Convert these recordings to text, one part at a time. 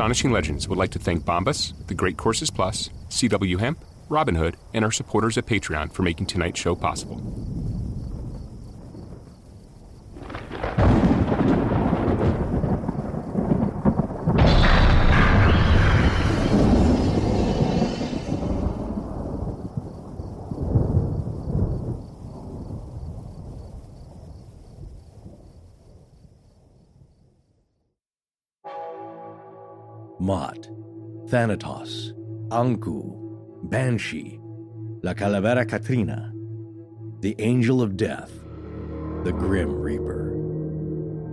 Astonishing Legends would like to thank Bombas, The Great Courses Plus, CW Hemp, Robinhood, and our supporters at Patreon for making tonight's show possible. Mot, Thanatos, Ankou, Banshee, La Calavera Catrina, the Angel of Death, the Grim Reaper.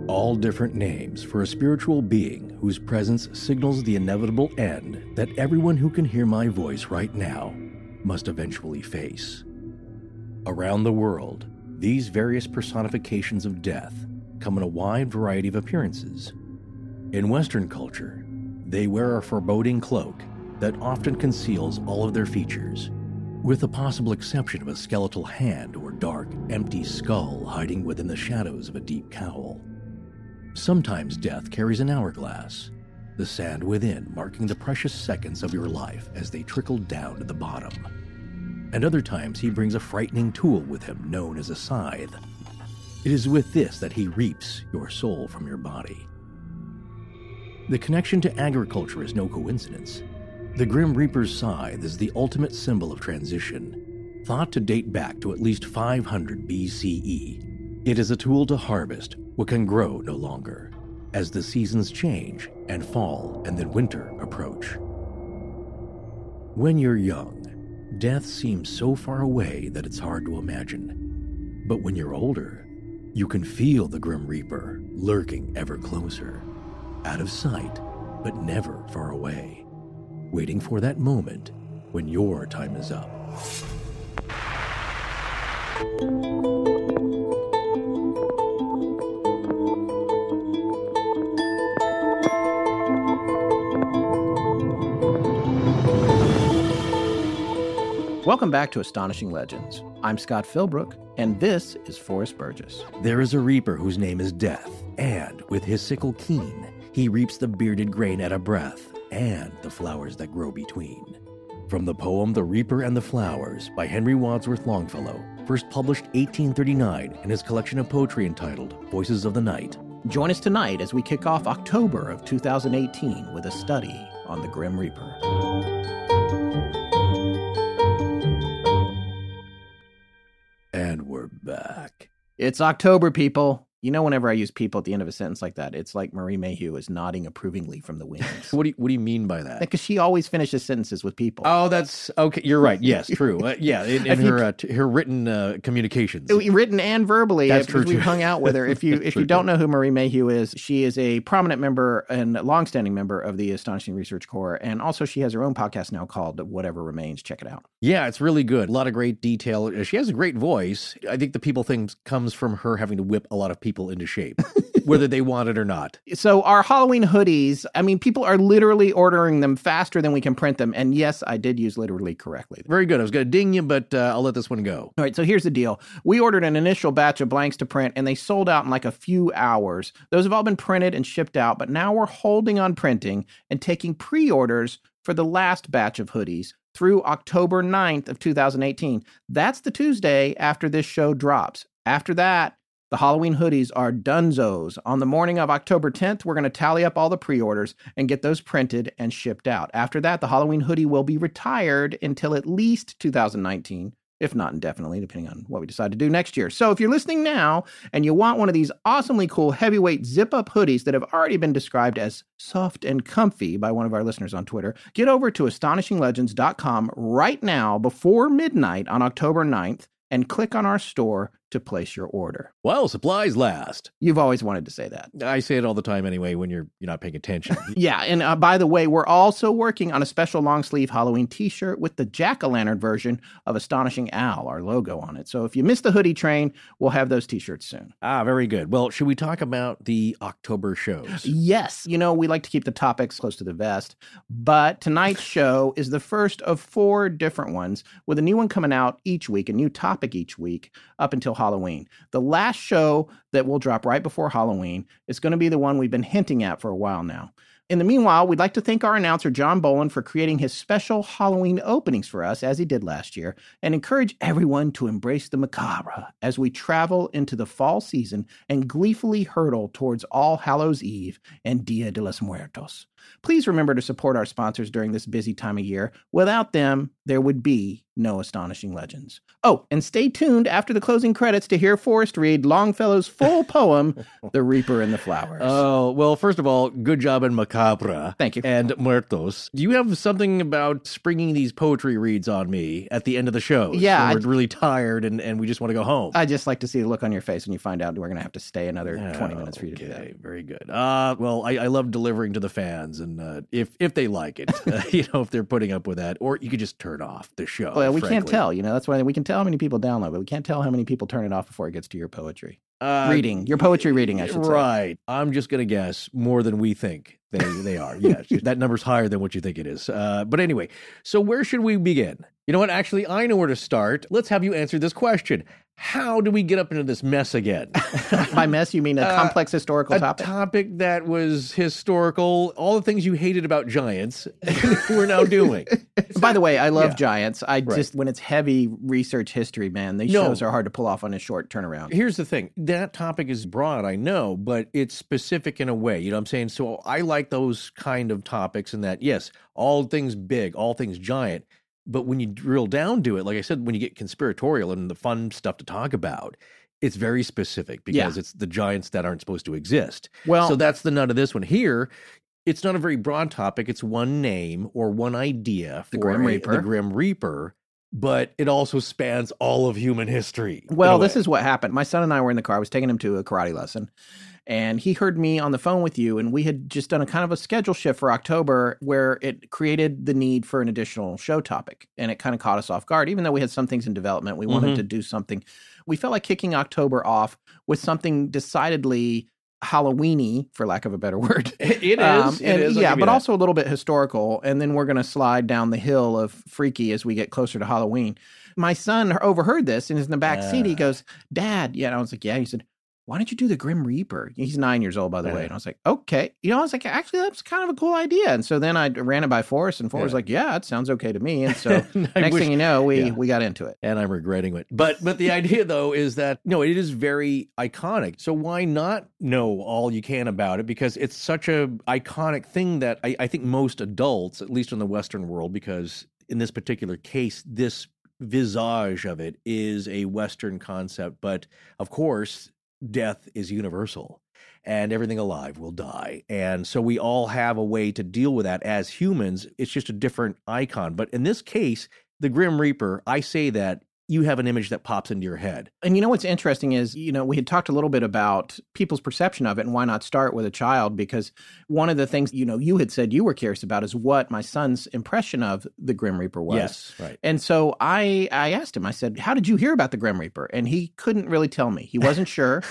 All different names for a spiritual being whose presence signals the inevitable end that everyone who can hear my voice right now must eventually face. Around the world, these various personifications of death come in a wide variety of appearances. In Western culture, they wear a foreboding cloak that often conceals all of their features, with the possible exception of a skeletal hand or dark, empty skull hiding within the shadows of a deep cowl. Sometimes death carries an hourglass, the sand within marking the precious seconds of your life as they trickle down to the bottom. And other times he brings a frightening tool with him known as a scythe. It is with this that he reaps your soul from your body. The connection to agriculture is no coincidence. The Grim Reaper's scythe is the ultimate symbol of transition, thought to date back to at least 500 BCE. It is a tool to harvest what can grow no longer, as the seasons change and fall and then winter approach. When you're young, death seems so far away that it's hard to imagine. But when you're older, you can feel the Grim Reaper lurking ever closer, out of sight, but never far away, waiting for that moment when your time is up. Welcome back to Astonishing Legends. I'm Scott Philbrook, and this is Forrest Burgess. There is a reaper whose name is Death, and with his sickle keen, he reaps the bearded grain at a breath and the flowers that grow between. From the poem The Reaper and the Flowers by Henry Wadsworth Longfellow, first published 1839 in his collection of poetry entitled Voices of the Night. Join us tonight as we kick off October of 2018 with a study on the Grim Reaper. And we're back. It's October, people. You know, whenever I use people at the end of a sentence like that, it's like Marie Mayhew is nodding approvingly from the wings. What do you, what do you mean by that? Because she always finishes sentences with people. Oh, that's okay. You're right. Yes, true. Uh, yeah, in, in her uh, t- her written uh, communications. written and verbally That's true, we've hung out with her if you if you don't know who marie mayhew is she is a prominent member and longstanding member of the astonishing research corps and also she has her own podcast now called whatever remains check it out Yeah, it's really good. A lot of great detail. She has a great voice. I think the people thing comes from her having to whip a lot of people into shape, whether they want it or not. so our halloween hoodies i mean people are literally ordering them faster than we can print them and yes i did use literally correctly Very good. I was going to ding you, but uh, I'll let this one go. All right, so here's the deal. We ordered an initial batch of blanks to print and they sold out in like a few hours. Those have all been printed and shipped out, but now we're holding on printing and taking pre orders for the last batch of hoodies through October 9th of 2018. That's the Tuesday after this show drops. After that, the Halloween hoodies are dunzos. On the morning of October 10th, we're going to tally up all the pre orders and get those printed and shipped out. After that, the Halloween hoodie will be retired until at least 2019 if not indefinitely, depending on what we decide to do next year. So if you're listening now and you want one of these awesomely cool heavyweight zip up hoodies that have already been described as soft and comfy by one of our listeners on Twitter, get over to astonishinglegends.com right now before midnight on October 9th and click on our store to place your order. While supplies last. You've always wanted to say that. I say it all the time anyway when you're you're not paying attention. Yeah, and uh, by the way, we're also working on a special long sleeve Halloween t shirt with the jack o' lantern version of Astonishing Owl, our logo on it. So if you missed the hoodie train, we'll have those t shirts soon. ah, very good. Well, should we talk about the October shows? Yes, you know, we like to keep the topics close to the vest, but tonight's show is the first of four different ones with a new one coming out each week, a new topic each week up until Halloween. The last show that will drop right before Halloween is going to be the one we've been hinting at for a while now. In the meanwhile, we'd like to thank our announcer, John Boland, for creating his special Halloween openings for us, as he did last year, and encourage everyone to embrace the macabre as we travel into the fall season and gleefully hurtle towards All Hallows Eve and Dia de los Muertos. Please remember to support our sponsors during this busy time of year. Without them, there would be no astonishing legends. Oh, and stay tuned after the closing credits to hear Forrest read Longfellow's full poem, The Reaper and the Flowers. Oh, well, first of all, good job in Macabre. Thank you. And Muertos. Do you have something about springing these poetry reads on me at the end of the show? Yeah, we're really tired and, and we just want to go home. I just like to see the look on your face when you find out we're going to have to stay another 20 minutes for you to do that. Okay, very good. Uh, well, I, I love delivering to the fans, and uh, if if they like it, uh, you know, if they're putting up with that, or you could just turn off the show. Well, we can't tell, you know. That's why we can tell how many people download, but we can't tell how many people turn it off before it gets to your poetry. Uh, reading, your poetry reading, I should say. Right. I'm just gonna guess more than we think they they are. Yes, that number's higher than what you think it is. Uh, but anyway, so where should we begin? You know what? Actually, I know where to start. Let's have you answer this question. How do we get up into this mess again? By mess, you mean a Uh, complex historical a topic? topic that was historical, all the things you hated about giants, we're now doing. By the way, I love Yeah. giants. I Right. just when it's heavy research history, man, these No. shows are hard to pull off on a short turnaround. Here's the thing that topic is broad, I know, but it's specific in a way. You know what I'm saying? So I like those kind of topics in that, yes, all things big, all things giant. But when you drill down to it, like I said, when you get conspiratorial and the fun stuff to talk about, it's very specific because it's the giants that aren't supposed to exist. Well, so that's the nut of this one. Here, it's not a very broad topic. It's one name or one idea for The Grim a- Reaper. the Grim Reaper, but it also spans all of human history. Well, this is what happened. My son and I were in the car. I was taking him to a karate lesson, and he heard me on the phone with you, and we had just done a kind of a schedule shift for October where it created the need for an additional show topic, and it kind of caught us off guard. Even though we had some things in development, we wanted Mhm. to do something. We felt like kicking October off with something decidedly Halloweeny, for lack of a better word. It is. Um, and is, I'll yeah, but that. also a little bit historical. And then we're going to slide down the hill of freaky as we get closer to Halloween. My son overheard this and is in the back seat. He Ah. goes, Dad. Yeah. And I was like, Yeah. He said, Why don't you do the Grim Reaper? He's nine years old, by the way. And I was like, Okay. You know, I was like, Actually, that's kind of a cool idea. And so then I ran it by Forrest, and Forrest was like, Yeah, it sounds okay to me. And so I next wish- thing you know, we, yeah. we got into it. and I'm regretting it. But but the idea though is that no, it is very iconic. So why not know all you can about it? Because it's such a iconic thing that I, I think most adults, at least in the Western world, because in this particular case, this visage of it is a Western concept. But of course, death is universal. And everything alive will die. And so we all have a way to deal with that as humans. It's just a different icon. But in this case, the Grim Reaper, I say that you have an image that pops into your head. And you know what's interesting is, you know, we had talked a little bit about people's perception of it and why not start with a child because one of the things, you know, you had said you were curious about is what my son's impression of the Grim Reaper was. Yes, right. And so I I asked him, I said, How did you hear about the Grim Reaper? And he couldn't really tell me. He wasn't sure.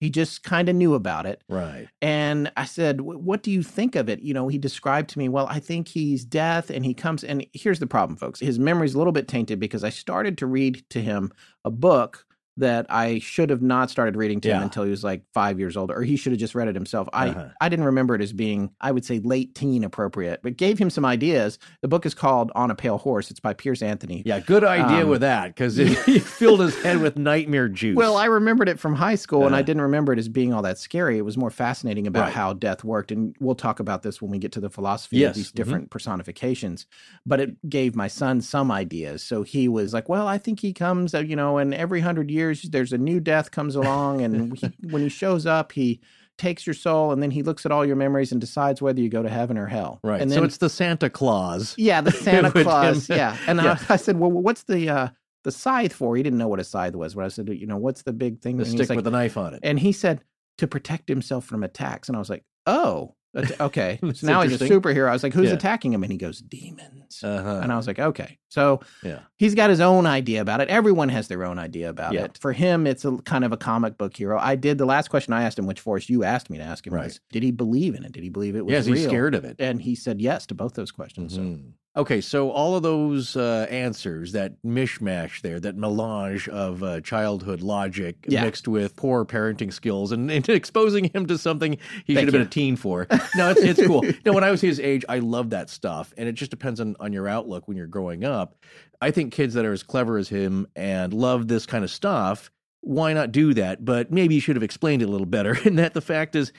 He just kind of knew about it. Right. And I said, What do you think of it? You know, he described to me, Well, I think he's death. And he comes, and here's the problem, folks. His memory's a little bit tainted because I started to read to him a book that I should have not started reading to him Yeah. until he was like five years old, or he should have just read it himself. I, Uh-huh. I didn't remember it as being, I would say, late teen appropriate, but gave him some ideas. The book is called On a Pale Horse. It's by Piers Anthony. Yeah, good idea Um, with that because it he filled his head with nightmare juice. Well, I remembered it from high school, and I Uh. didn't remember it as being all that scary. It was more fascinating about Right. how death worked, and we'll talk about this when we get to the philosophy Yes, of these mhm. different personifications. But it gave my son some ideas, so he was like, "Well, I think he comes, uh, you know, and every hundred years there's a new death comes along, and he, when he shows up, he." takes your soul and then he looks at all your memories and decides whether you go to heaven or hell. right. And so then it's the Santa Claus. yeah, the Santa with him. Claus. Yeah. And Yeah. I, I said, well, what's the uh, the scythe for? He didn't know what a scythe was. But I said, you know, what's the big thing? The stick like- with the knife on it. and he said to protect himself from attacks. And I was like, oh, okay. So now he's a superhero. I was like, who's Yeah. attacking him? And he goes, demons. Uh-huh. And I was like, okay. So yeah. he's got his own idea about it. Everyone has their own idea about Yeah. it. For him, it's a kind of a comic book hero. I did the last question I asked him, which Forrest you asked me to ask him Right. was, did he believe in it? Did he believe it was Yeah, is real? he scared of it? And he said yes to both those questions. So Mhm. Okay, so all of those uh, answers, that mishmash there, that melange of uh, childhood logic Yeah. mixed with poor parenting skills and, and exposing him to something he Thank should have been a teen for. No, it's, it's cool. no, when I was his age, I loved that stuff. And it just depends on, on your outlook when you're growing up. I think kids that are as clever as him and love this kind of stuff, why not do that? But maybe you should have explained it a little better. And that the fact is,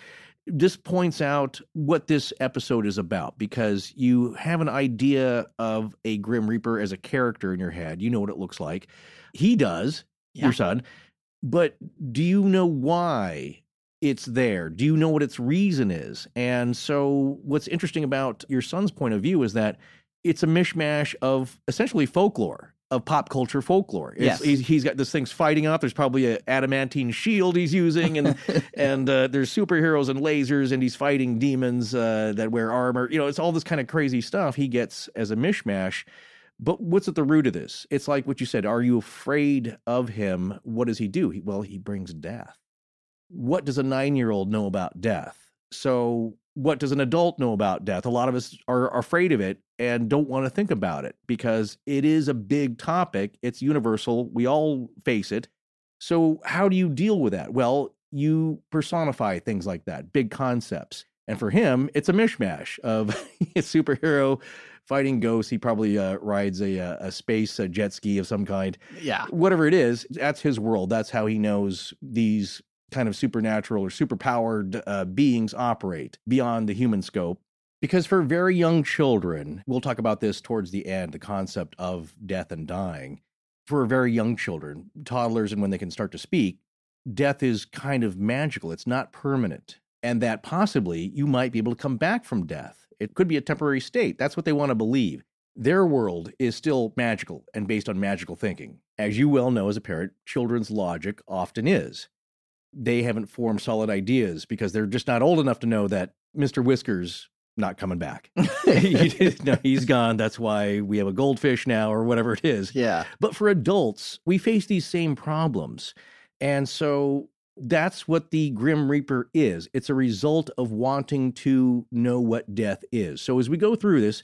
this points out what this episode is about because you have an idea of a Grim Reaper as a character in your head. You know what it looks like. He does, Yeah. your son. But do you know why it's there? Do you know what its reason is? And so, what's interesting about your son's point of view is that it's a mishmash of essentially folklore. Of pop culture folklore. It's, Yes. he's, he's got this thing's fighting off. There's probably a adamantine shield he's using, and and uh, there's superheroes and lasers, and he's fighting demons uh, that wear armor. You know, it's all this kind of crazy stuff he gets as a mishmash. But what's at the root of this? It's like what you said. Are you afraid of him? What does he do? He, well, he brings death. What does a nine year old know about death? So, what does an adult know about death? A lot of us are afraid of it and don't want to think about it because it is a big topic. It's universal. We all face it. So, how do you deal with that? Well, you personify things like that, big concepts. And for him, it's a mishmash of a superhero fighting ghosts. He probably uh, rides a, uh, a space a jet ski of some kind. Yeah. Whatever it is, that's his world. That's how he knows these kind of supernatural or superpowered uh, beings operate beyond the human scope. Because for very young children, we'll talk about this towards the end the concept of death and dying. For very young children, toddlers, and when they can start to speak, death is kind of magical. It's not permanent. And that possibly you might be able to come back from death. It could be a temporary state. That's what they want to believe. Their world is still magical and based on magical thinking. As you well know as a parent, children's logic often is. They haven't formed solid ideas because they're just not old enough to know that Mr. Whiskers not coming back. He no, he's gone. That's why we have a goldfish now or whatever it is. Yeah. But for adults, we face these same problems. And so that's what the Grim Reaper is. It's a result of wanting to know what death is. So as we go through this,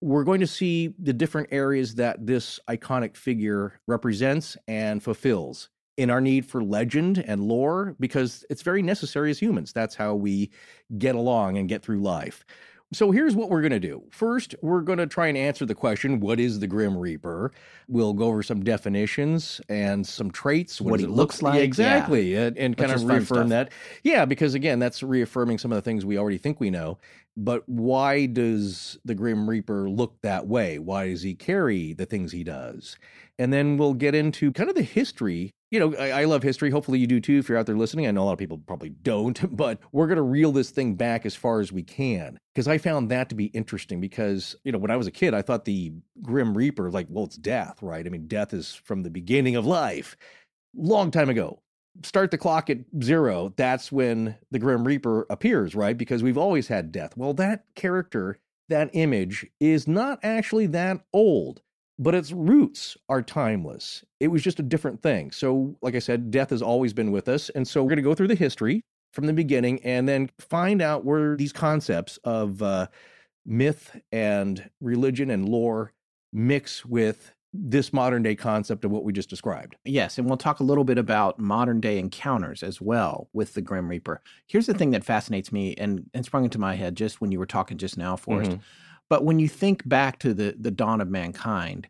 we're going to see the different areas that this iconic figure represents and fulfills in our need for legend and lore because it's very necessary as humans. That's how we get along and get through life. So here's what we're going to do. First, we're going to try and answer the question what is the Grim Reaper? We'll go over some definitions and some traits. What does he it looks look- like, Exactly. And, and kind of reaffirm that. Yeah, because again, that's reaffirming some of the things we already think we know. But why does the Grim Reaper look that way? Why does he carry the things he does? And then we'll get into kind of the history. You know, I, I love history. Hopefully you do too if you're out there listening. I know a lot of people probably don't, but we're going to reel this thing back as far as we can because I found that to be interesting because, you know, when I was a kid, I thought the Grim Reaper, like, well, it's death, right? I mean, death is from the beginning of life. Long time ago. Start the clock at zero. That's when the Grim Reaper appears, right? Because we've always had death. Well, that character, that image is not actually that old but its roots are timeless. It was just a different thing. So, like I said, death has always been with us. And so, we're going to go through the history from the beginning and then find out where these concepts of uh, myth and religion and lore mix with this modern day concept of what we just described. Yes, and we'll talk a little bit about modern day encounters as well with the Grim Reaper. Here's the thing that fascinates me and, and sprung into my head just when you were talking just now, Forrest. Mhm. But when you think back to the, the dawn of mankind,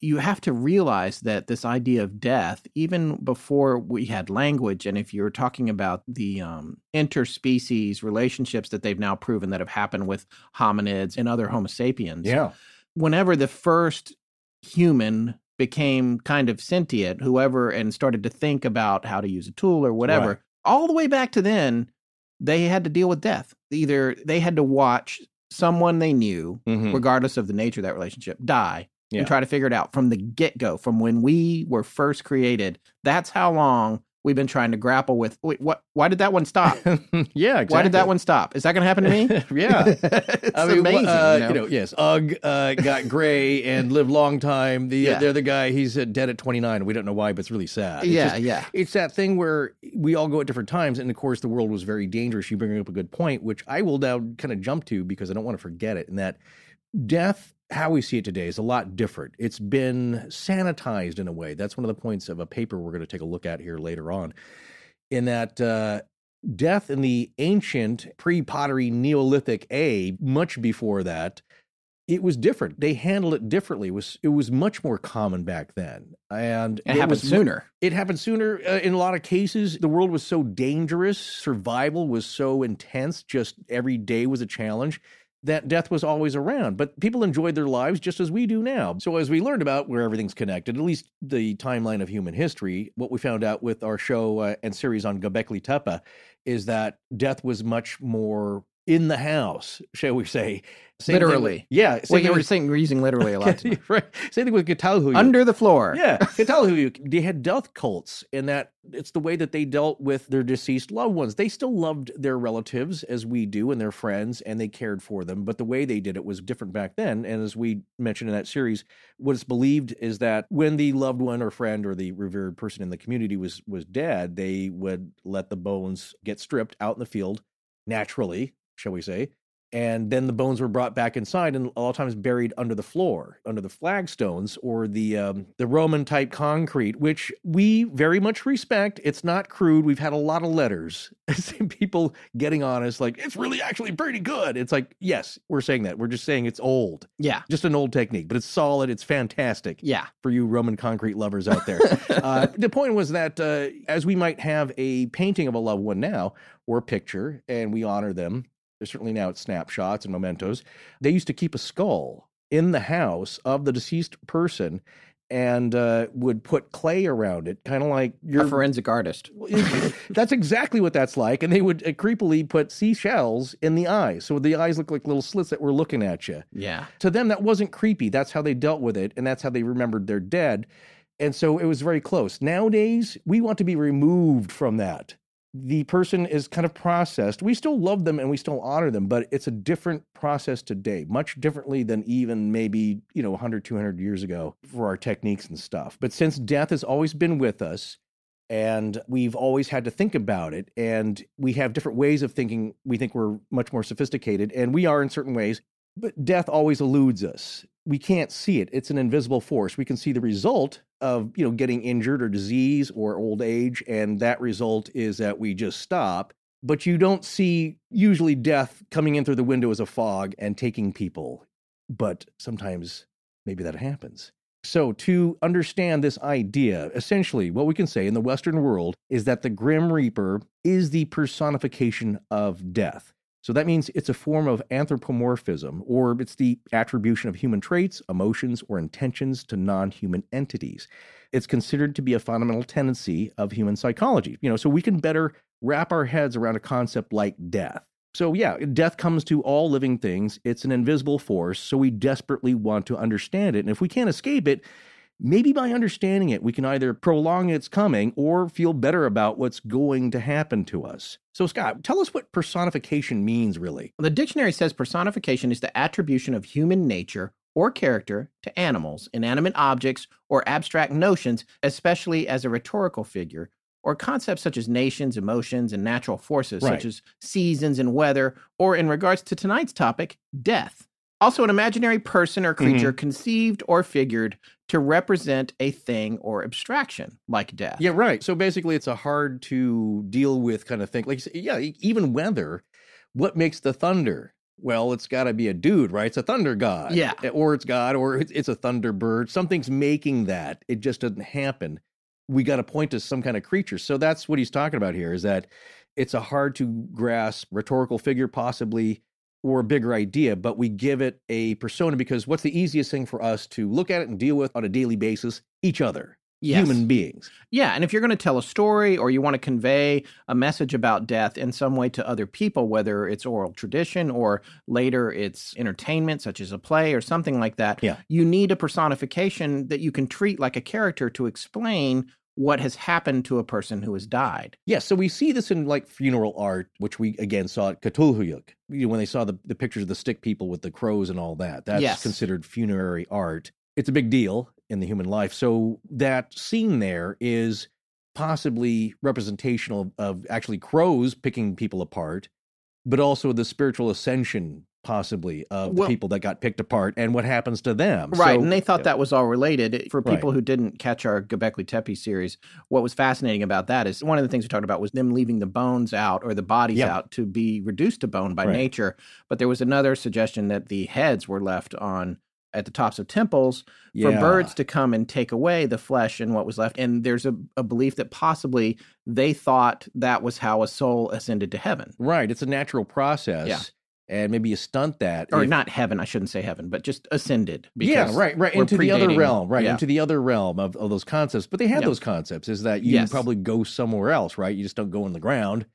you have to realize that this idea of death, even before we had language, and if you're talking about the um, interspecies relationships that they've now proven that have happened with hominids and other Homo sapiens, Yeah. whenever the first human became kind of sentient, whoever, and started to think about how to use a tool or whatever, Right. all the way back to then, they had to deal with death. Either they had to watch someone they knew, Mhm. regardless of the nature of that relationship, die Yeah. and try to figure it out from the get go, from when we were first created. That's how long we've been trying to grapple with. Wait, what? Why did that one stop? yeah, exactly. Why did that one stop? Is that going to happen to me? yeah. it's I mean, amazing. uh, you know? yes, Ugg uh, got gray and lived long time. The Yeah. the other guy, he's uh, dead at 29. We don't know why, but it's really sad. It's yeah, just- yeah. it's that thing where we all go at different times, and of course, the world was very dangerous. You bring up a good point, which I will now kind of jump to because I don't want to forget it. And that death how we see it today is a lot different. It's been sanitized in a way. That's one of the points of a paper we're going to take a look at here later on. In that uh, death in the ancient pre pottery Neolithic A, much before that, it was different. They handled it differently. It was it was much more common back then, and it, it happened was, sooner. It happened sooner. Uh, in a lot of cases, the world was so dangerous, survival was so intense. Just every day was a challenge that death was always around, but people enjoyed their lives just as we do now. So, as we learned about where everything's connected, at least the timeline of human history, what we found out with our show uh, and series on Göbekli Tepe is that death was much more in the house, shall we say. Same literally. With, yeah. Well, you were saying we're using literally a lot. right. Same thing with Catalhuyuk. Under the floor. Yeah. Catalhuyuk, they had death cults and that it's the way that they dealt with their deceased loved ones. They still loved their relatives as we do and their friends, and they cared for them. But the way they did it was different back then. And as we mentioned in that series, what's believed is that when the loved one or friend or the revered person in the community was was dead, they would let the bones get stripped out in the field naturally shall we say. And then the bones were brought back inside, and a lot of times buried under the floor, under the flagstones or the um, the Roman type concrete, which we very much respect. It's not crude. We've had a lot of letters, people getting on us like it's really actually pretty good. It's like yes, we're saying that. We're just saying it's old. Yeah, just an old technique, but it's solid. It's fantastic. Yeah, for you Roman concrete lovers out there. uh, the point was that uh, as we might have a painting of a loved one now or a picture, and we honor them certainly now it's snapshots and mementos. They used to keep a skull in the house of the deceased person and uh, would put clay around it, kind of like your a forensic artist. that's exactly what that's like. And they would uh, creepily put seashells in the eyes, so the eyes look like little slits that were looking at you. Yeah. To them, that wasn't creepy. That's how they dealt with it, and that's how they remembered their dead. And so it was very close. Nowadays, we want to be removed from that the person is kind of processed. We still love them and we still honor them, but it's a different process today, much differently than even maybe, you know, 100, 200 years ago for our techniques and stuff. But since death has always been with us and we've always had to think about it, and we have different ways of thinking, we think we're much more sophisticated, and we are in certain ways, but death always eludes us. We can't see it. It's an invisible force. We can see the result of you know getting injured or disease or old age and that result is that we just stop but you don't see usually death coming in through the window as a fog and taking people but sometimes maybe that happens so to understand this idea essentially what we can say in the western world is that the grim reaper is the personification of death so that means it's a form of anthropomorphism, or it's the attribution of human traits, emotions, or intentions to non human entities. It's considered to be a fundamental tendency of human psychology. You know, so we can better wrap our heads around a concept like death. So, yeah, death comes to all living things. It's an invisible force, so we desperately want to understand it. And if we can't escape it, maybe by understanding it, we can either prolong its coming or feel better about what's going to happen to us. So, Scott, tell us what personification means really. The dictionary says personification is the attribution of human nature or character to animals, inanimate objects, or abstract notions, especially as a rhetorical figure, or concepts such as nations, emotions, and natural forces, right. such as seasons and weather, or in regards to tonight's topic, death. Also, an imaginary person or creature mm-hmm. conceived or figured to represent a thing or abstraction like death. Yeah, right. So basically, it's a hard to deal with kind of thing. Like, yeah, even weather. What makes the thunder? Well, it's got to be a dude, right? It's a thunder god. Yeah. Eh, or it's God, or it's a thunderbird. Something's making that. It just doesn't happen. We got to point to some kind of creature. So that's what he's talking about here is that it's a hard to grasp rhetorical figure, possibly or a bigger idea, but we give it a persona because what's the easiest thing for us to look at it and deal with on a daily basis? Each other. Yes. Human beings. Yeah. And if you're going to tell a story or you want to convey a message about death in some way to other people, whether it's oral tradition or later it's entertainment, such as a play or something like that, yeah. you need a personification that you can treat like a character to explain what has happened to a person who has died. Yes, yeah, so we see this in like funeral art, which we again saw at Catalhuyuk. You know, when they saw the, the pictures of the stick people with the crows and all that. That's yes. considered funerary art. It's a big deal in the human life. So that scene there is possibly representational of actually crows picking people apart, but also the spiritual ascension possibly of Well- the people that got picked apart and what happens to them. Right, So- and they thought that was all related. For Right. people who didn't catch our Göbekli Tepe series, what was fascinating about that is one of the things we talked about was them leaving the bones out or the bodies Yeah. out to be reduced to bone by Right. nature. But there was another suggestion that the heads were left on at the tops of temples for Yeah. birds to come and take away the flesh and what was left. And there's a, a belief that possibly they thought that was how a soul ascended to heaven. Right, it's a natural process. Yeah. And maybe you stunt that. Or if- not heaven, I shouldn't say heaven, but just ascended. yeah, right, right. Into the other realm, right? yeah. Into the other realm of, of those concepts. But they had Yeah. those concepts, is that you Yes. probably go somewhere else, right? You just don't go in the ground.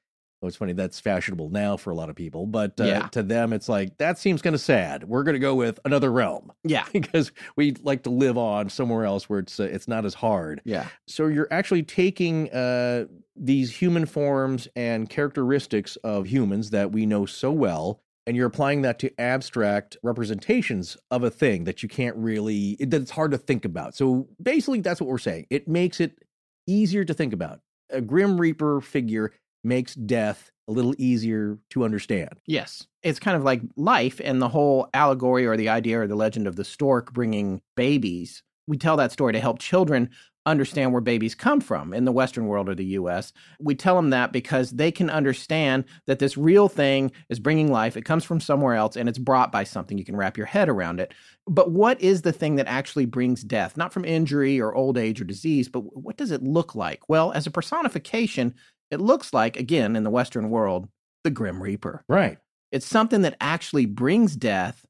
Oh, it's funny, that's fashionable now for a lot of people. But uh, Yeah. to them, it's like, that seems kind of sad. We're going to go with another realm Yeah. because we like to live on somewhere else where it's uh, it's not as hard. Yeah. So you're actually taking uh, these human forms and characteristics of humans that we know so well, and you're applying that to abstract representations of a thing that you can't really that it's hard to think about. So basically, that's what we're saying. It makes it easier to think about. A Grim Reaper figure makes death a little easier to understand. Yes. It's kind of like life and the whole allegory or the idea or the legend of the stork bringing babies. We tell that story to help children understand where babies come from in the Western world or the US. We tell them that because they can understand that this real thing is bringing life. It comes from somewhere else and it's brought by something. You can wrap your head around it. But what is the thing that actually brings death? Not from injury or old age or disease, but what does it look like? Well, as a personification, it looks like, again, in the Western world, the Grim Reaper. Right. It's something that actually brings death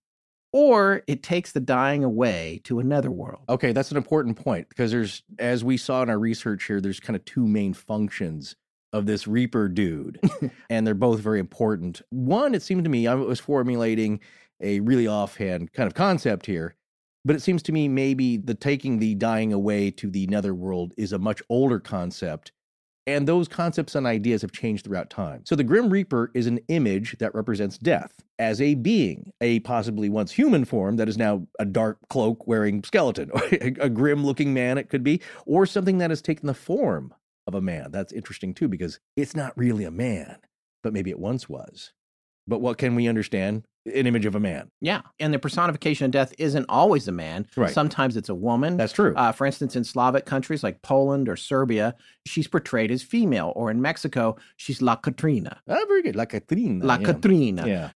or it takes the dying away to another world. Okay, that's an important point because there's, as we saw in our research here, there's kind of two main functions of this Reaper dude, and they're both very important. One, it seemed to me, I was formulating a really offhand kind of concept here, but it seems to me maybe the taking the dying away to the netherworld is a much older concept. And those concepts and ideas have changed throughout time. So the Grim Reaper is an image that represents death as a being, a possibly once human form that is now a dark cloak wearing skeleton, a, grim looking man, it could be, or something that has taken the form of a man. That's interesting too, because it's not really a man, but maybe it once was. But what can we understand? An image of a man. Yeah. And the personification of death isn't always a man. Right. Sometimes it's a woman. That's true. Uh, for instance, in Slavic countries like Poland or Serbia, she's portrayed as female. Or in Mexico, she's La Catrina. ah, very good. La Catrina. La yeah. Catrina. Yeah.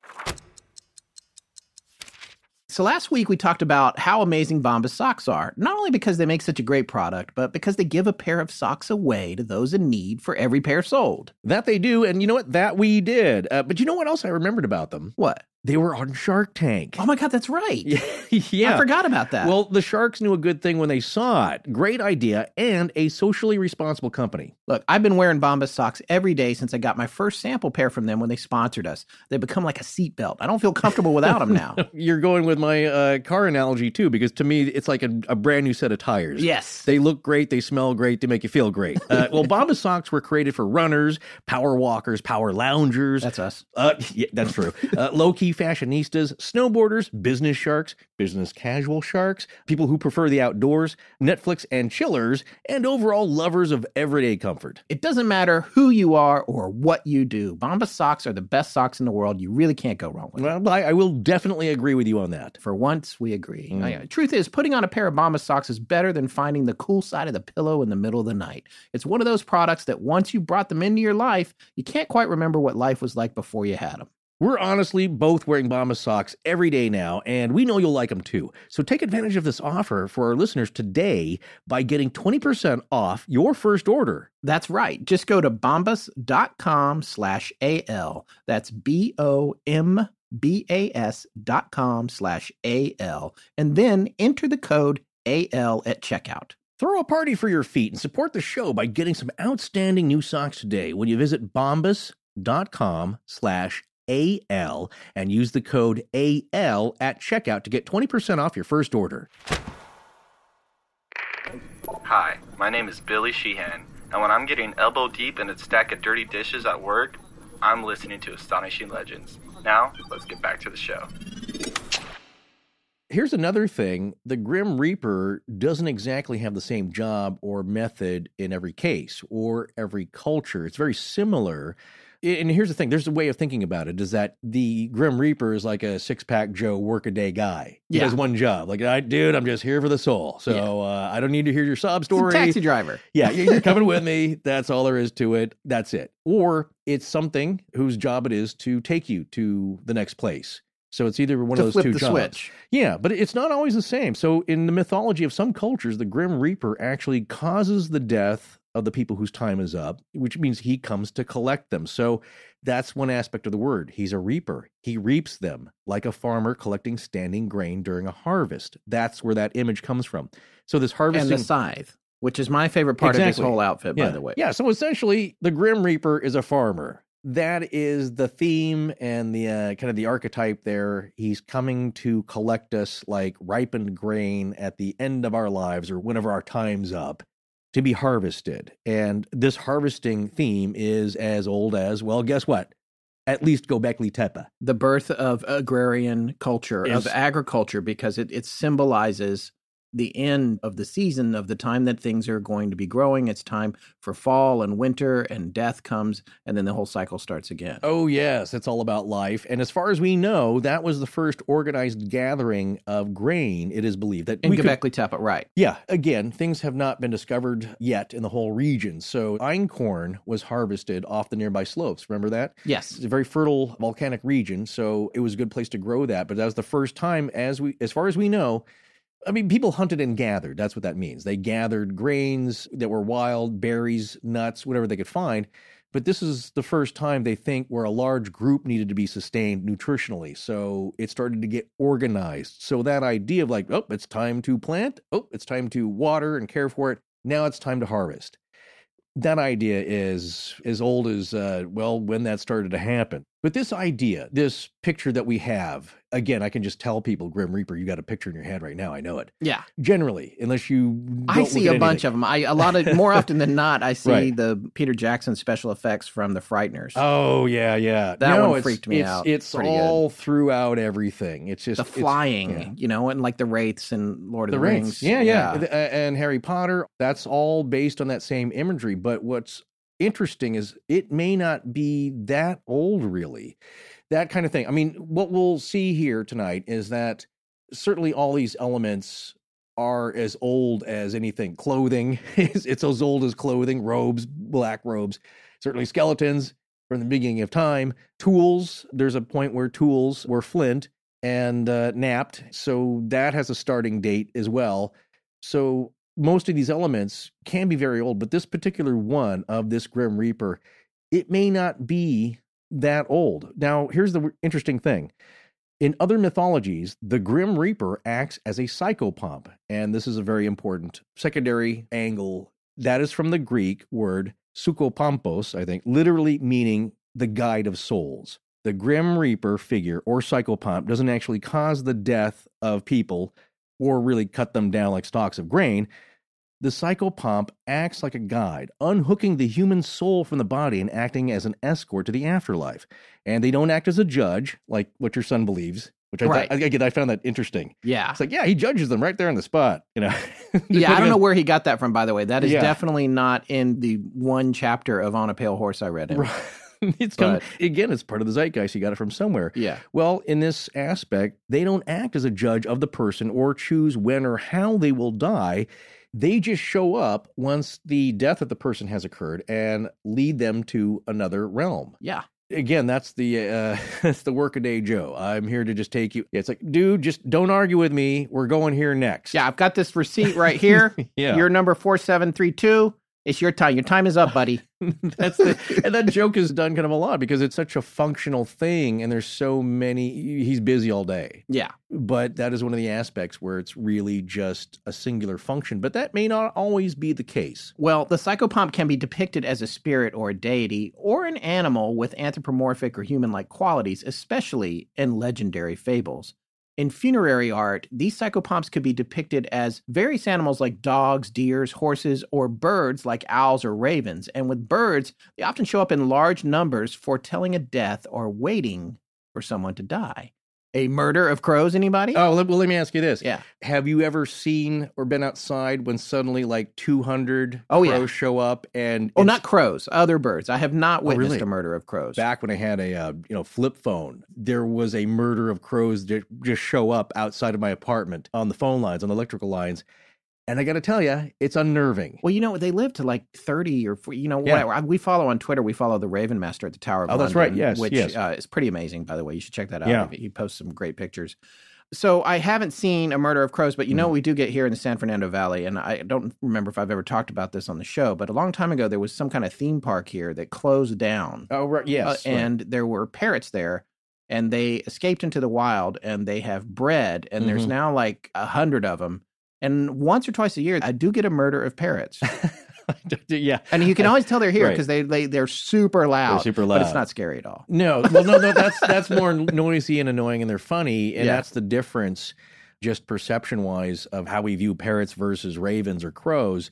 So last week we talked about how amazing Bombas socks are, not only because they make such a great product, but because they give a pair of socks away to those in need for every pair sold. That they do. And you know what? That we did. Uh, but you know what else I remembered about them? What? They were on Shark Tank. Oh my God, that's right. yeah. I forgot about that. Well, the Sharks knew a good thing when they saw it. Great idea and a socially responsible company. Look, I've been wearing Bombas socks every day since I got my first sample pair from them when they sponsored us. They become like a seatbelt. I don't feel comfortable without them now. You're going with my uh, car analogy too, because to me, it's like a, a brand new set of tires. yes. They look great, they smell great, they make you feel great. Uh, well, Bombas socks were created for runners, power walkers, power loungers. That's us. Uh, yeah, that's true. Uh, Low key fashionistas, snowboarders, business sharks, business casual sharks, people who prefer the outdoors, Netflix and chillers, and overall lovers of everyday comfort. It doesn't matter who you are or what you do. Bombas socks are the best socks in the world. You really can't go wrong with them. Well, I, I will definitely agree with you on that. For once, we agree. Mm. Oh, yeah. Truth is, putting on a pair of Bombas socks is better than finding the cool side of the pillow in the middle of the night. It's one of those products that once you brought them into your life, you can't quite remember what life was like before you had them. We're honestly both wearing Bombas socks every day now, and we know you'll like them too. So take advantage of this offer for our listeners today by getting 20% off your first order. That's right. Just go to bombas.com slash AL. That's B O M B A S dot com slash AL. And then enter the code AL at checkout. Throw a party for your feet and support the show by getting some outstanding new socks today when you visit bombas.com slash AL and use the code AL at checkout to get 20% off your first order. Hi, my name is Billy Sheehan, and when I'm getting elbow deep in a stack of dirty dishes at work, I'm listening to Astonishing Legends. Now, let's get back to the show. Here's another thing the Grim Reaper doesn't exactly have the same job or method in every case or every culture. It's very similar, And here's the thing: there's a way of thinking about it. Is that the Grim Reaper is like a six pack Joe workaday guy? He Yeah. does one job. Like, I, dude, I'm just here for the soul. So Yeah. uh, I don't need to hear your sob story. taxi driver. Yeah, you- you're coming with me. That's all there is to it. That's it. Or it's something whose job it is to take you to the next place. So it's either one to of those two jobs. switch. Yeah, but it's not always the same. So in the mythology of some cultures, the Grim Reaper actually causes the death of the people whose time is up, which means he comes to collect them. So that's one aspect of the word. He's a reaper. He reaps them like a farmer collecting standing grain during a harvest. That's where that image comes from. So this harvesting And the scythe, which is my favorite part of this whole outfit, yeah. by the way. Yeah. So essentially, the Grim Reaper is a farmer. That is the theme and the uh, kind of the archetype there. He's coming to collect us like ripened grain at the end of our lives or whenever our time's up to be harvested. And this harvesting theme is as old as, well, guess what? At least Göbekli Tepe. The birth of agrarian culture, of agriculture, because it, it symbolizes the end of the season, of the time that things are going to be growing. It's time for fall and winter, and death comes, and then the whole cycle starts again. Oh, yes, it's all about life. And as far as we know, that was the first organized gathering of grain, it is believed. that In Göbekli Tepe, right. Yeah, again, things have not been discovered yet in the whole region. So einkorn was harvested off the nearby slopes. Remember that? Yes. It's a very fertile volcanic region, so it was a good place to grow that. But that was the first time, as we, as far as we know, I mean, people hunted and gathered. That's what that means. They gathered grains that were wild, berries, nuts, whatever they could find. But this is the first time they think where a large group needed to be sustained nutritionally. So it started to get organized. So that idea of like, oh, it's time to plant. Oh, it's time to water and care for it. Now it's time to harvest. That idea is as old as, uh, well, when that started to happen. But this idea, this picture that we have, again, I can just tell people, Grim Reaper, you got a picture in your head right now. I know it. Yeah. Generally, unless you. I see a bunch of them. I a lot of more often than not, I see Right. the Peter Jackson special effects from the Frighteners. Oh yeah, yeah. That no, one freaked me it's, out It's all throughout everything. It's just the flying, yeah. you know, and like the wraiths and Lord of the the, rings. Rings. Yeah, yeah, The- uh, And Harry Potter. That's all based on that same imagery. But what's interesting is it may not be that old, really. That kind of thing. I mean, what we'll see here tonight is that certainly all these elements are as old as anything. Clothing is it's as old as clothing, robes, black robes, certainly skeletons from the beginning of time. Tools, there's a point where tools were flint and uh, napped. So that has a starting date as well. So most of these elements can be very old, but this particular one of this Grim Reaper, it may not be that old. Now, here's the interesting thing. In other mythologies, the Grim Reaper acts as a psychopomp, and this is a very important secondary angle. That is from the Greek word sukopampos, I think, literally meaning the guide of souls. The Grim Reaper figure or psychopomp doesn't actually cause the death of people or really cut them down like stalks of grain. The psychopomp acts like a guide, unhooking the human soul from the body and acting as an escort to the afterlife. And they don't act as a judge, like what your son believes, which I, Right. thought, again, I found that interesting. Yeah. It's like, yeah, he judges them right there on the spot. You know, Yeah, I don't know where he got that from, by the way. That is Yeah. definitely not in the one chapter of On a Pale Horse I read. Him. Right. it's come, But- again, it's part of the zeitgeist. You got it from somewhere. Yeah. Well, in this aspect, they don't act as a judge of the person or choose when or how they will die. They just show up once the death of the person has occurred and lead them to another realm. Yeah. Again, that's the uh, that's the workaday Joe. I'm here to just take you. It's like, dude, just don't argue with me. We're going here next. Yeah. I've got this receipt right here. yeah. Your number 4732. It's your time. Your time is up, buddy. That's the, and that joke is done kind of a lot because it's such a functional thing, and there's so many. He's busy all day, Yeah. but that is one of the aspects where it's really just a singular function. But that may not always be the case. Well, the psychopomp can be depicted as a spirit or a deity or an animal with anthropomorphic or human like qualities, especially in legendary fables. In funerary art, these psychopomps could be depicted as various animals like dogs, deers, horses, or birds like owls or ravens. And with birds, they often show up in large numbers foretelling a death or waiting for someone to die. A murder of crows, anybody? Oh, let, well, let me ask you this. Yeah. Have you ever seen or been outside when suddenly like 200 Oh, yeah. show up and oh, not crows, other birds. I have not Oh, witnessed really? a murder of crows. back when I had a uh, you know flip phone, there was a murder of crows that just show up outside of my apartment on the phone lines, on the electrical lines, and I got to tell you, it's unnerving. Well, you know, they live to like 30 or, 40 you know, Yeah. whatever. We follow on Twitter, we follow the Raven Master at the Tower of Oh, that's right. Yes, Which yes. Uh, is pretty amazing, by the way. You should check that out. Yeah. He, posts some great pictures. So I haven't seen a murder of crows, but you know, Mm. we do get here in the San Fernando Valley. And I don't remember if I've ever talked about this on the show, but a long time ago, there was some kind of theme park here that closed down. Oh, right. Yes. Uh, and there were parrots there. And they escaped into the wild, and they have bred, and there's Mhm. now like a hundred of them. And once or twice a year, I do get a murder of parrots. yeah. And you can always tell they're here Right. because they, they they're super loud. They're super but it's not scary at all. No, well, no, no. That's that's more noisy and annoying, and they're funny, and Yeah. that's the difference, just perception wise, of how we view parrots versus ravens or crows.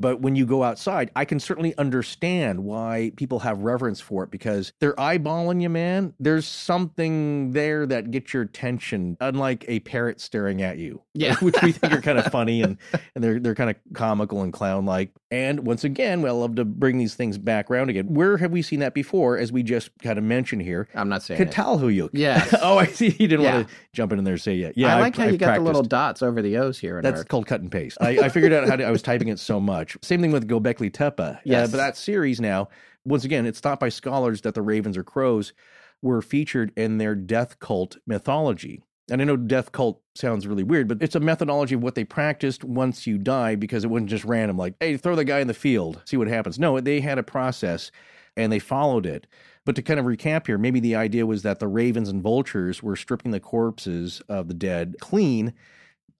But when you go outside, I can certainly understand why people have reverence for it because they're eyeballing you, man. There's something there that gets your attention, unlike a parrot staring at you. Yeah. which we think are kind of funny and, and they're they're kind of comical and clown like. And once again, we I love to bring these things back around again. Where have we seen that before? As we just kind of mentioned here, I'm not saying. Catalhuyuk. Yes. oh, I see. You didn't Yeah. want to jump in there and say yeah. Yeah, I like how I've you got the little dots over the O's here in That's called cut and paste. I, I figured out how to, I was typing it so much. Same thing with Göbekli Tepe. Yeah. Uh, but that series now, once again, it's thought by scholars that the ravens or crows were featured in their death cult mythology. And I know death cult sounds really weird, but it's a methodology of what they practiced once you die because it wasn't just random, like, hey, throw the guy in the field, see what happens. No, they had a process and they followed it. But to kind of recap here, maybe the idea was that the ravens and vultures were stripping the corpses of the dead clean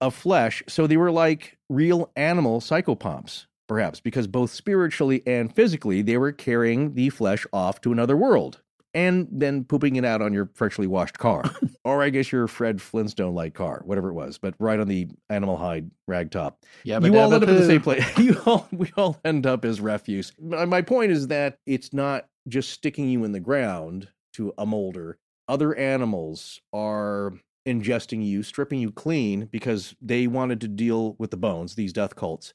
of flesh. So they were like real animal psychopomps, perhaps, because both spiritually and physically, they were carrying the flesh off to another world and then pooping it out on your freshly washed car. or I guess your Fred Flintstone like car, whatever it was, but right on the animal hide rag top. yeah, you all end up in the same place. You all, we all end up as refuse. My my point is that it's not just sticking you in the ground to a molder. Other animals are ingesting you, stripping you clean because they wanted to deal with the bones, these death cults.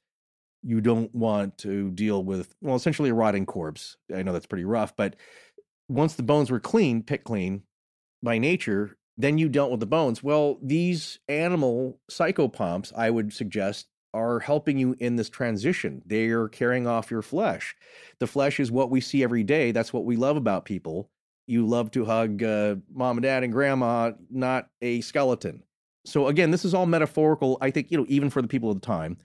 You don't want to deal with, well, essentially a rotting corpse. I know that's pretty rough, but once the bones were clean, picked clean by nature, then you dealt with the bones. Well, these animal psychopomps, I would suggest, are helping you in this transition. They are carrying off your flesh. The flesh is what we see every day. That's what we love about people. You love to hug uh, mom and dad and grandma, not a skeleton. So again, this is all metaphorical. I think you know, even for the people of the time,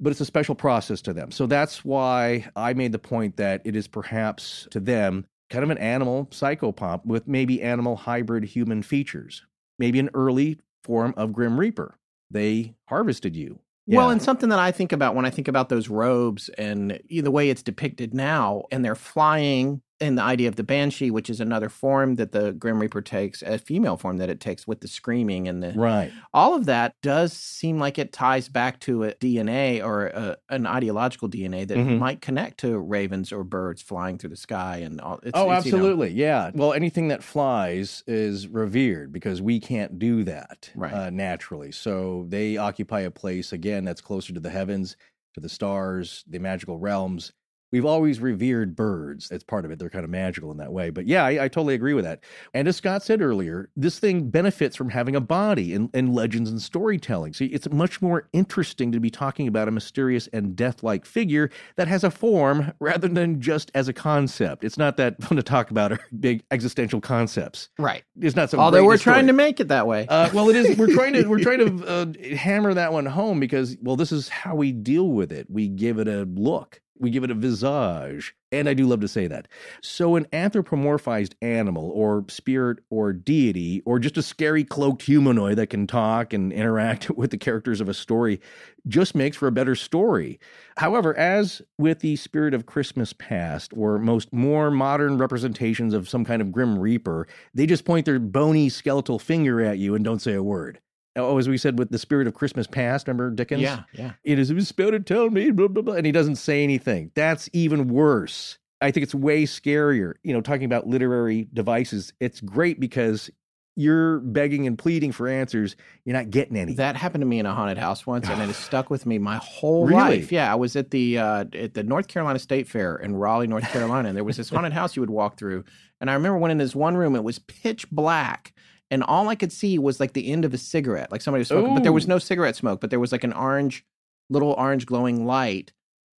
but it's a special process to them. So that's why I made the point that it is perhaps to them kind of an animal psychopomp with maybe animal hybrid human features, maybe an early form of Grim Reaper. They harvested you. Well, and something that I think about when I think about those robes and eh, the way it's depicted now, and they're flying, and the idea of the banshee, which is another form that the Grim Reaper takes, a female form that it takes with the screaming and the right. all of that does seem like it ties back to a DNA or a, an ideological DNA that Mhm. might connect to ravens or birds flying through the sky and all. It's, oh, it's, you know- absolutely. Yeah. Well, anything that flies is revered because we can't do that Right. uh, naturally. So they occupy a place, again, that's closer to the heavens, to the stars, the magical realms. We've always revered birds. It's part of it. They're kind of magical in that way. But yeah, I, I totally agree with that. And as Scott said earlier, this thing benefits from having a body in, in legends and storytelling. See, it's much more interesting to be talking about a mysterious and death like figure that has a form rather than just as a concept. It's not that fun to talk about big existential concepts. right. It's not some Although we're story. trying to make it that way. Uh, well, it is. We're trying to we're trying to uh, hammer that one home because well, this is how we deal with it. We give it a look. We give it a visage, and I do love to say that. So, an anthropomorphized animal, or spirit, or deity, or just a scary cloaked humanoid that can talk and interact with the characters of a story, just makes for a better story. However, as with the spirit of Christmas past, or most more modern representations of some kind of grim reaper, they just point their bony skeletal finger at you and don't say a word. Oh, as we said with the spirit of Christmas past, remember Dickens? yeah, yeah. It is a spirit to tell me, blah, blah, blah, and he doesn't say anything. That's even worse. I think it's way scarier. You know, talking about literary devices, it's great because you're begging and pleading for answers. You're not getting any. That happened to me in a haunted house once, and it has stuck with me my whole Really? life. Yeah, I was at the uh, at the North Carolina State Fair in Raleigh, North Carolina, and there was this haunted house you would walk through. And I remember when in this one room, it was pitch black, and all I could see was like the end of a cigarette, like somebody was smoking. But there was no cigarette smoke, but there was like an orange, little orange glowing light.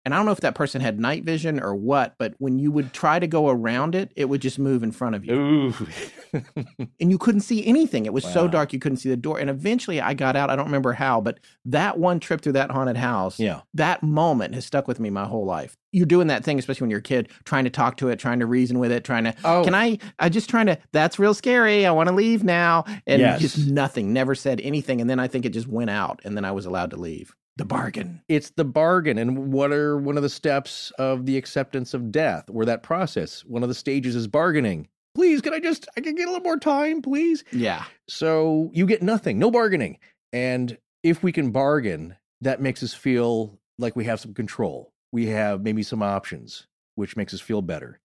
And I don't know if that person had night vision or what, but when you would try to go around it, it would just move in front of you Ooh. and you couldn't see anything. It was so dark you couldn't see the door. And eventually I got out. I don't remember how, but that one trip through that haunted house, yeah. that moment has stuck with me my whole life. You're doing that thing, especially when you're a kid, trying to talk to it, trying to reason with it, trying to, Oh. can I, I just trying to, that's real scary. I want to leave now. And Yes. just nothing, never said anything. And then I think it just went out and then I was allowed to leave. The bargain. It's the bargain. And what are one of the steps of the acceptance of death or that process? One of the stages is bargaining. Please, can I just, I can get a little more time, please? Yeah. So you get nothing, no bargaining. And if we can bargain, that makes us feel like we have some control. We have maybe some options, which makes us feel better.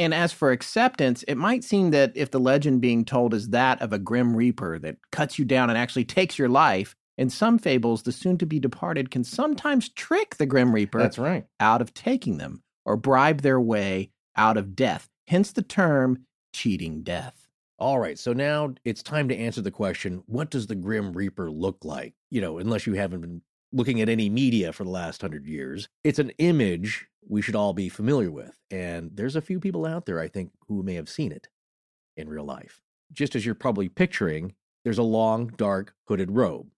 And as for acceptance, it might seem that if the legend being told is that of a grim reaper that cuts you down and actually takes your life, in some fables, the soon to be departed can sometimes trick the grim reaper That's right. out of taking them or bribe their way out of death. Hence the term cheating death. All right. So now it's time to answer the question what does the Grim Reaper look like? You know, unless you haven't been looking at any media for the last hundred years, it's an image we should all be familiar with. And there's a few people out there, I think, who may have seen it in real life. Just as you're probably picturing, there's a long, dark, hooded robe.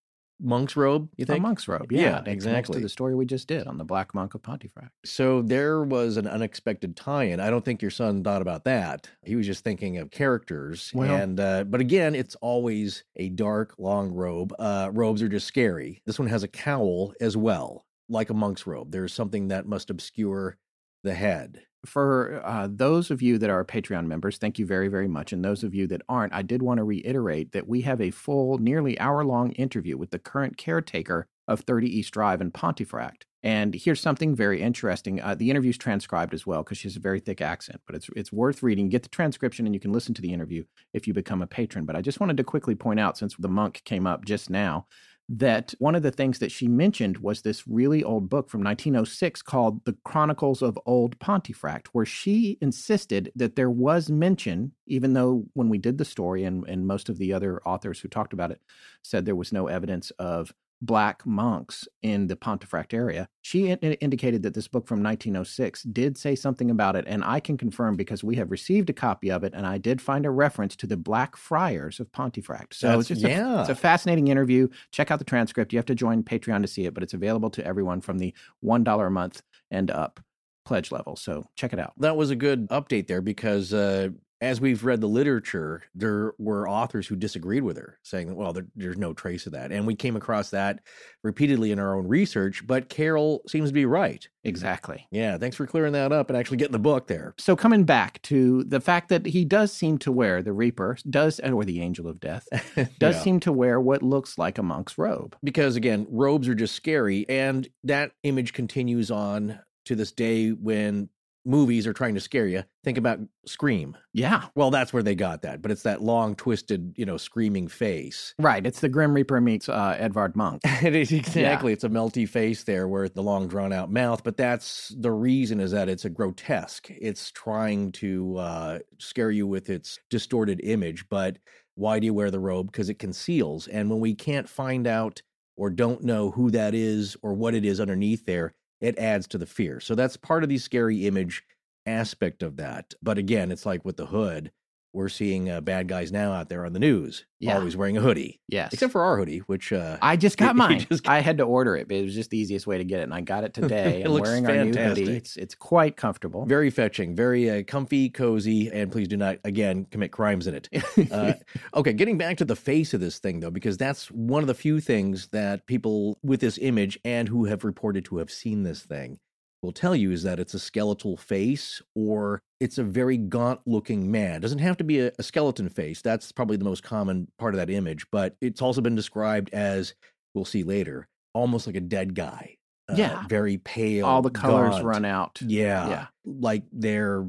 Monk's robe, you A think? monk's robe. Yeah, Yeah, exactly. to the story we just did on the Black Monk of Pontefract. So there was an unexpected tie-in. I don't think your son thought about that. He was just thinking of characters. Well- and uh, but again, it's always a dark, long robe. Uh, robes are just scary. This one has a cowl as well, like a monk's robe. There's something that must obscure the head. For uh, those of you that are Patreon members, thank you very, very much. And those of you that aren't, I did want to reiterate that we have a full, nearly hour long interview with the current caretaker of 30 East Drive in Pontefract. And here's something very interesting. Uh, the interview's transcribed as well because she has a very thick accent, but it's it's worth reading. Get the transcription and you can listen to the interview if you become a patron. But I just wanted to quickly point out, since the monk came up just now, that one of the things that she mentioned was this really old book from 1906 called The Chronicles of Old Pontefract, where she insisted that there was mention, even though when we did the story and, and most of the other authors who talked about it said there was no evidence of black monks in the Pontefract area. She in- indicated that this book from 1906 did say something about it, and I can confirm because we have received a copy of it, and I did find a reference to the Black Friars of Pontefract. So That's- it's just a- yeah. it's a fascinating interview. Check out the transcript. You have to join Patreon to see it, but it's available to everyone from the $1 a month and up pledge level. So check it out. That was a good update there because uh, as we've read the literature, there were authors who disagreed with her, saying, well, there, there's no trace of that. And we came across that repeatedly in our own research, but Carol seems to be right. Exactly. Yeah, thanks for clearing that up and actually getting the book there. So coming back to the fact that he does seem to wear the Reaper, does or the Angel of Death, does Yeah. seem to wear what looks like a monk's robe. because again, robes are just scary, and that image continues on to this day when movies are trying to scare you. Think about Scream. Yeah. Well, that's where they got that, but it's that long, twisted, you know, screaming face. Right. It's the Grim Reaper meets uh, Edvard Munch. it is exactly. It's a melty face there, where the long, drawn out mouth. But that's the reason is that it's a grotesque. It's trying to uh, scare you with its distorted image. But why do you wear the robe? Because it conceals. And when we can't find out or don't know who that is or what it is underneath there, it adds to the fear. So that's part of the scary image aspect of that. But again, it's like with the hood. We're seeing uh, bad guys now out there on the news, Yeah. always wearing a hoodie, Yes. except for our hoodie, which uh, I just got mine. just I had to order it, but it was just the easiest way to get it, and I got it today. It I'm looks wearing our new fantastic. hoodie. It's it's quite comfortable. very fetching, very uh, comfy, cozy, and please do not again commit crimes in it. Uh, okay, getting back to the face of this thing though, because that's one of the few things that people with this image and who have reported to have seen this thing will tell you is that it's a skeletal face or it's a very gaunt looking man. It doesn't have to be a, a skeleton face. That's probably the most common part of that image, but it's also been described as we'll see later, almost like a dead guy. Uh, Yeah. very pale. All the colors gaunt. run out. Yeah. Yeah. Like they're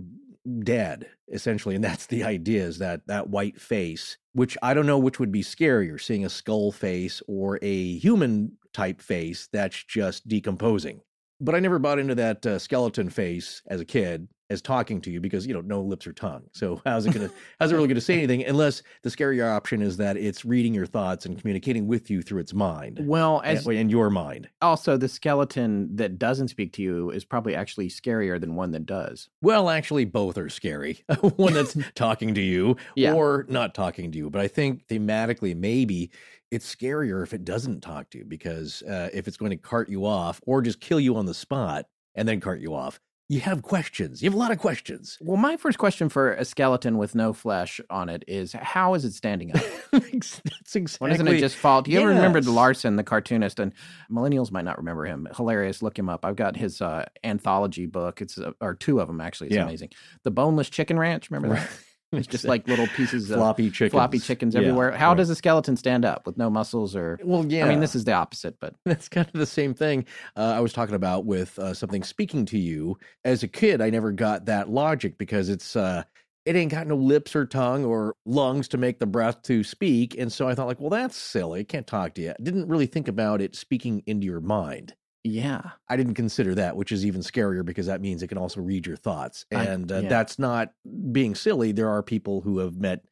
dead essentially and that's the idea is that that white face which i don't know which would be scarier seeing a skull face or a human type face that's just decomposing but i never bought into that uh, skeleton face as a kid as talking to you because you know no lips or tongue. So how's it gonna how's it really gonna say anything unless the scarier option is that it's reading your thoughts and communicating with you through its mind. Well, as and, your mind. Also, the skeleton that doesn't speak to you is probably actually scarier than one that does. Well, actually, both are scary. one that's talking to you yeah. or not talking to you. But I think thematically, maybe it's scarier if it doesn't talk to you because uh, if it's going to cart you off or just kill you on the spot and then cart you off you have questions. You have a lot of questions. Well, my first question for a skeleton with no flesh on it is how is it standing up? That's exactly. Doesn't it just fall? Do you yes. ever remember Larson, the cartoonist? And millennials might not remember him. Hilarious. Look him up. I've got his uh, anthology book. It's uh, or two of them actually. It's yeah. amazing. The Boneless Chicken Ranch. Remember that? It's just like little pieces of floppy chickens, floppy chickens everywhere. Yeah, How right. does a skeleton stand up with no muscles or? Well, yeah. I mean, this is the opposite, but that's kind of the same thing uh, I was talking about with uh, something speaking to you. As a kid, I never got that logic because it's uh, it ain't got no lips or tongue or lungs to make the breath to speak, and so I thought like, well, that's silly. Can't talk to you. I didn't really think about it speaking into your mind. Yeah. I didn't consider that, which is even scarier because that means it can also read your thoughts. And I, uh, that's not being silly. There are people who have met,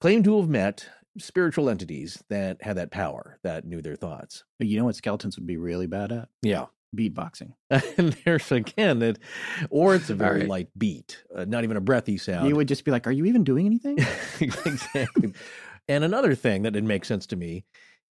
claim to have met spiritual entities that had that power, that knew their thoughts. But you know what skeletons would be really bad at? Yeah. Beatboxing. and there's again that, or it's a very right. light beat, uh, not even a breathy sound. You would just be like, Are you even doing anything? exactly. and another thing that didn't make sense to me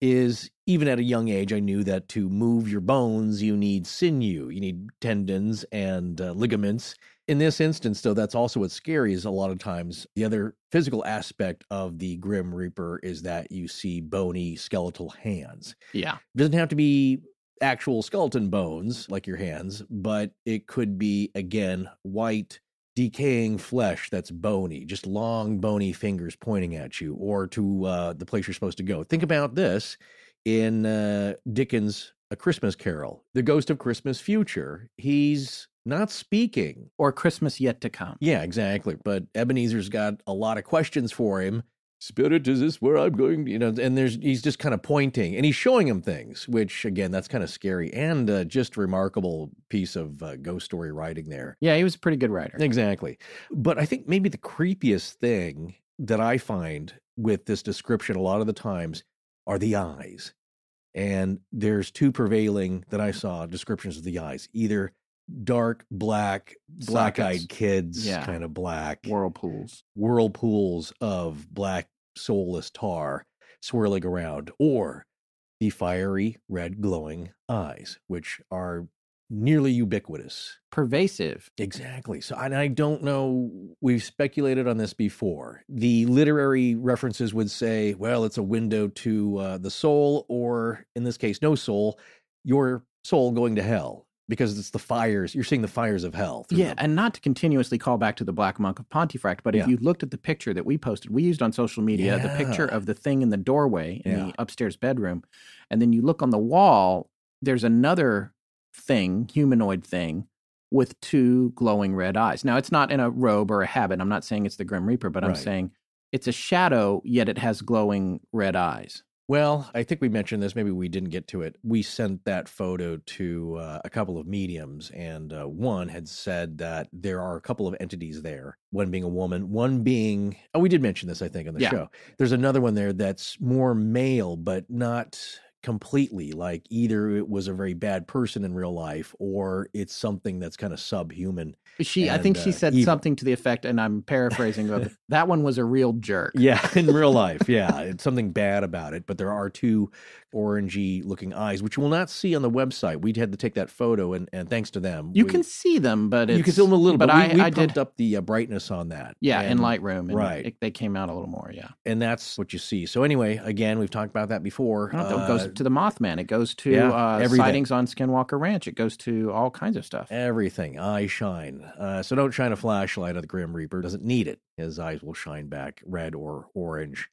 is even at a young age, I knew that to move your bones, you need sinew, you need tendons and uh, ligaments. In this instance, though, that's also what's scary is a lot of times the other physical aspect of the Grim Reaper is that you see bony skeletal hands. Yeah. It doesn't have to be actual skeleton bones like your hands, but it could be, again, white decaying flesh that's bony, just long bony fingers pointing at you or to uh, the place you're supposed to go. Think about this in uh, Dickens' A Christmas Carol, The Ghost of Christmas Future. He's not speaking. Or Christmas Yet to Come. Yeah, exactly. But Ebenezer's got a lot of questions for him spirit is this where i'm going? You know and there's he's just kind of pointing and he's showing him things which again that's kind of scary and uh, just remarkable piece of uh, ghost story writing there. Yeah he was a pretty good writer. Exactly. But i think maybe the creepiest thing that i find with this description a lot of the times are the eyes. And there's two prevailing that i saw descriptions of the eyes either dark black black eyed kids yeah. kind of black whirlpools. whirlpools of black soulless tar swirling around, or the fiery red glowing eyes, which are nearly ubiquitous. Pervasive. Exactly. So, and I don't know, we've speculated on this before. The literary references would say, well, it's a window to uh, the soul, or in this case, no soul, your soul going to hell because it's the fires. You're seeing the fires of hell. Yeah, them. and not to continuously call back to the Black Monk of Pontefract, but yeah. if you looked at the picture that we posted, we used on social media yeah. the picture of the thing in the doorway in yeah. the upstairs bedroom, and then you look on the wall. There's another thing, humanoid thing, with two glowing red eyes. Now, it's not in a robe or a habit. I'm not saying it's the Grim Reaper, but I'm saying it's a shadow, yet it has glowing red eyes. Well, I think we mentioned this. Maybe we didn't get to it. We sent that photo to uh, a couple of mediums, and uh, one had said that there are a couple of entities there. One being a woman, one being oh, we did mention this, I think, on the yeah. show. There's another one there that's more male, but not completely like either it was a very bad person in real life or it's something that's kind of subhuman she, and, I think she uh, said evil. something to the effect, and I'm paraphrasing, but that one was a real jerk. Yeah, in real life, yeah, it's something bad about it. But there are two orangey looking eyes, which you will not see on the website. We had to take that photo, and, and thanks to them, you we, can see them, but you can see them a little. But bit. I, we, we I did, up the uh, brightness on that. Yeah, and, in Lightroom, right? It, they came out a little more. Yeah, and that's what you see. So anyway, again, we've talked about that before. Uh, it goes to the Mothman. It goes to yeah, uh, sightings on Skinwalker Ranch. It goes to all kinds of stuff. Everything. Eye shine. Uh, so don't shine a flashlight at the Grim Reaper. Doesn't need it. His eyes will shine back red or orange,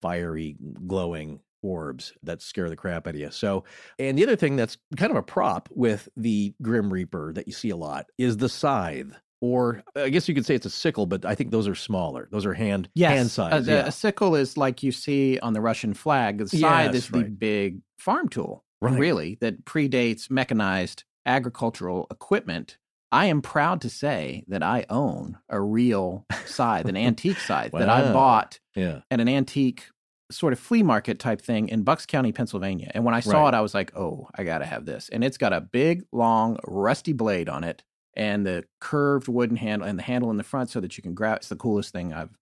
fiery, glowing orbs that scare the crap out of you. So, and the other thing that's kind of a prop with the Grim Reaper that you see a lot is the scythe or I guess you could say it's a sickle, but I think those are smaller. Those are hand Yes, hand a- size. a, yeah. a sickle is like you see on the Russian flag. The scythe Yes, is the big farm tool, Right. really, that predates mechanized agricultural equipment. I am proud to say that I own a real scythe, an antique scythe that I bought yeah. at an antique sort of flea market type thing in Bucks County, Pennsylvania. And when I saw Right. it, I was like, oh, I got to have this. And it's got a big, long, rusty blade on it and the curved wooden handle and the handle in the front so that you can grab. It's the coolest thing I've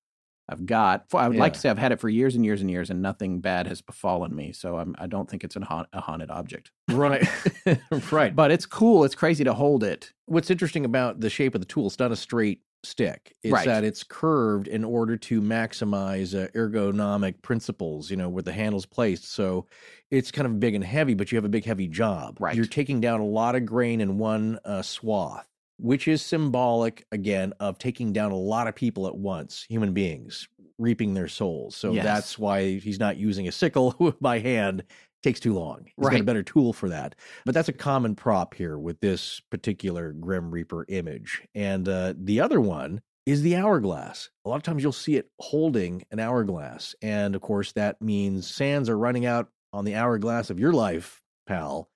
I've got. I would like to say I've had it for years and years and years, and nothing bad has befallen me. So I'm, I don't think it's a haunted object. Right. right. But it's cool. It's crazy to hold it. what's interesting about the shape of the tool, it's not a straight stick. It's Right. that it's curved in order to maximize uh, ergonomic principles, you know, where the handle's placed. So it's kind of big and heavy, but you have a big, heavy job. Right. You're taking down a lot of grain in one uh, swath, which is symbolic, again, of taking down a lot of people at once, human beings reaping their souls. So Yes. that's why he's not using a sickle by hand. Takes too long. He's got a better tool for that. But that's a common prop here with this particular Grim Reaper image. And uh, the other one is the hourglass. A lot of times you'll see it holding an hourglass. And of course, that means sands are running out on the hourglass of your life, pal.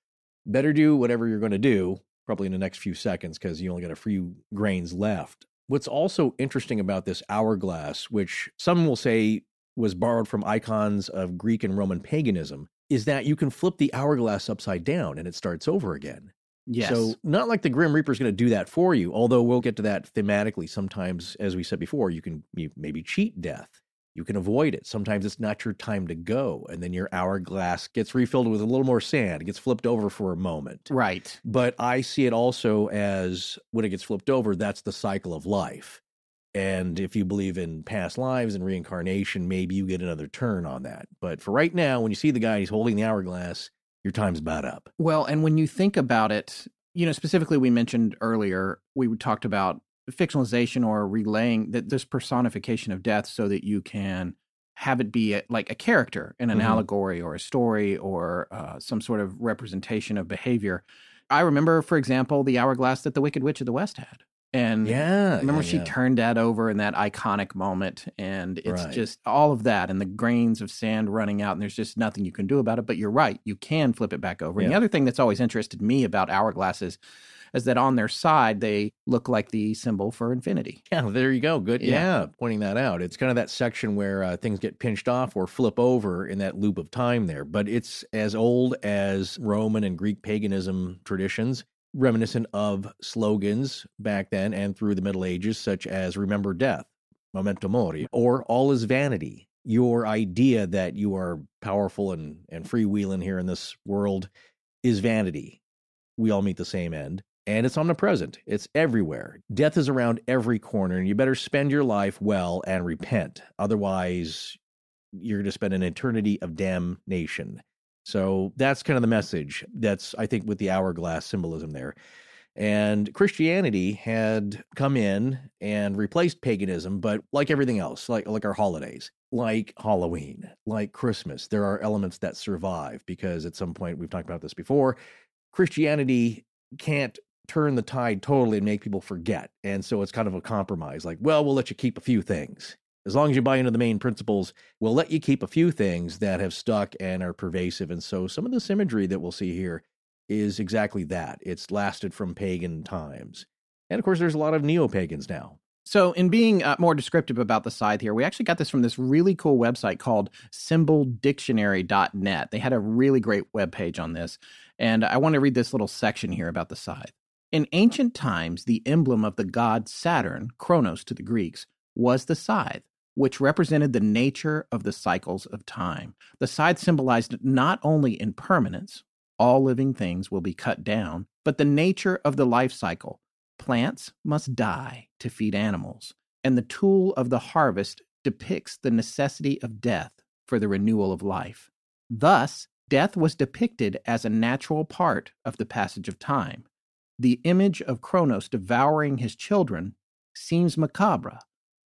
Better do whatever you're going to do, probably in the next few seconds, because you only got a few grains left. What's also interesting about this hourglass, which some will say was borrowed from icons of Greek and Roman paganism, is that you can flip the hourglass upside down and it starts over again. Yes. So, not like the Grim Reaper is going to do that for you, although we'll get to that thematically. Sometimes, as we said before, you can you maybe cheat death. You can avoid it. Sometimes it's not your time to go, and then your hourglass gets refilled with a little more sand, it gets flipped over for a moment. right. But I see it also as when it gets flipped over, that's the cycle of life. And if you believe in past lives and reincarnation, maybe you get another turn on that. But for right now, when you see the guy, he's holding the hourglass, your time's about up. Well, and when you think about it, you know, specifically, we mentioned earlier, we talked about fictionalization or relaying that this personification of death so that you can have it be a, like a character in an Mhm. allegory or a story or uh, some sort of representation of behavior. I remember, for example, the hourglass that the Wicked Witch of the West had. And Yeah. Remember, yeah, she yeah. turned that over in that iconic moment, and it's Right. just all of that, and the grains of sand running out, and there's just nothing you can do about it. But you're right, you can flip it back over. And the other thing that's always interested me about hourglasses is that on their side they look like the symbol for infinity. Yeah, there you go. Good. Yeah. Yeah. pointing that out. It's kind of that section where uh, things get pinched off or flip over in that loop of time there. But it's as old as Roman and Greek paganism traditions, reminiscent of slogans back then and through the Middle Ages, such as Remember Death, Memento Mori, or All is Vanity. Your idea that you are powerful and, and freewheeling here in this world is vanity. We all meet the same end and it's omnipresent. It's everywhere. Death is around every corner, and you better spend your life well and repent. Otherwise, you're going to spend an eternity of damnation. So that's kind of the message. That's, I think, with the hourglass symbolism there. And Christianity had come in and replaced paganism, but like everything else, like like our holidays, like Halloween, like Christmas, there are elements that survive because at some point we've talked about this before. Christianity can't turn the tide totally and make people forget. And so it's kind of a compromise like, well, we'll let you keep a few things. As long as you buy into the main principles, we'll let you keep a few things that have stuck and are pervasive. And so some of this imagery that we'll see here is exactly that. It's lasted from pagan times. And of course, there's a lot of neo pagans now. So, in being uh, more descriptive about the scythe here, we actually got this from this really cool website called symboldictionary.net. They had a really great webpage on this. And I want to read this little section here about the scythe. In ancient times, the emblem of the god Saturn, Kronos to the Greeks, was the scythe, which represented the nature of the cycles of time. The scythe symbolized not only impermanence, all living things will be cut down, but the nature of the life cycle. Plants must die to feed animals, and the tool of the harvest depicts the necessity of death for the renewal of life. Thus, death was depicted as a natural part of the passage of time. The image of Kronos devouring his children seems macabre,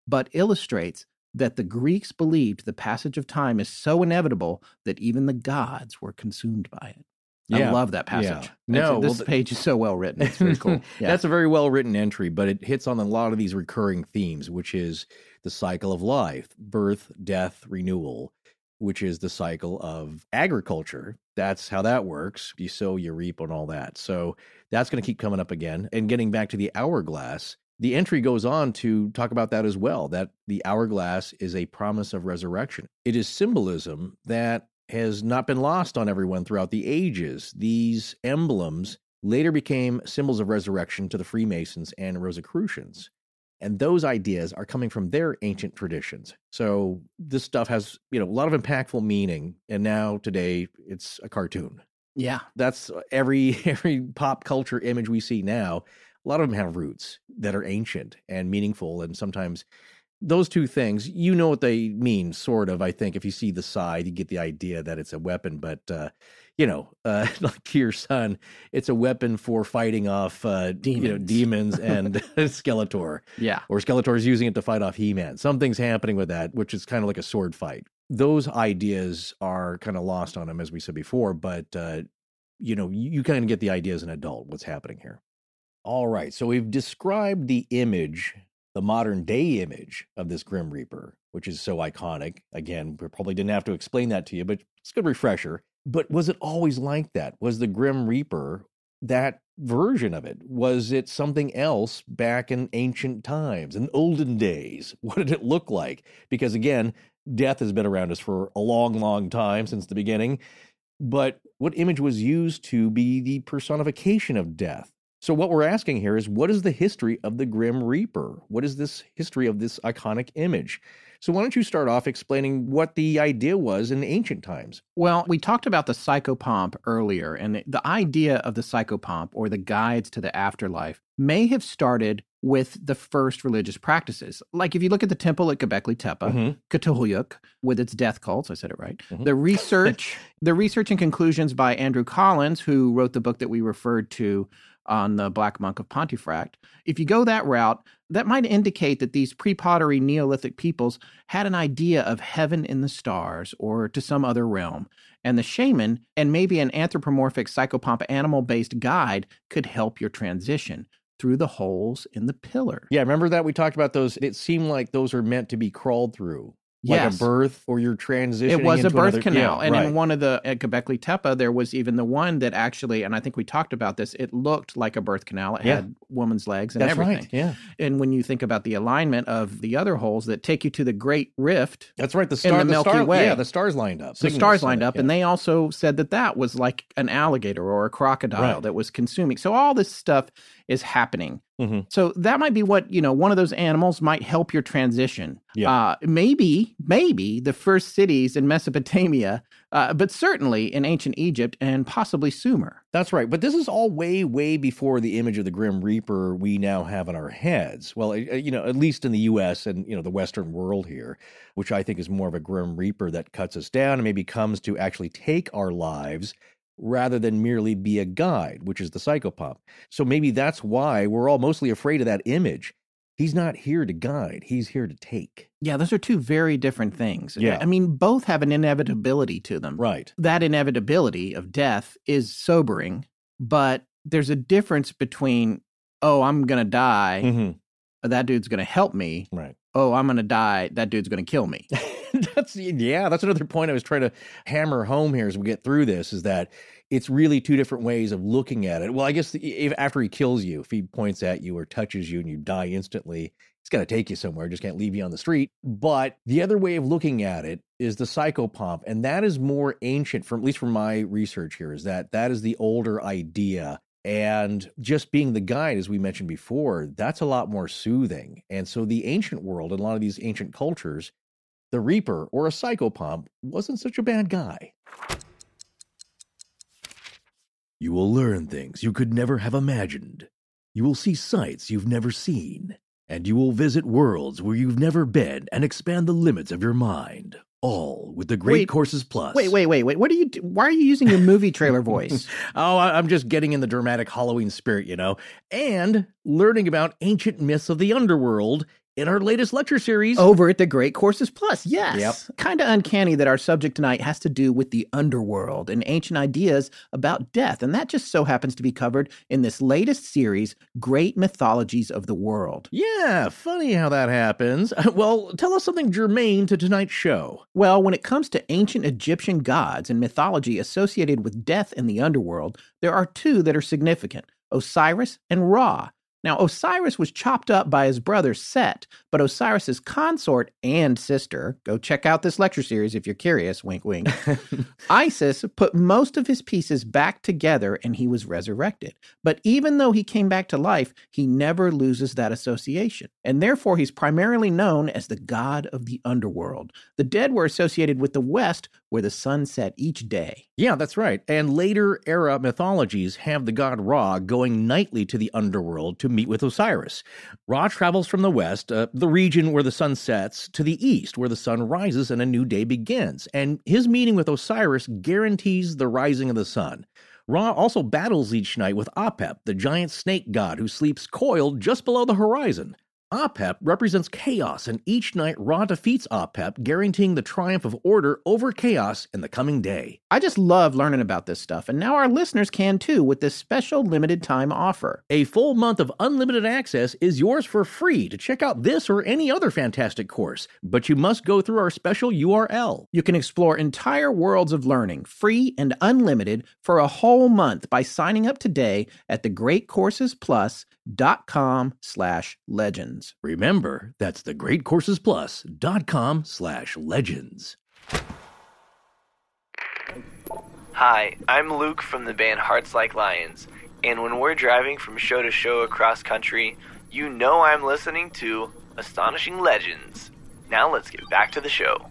but illustrates that the Greeks believed the passage of time is so inevitable that even the gods were consumed by it. I love that passage. Yeah. No, this well, page is so well written. It's very cool. Yeah. That's a very well written entry, but it hits on a lot of these recurring themes, which is the cycle of life, birth, death, renewal, which is the cycle of agriculture. That's how that works. You sow, you reap, and all that. So that's going to keep coming up again. And getting back to the hourglass, the entry goes on to talk about that as well that the hourglass is a promise of resurrection. It is symbolism that has not been lost on everyone throughout the ages. These emblems later became symbols of resurrection to the Freemasons and Rosicrucians. And those ideas are coming from their ancient traditions. So this stuff has, you know, a lot of impactful meaning. And now today it's a cartoon. yeah. That's every every pop culture image we see now. A lot of them have roots that are ancient and meaningful. And sometimes those two things, you know what they mean, sort of. I think if you see the side, you get the idea that it's a weapon. But uh, you know, uh, like to your son, it's a weapon for fighting off uh, you know, Demons. demons and Skeletor, Yeah. or Skeletor is using it to fight off He-Man. Something's happening with that, which is kind of like a sword fight. Those ideas are kind of lost on him, as we said before. But uh, you know, you, you kind of get the idea as an adult what's happening here. All right, so we've described the image, the modern day image of this Grim Reaper, which is so iconic. Again, we probably didn't have to explain that to you, but it's a good refresher. But was it always like that? Was the Grim Reaper that version of it? Was it something else back in ancient times, in olden days? What did it look like? Because again, death has been around us for a long, long time since the beginning. But what image was used to be the personification of death? So, what we're asking here is what is the history of the Grim Reaper? What is this history of this iconic image? So, why don't you start off explaining what the idea was in ancient times? Well, we talked about the psychopomp earlier, and the, the idea of the psychopomp or the guides to the afterlife may have started with the first religious practices. Like if you look at the temple at Göbekli Tepe, Mhm. With its death cults, I said it right. Mhm. The research, the research and conclusions by Andrew Collins, who wrote the book that we referred to on the Black Monk of Pontefract. If you go that route, that might indicate that these pre-pottery Neolithic peoples had an idea of heaven in the stars or to some other realm. And the shaman and maybe an anthropomorphic psychopomp animal-based guide could help your transition through the holes in the pillar. Yeah, remember that we talked about those? It seemed like those are meant to be crawled through, like Yes. a birth or you're transitioning. It was a birth another- canal. Yeah, and right. in one of the at Göbekli Tepe, there was even the one that actually, and I think we talked about this, it looked like a birth canal. It Yeah. had woman's legs and That's everything. right. Yeah, And when you think about the alignment of the other holes that take you to the Great Rift, that's right. The In star, the Milky star, Way. Yeah, the stars lined up. the stars lined it, up, yeah. and they also said that that was like an alligator or a crocodile Right. that was consuming. So all this stuff is happening. Mhm. So that might be what you know. One of those animals might help your transition. Yeah. Uh, maybe, maybe the first cities in Mesopotamia, uh, but certainly in ancient Egypt and possibly Sumer. That's right. But this is all way, way before the image of the Grim Reaper we now have in our heads. Well, you know, at least in the U.S. and you know the Western world here, which I think is more of a Grim Reaper that cuts us down and maybe comes to actually take our lives rather than merely be a guide, which is the psychopomp. So maybe that's why we're all mostly afraid of that image. He's not here to guide; he's here to take. Yeah, those are two very different things. Yeah. I mean, both have an inevitability to them. Right. that inevitability of death is sobering, but there's a difference between, oh, I'm going to die, hmm that dude's going to help me. Right. Oh, I'm going to die, that dude's going to kill me. that's yeah that's another point i was trying to hammer home here as we get through this is that it's really two different ways of looking at it well i guess if after he kills you if he points at you or touches you and you die instantly he's got to take you somewhere just can't leave you on the street but the other way of looking at it is the psychopomp and that is more ancient from at least from my research here is that that is the older idea and just being the guide, as we mentioned before, that's a lot more soothing. And so, the ancient world, and a lot of these ancient cultures, the Reaper or a psychopomp wasn't such a bad guy. You will learn things you could never have imagined. You will see sights you've never seen. And you will visit worlds where you've never been and expand the limits of your mind. All with the Great Wait. Courses Plus. wait, wait, wait, wait. What are you, do- why are you using your movie trailer voice? Oh, I- I'm just getting in the dramatic Halloween spirit, you know, and learning about ancient myths of the underworld in our latest lecture series. Over at the Great Courses Plus, yes. Yep. Kind of uncanny that our subject tonight has to do with the underworld and ancient ideas about death. And that just so happens to be covered in this latest series, Great Mythologies of the World. Yeah, funny how that happens. Well, tell us something germane to tonight's show. Well, when it comes to ancient Egyptian gods and mythology associated with death in the underworld, there are two that are significant Osiris and Ra. Now, Osiris was chopped up by his brother Set, but Osiris's consort and sister, go check out this lecture series if you're curious, wink wink, Isis put most of his pieces back together and he was resurrected. But even though he came back to life, he never loses that association. And therefore, he's primarily known as the god of the underworld. The dead were associated with the West, where the sun set each day. Yeah, that's right. And later era mythologies have the god Ra going nightly to the underworld to meet with Osiris. Ra travels from the west, uh, the region where the sun sets, to the east, where the sun rises and a new day begins. And his meeting with Osiris guarantees the rising of the sun. Ra also battles each night with Apep, the giant snake god who sleeps coiled just below the horizon. Apep represents chaos, and each night Ra defeats Apep, guaranteeing the triumph of order over chaos in the coming day. I just love learning about this stuff, and now our listeners can too with this special limited time offer. A full month of unlimited access is yours for free to check out this or any other fantastic course, but you must go through our special URL. You can explore entire worlds of learning, free and unlimited, for a whole month by signing up today at thegreatcoursesplus.com slash legends. Remember, that's thegreatcoursesplus.com slash legends. Hi, I'm Luke from the band Hearts Like Lions, and when we're driving from show to show across country, you know I'm listening to Astonishing Legends. Now let's get back to the show.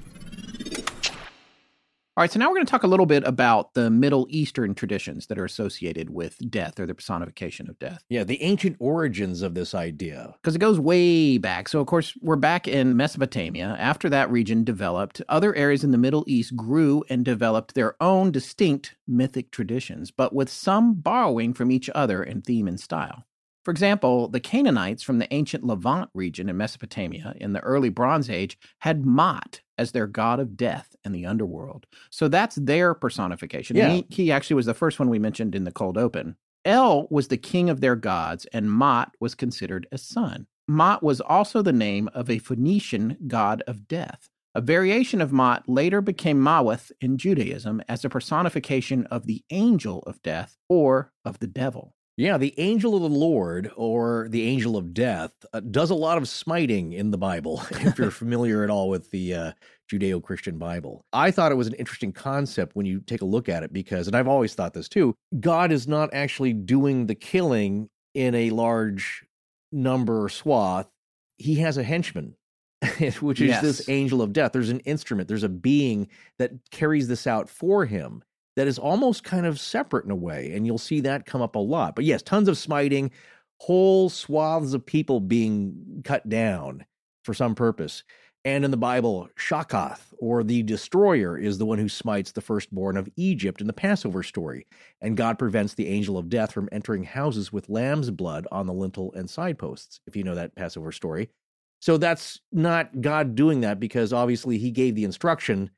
All right, so now we're going to talk a little bit about the Middle Eastern traditions that are associated with death or the personification of death. Yeah, the ancient origins of this idea. Because it goes way back. So, of course, we're back in Mesopotamia. After that region developed, other areas in the Middle East grew and developed their own distinct mythic traditions, but with some borrowing from each other in theme and style. For example, the Canaanites from the ancient Levant region in Mesopotamia in the early Bronze Age had Mot as their god of death and the underworld. So that's their personification. Yeah. He, he actually was the first one we mentioned in the cold open. El was the king of their gods, and Mot was considered a son. Mot was also the name of a Phoenician god of death. A variation of Mot later became Maweth in Judaism as a personification of the angel of death or of the devil. Yeah, the angel of the Lord or the angel of death uh, does a lot of smiting in the Bible, if you're familiar at all with the uh, Judeo Christian Bible. I thought it was an interesting concept when you take a look at it because, and I've always thought this too, God is not actually doing the killing in a large number or swath. He has a henchman. Which is Yes. this angel of death. There's an instrument, there's a being that carries this out for him that is almost kind of separate in a way. And you'll see that come up a lot. But yes, tons of smiting, whole swaths of people being cut down for some purpose. And in the Bible, Shakath, or the destroyer, is the one who smites the firstborn of Egypt in the Passover story. And God prevents the angel of death from entering houses with lamb's blood on the lintel and side posts, if you know that Passover story. So that's not God doing that because obviously he gave the instruction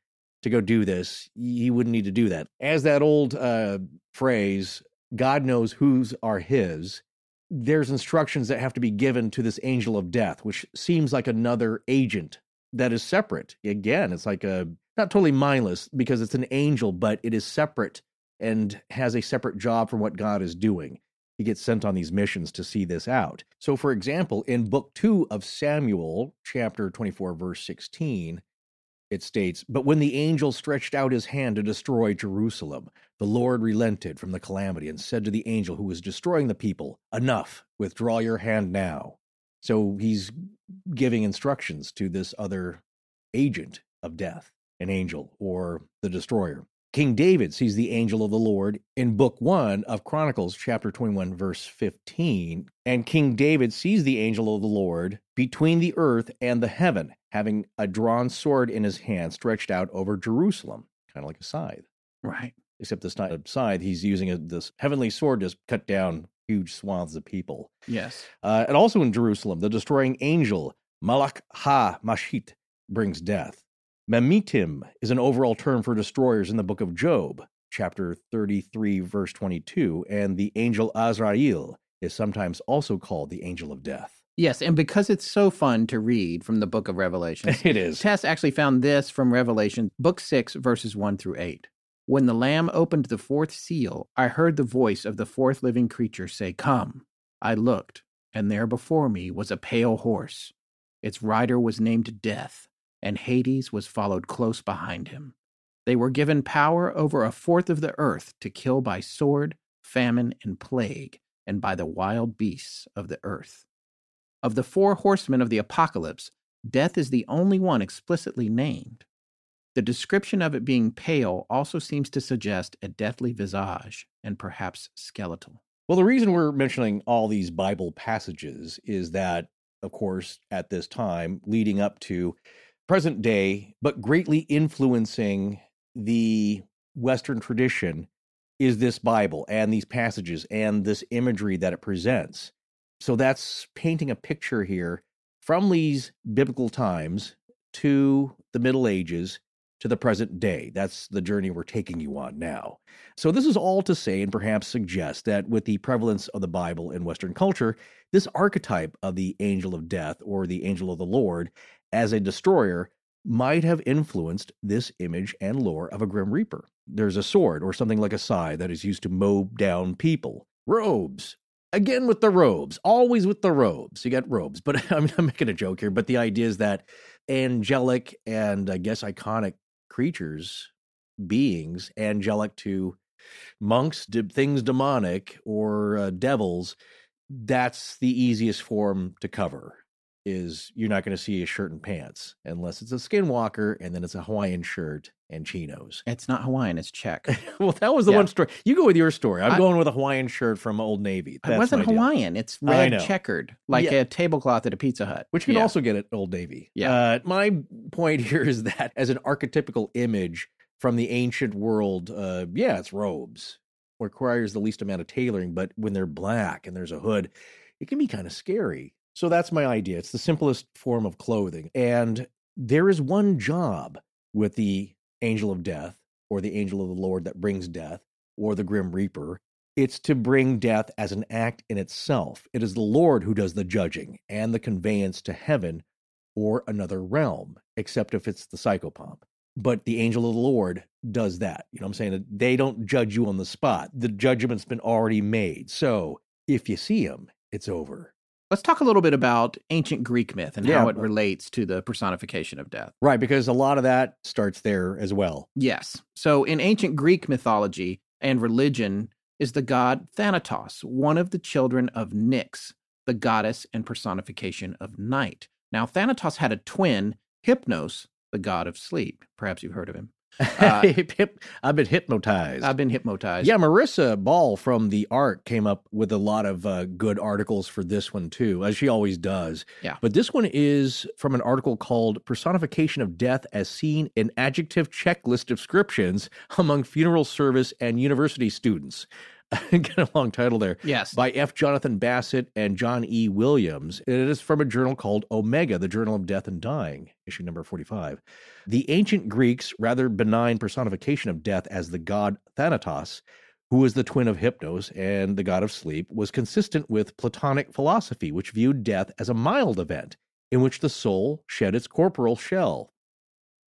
to go do this. He wouldn't need to do that. As that old uh, phrase, God knows whose are his, there's instructions that have to be given to this angel of death, which seems like another agent that is separate. Again, it's like a not totally mindless because it's an angel, but it is separate and has a separate job from what God is doing. He gets sent on these missions to see this out. So, for example, in book two of Samuel, chapter 24, verse 16, it states, But when the angel stretched out his hand to destroy Jerusalem, the Lord relented from the calamity and said to the angel who was destroying the people, Enough, withdraw your hand now. So he's giving instructions to this other agent of death, an angel or the destroyer. King David sees the angel of the Lord in book 1 of Chronicles chapter 21 verse 15 and King David sees the angel of the Lord between the earth and the heaven having a drawn sword in his hand stretched out over Jerusalem kind of like a scythe Right. except this not a scythe he's using a, this heavenly sword to cut down huge swaths of people Yes. uh, and also in Jerusalem, the destroying angel Malak ha Mashit brings death. Memitim is an overall term for destroyers in the book of Job, chapter 33, verse 22, and the angel Azrael is sometimes also called the angel of death. Yes, and because it's so fun to read from the book of Revelation, It is. Tess actually found this from Revelation, book 6, verses 1 through 8. When the Lamb opened the fourth seal, I heard the voice of the fourth living creature say, Come. I looked, and there before me was a pale horse. Its rider was named Death, and Hades was followed close behind him. They were given power over a fourth of the earth to kill by sword, famine, and plague, and by the wild beasts of the earth. Of the four horsemen of the apocalypse, death is the only one explicitly named. The description of it being pale also seems to suggest a deathly visage and perhaps skeletal. Well, the reason we're mentioning all these Bible passages is that, of course, at this time, leading up to present day, but greatly influencing the Western tradition, is this Bible and these passages and this imagery that it presents. So that's painting a picture here from these biblical times to the Middle Ages to the present day. That's the journey we're taking you on now. So, this is all to say and perhaps suggest that with the prevalence of the Bible in Western culture, this archetype of the angel of death or the angel of the Lord as a destroyer might have influenced this image and lore of a Grim Reaper. There's a sword or something like a scythe that is used to mow down people. Robes. Again with the robes, always with the robes. You got robes, but I'm, I'm making a joke here. But the idea is that angelic and I guess iconic creatures, beings, angelic to monks, things demonic, or uh, devils, that's the easiest form to cover. Is you're not going to see a shirt and pants unless it's a skinwalker and then it's a Hawaiian shirt and chinos. It's not Hawaiian, it's Czech. well, that was the Yeah. one story. You go with your story. I'm I- going with a Hawaiian shirt from Old Navy. it wasn't deal. Hawaiian, it's red checkered, like Yeah. a tablecloth at a Pizza Hut. which you can Yeah. also get at Old Navy. Yeah. Uh, my point here is that as an archetypical image from the ancient world, uh, yeah, it's robes. Requires the least amount of tailoring, but when they're black and there's a hood, it can be kind of scary. So that's my idea. It's the simplest form of clothing. And there is one job with the angel of death or the angel of the Lord that brings death or the grim reaper. It's to bring death as an act in itself. It is the Lord who does the judging and the conveyance to heaven or another realm, except if it's the psychopomp. But the angel of the Lord does that. You know what I'm saying? They don't judge you on the spot. The judgment's been already made. So if you see him, it's over. Let's talk a little bit about ancient Greek myth and Yeah, how it relates to the personification of death. Right, because a lot of that starts there as well. Yes. So in ancient Greek mythology and religion is the god Thanatos, one of the children of Nyx, the goddess and personification of night. Now, Thanatos had a twin, Hypnos, the god of sleep. Perhaps you've heard of him. Uh, I've been hypnotized. I've been hypnotized. Yeah, Marissa Ball from the Arc came up with a lot of uh, good articles for this one too, as she always does. Yeah. But this one is from an article called Personification of Death as Seen in Adjective Checklist Descriptions Among Funeral Service and University Students. Get a long title there. Yes. By F. Jonathan Bassett and John E. Williams. It is from a journal called Omega, the Journal of Death and Dying, issue number 45. The ancient Greeks' rather benign personification of death as the god Thanatos, who was the twin of Hypnos and the god of sleep, was consistent with Platonic philosophy, which viewed death as a mild event in which the soul shed its corporal shell.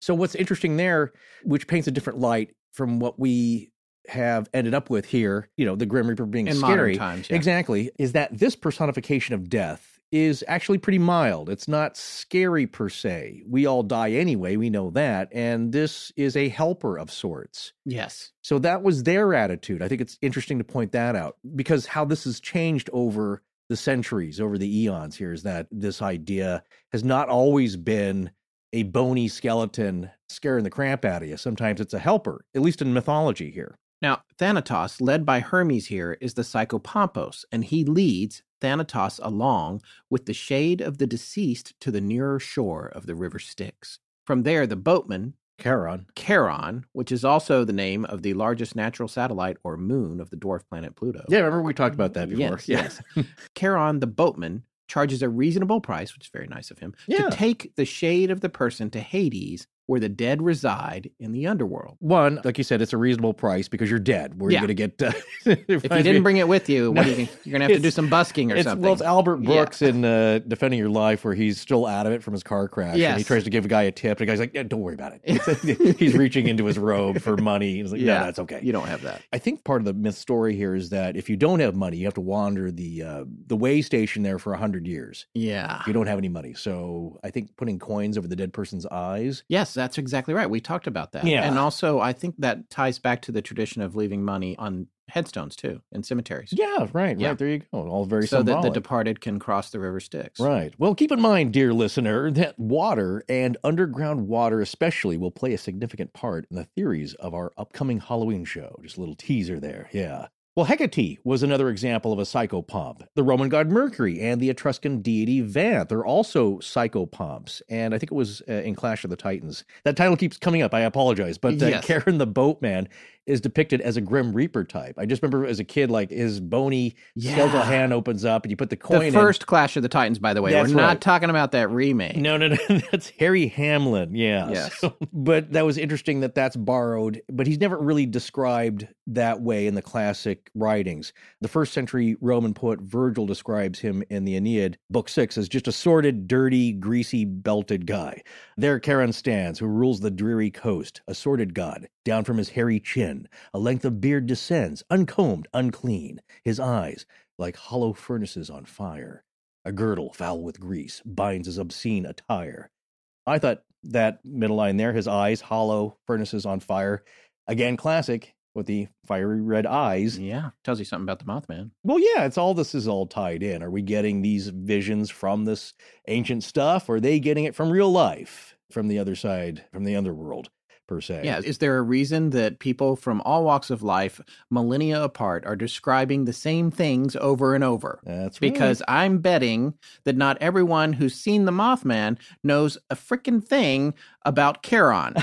So, what's interesting there, which paints a different light from what we have ended up with here, you know, the Grim Reaper being in scary. times. Yeah. Exactly. Is that this personification of death is actually pretty mild. It's not scary per se. We all die anyway. We know that. And this is a helper of sorts. Yes. So that was their attitude. I think it's interesting to point that out because how this has changed over the centuries, over the eons here, is that this idea has not always been a bony skeleton scaring the crap out of you. Sometimes it's a helper, at least in mythology here. Now, Thanatos, led by Hermes here, is the Psychopompos, and he leads Thanatos along with the shade of the deceased to the nearer shore of the river Styx. From there, the boatman, Charon. Charon, which is also the name of the largest natural satellite or moon of the dwarf planet Pluto. Yeah, remember we talked about that before. Yes, yes. Charon, the boatman, charges a reasonable price, which is very nice of him, Yeah. to take the shade of the person to Hades, where the dead reside in the underworld. One, like you said, it's a reasonable price because you're dead. Where are Yeah. you going to get? Uh, If you didn't bring it with you, what No, are you, you're going to have to do some busking or it's, something. Well, it's Albert Yeah. Brooks in uh, Defending Your Life, where he's still out of it from his car crash. And he tries to give a guy a tip. And the guy's like, yeah, don't worry about it. he's reaching into his robe for money. He's like, Yeah. no, that's okay. You don't have that. I think part of the myth story here is that if you don't have money, you have to wander the uh, the way station there for a hundred years. Yeah. You don't have any money, so I think putting coins over the dead person's eyes. Yes, that's exactly right. We talked about that. Yeah. And also, I think that ties back to the tradition of leaving money on headstones too in cemeteries. Yeah, right, Yeah. right. There you go. All very so that the departed can cross the river Styx. Right. Well, keep in mind, dear listener, that water and underground water, especially, will play a significant part in the theories of our upcoming Halloween show. Just a little teaser there. Yeah. Well, Hecate was another example of a psychopomp. The Roman god Mercury and the Etruscan deity Vanth are also psychopomps. And I think it was uh, in Clash of the Titans. That title keeps coming up. I apologize. But uh, Yes. Charon the Boatman is depicted as a Grim Reaper type. I just remember as a kid, like his bony skeletal hand opens up and you put the coin The in. first Clash of the Titans, by the way. That's We're not right. talking about that remake. No, no, no. That's Harry Hamlin. Yeah. Yes. So- but that was interesting that that's borrowed, but he's never really described that way in the classic writings. The first century Roman poet Virgil describes him in the Aeneid, book six, as just a sordid, dirty, greasy, belted guy. There Charon stands, who rules the dreary coast, a sordid god. Down from his hairy chin, a length of beard descends, uncombed, unclean. His eyes, like hollow furnaces on fire. A girdle foul with grease binds his obscene attire. I thought that middle line there, his eyes hollow, furnaces on fire. Again, classic with the fiery red eyes. Yeah. Tells you something about the Mothman. Well, yeah, it's all this is all tied in. Are we getting these visions from this ancient stuff? Or are they getting it from real life, from the other side, from the underworld, per se? Yeah. Is there a reason that people from all walks of life, millennia apart, are describing the same things over and over? That's right. Because I'm betting that not everyone who's seen the Mothman knows a freaking thing about Charon.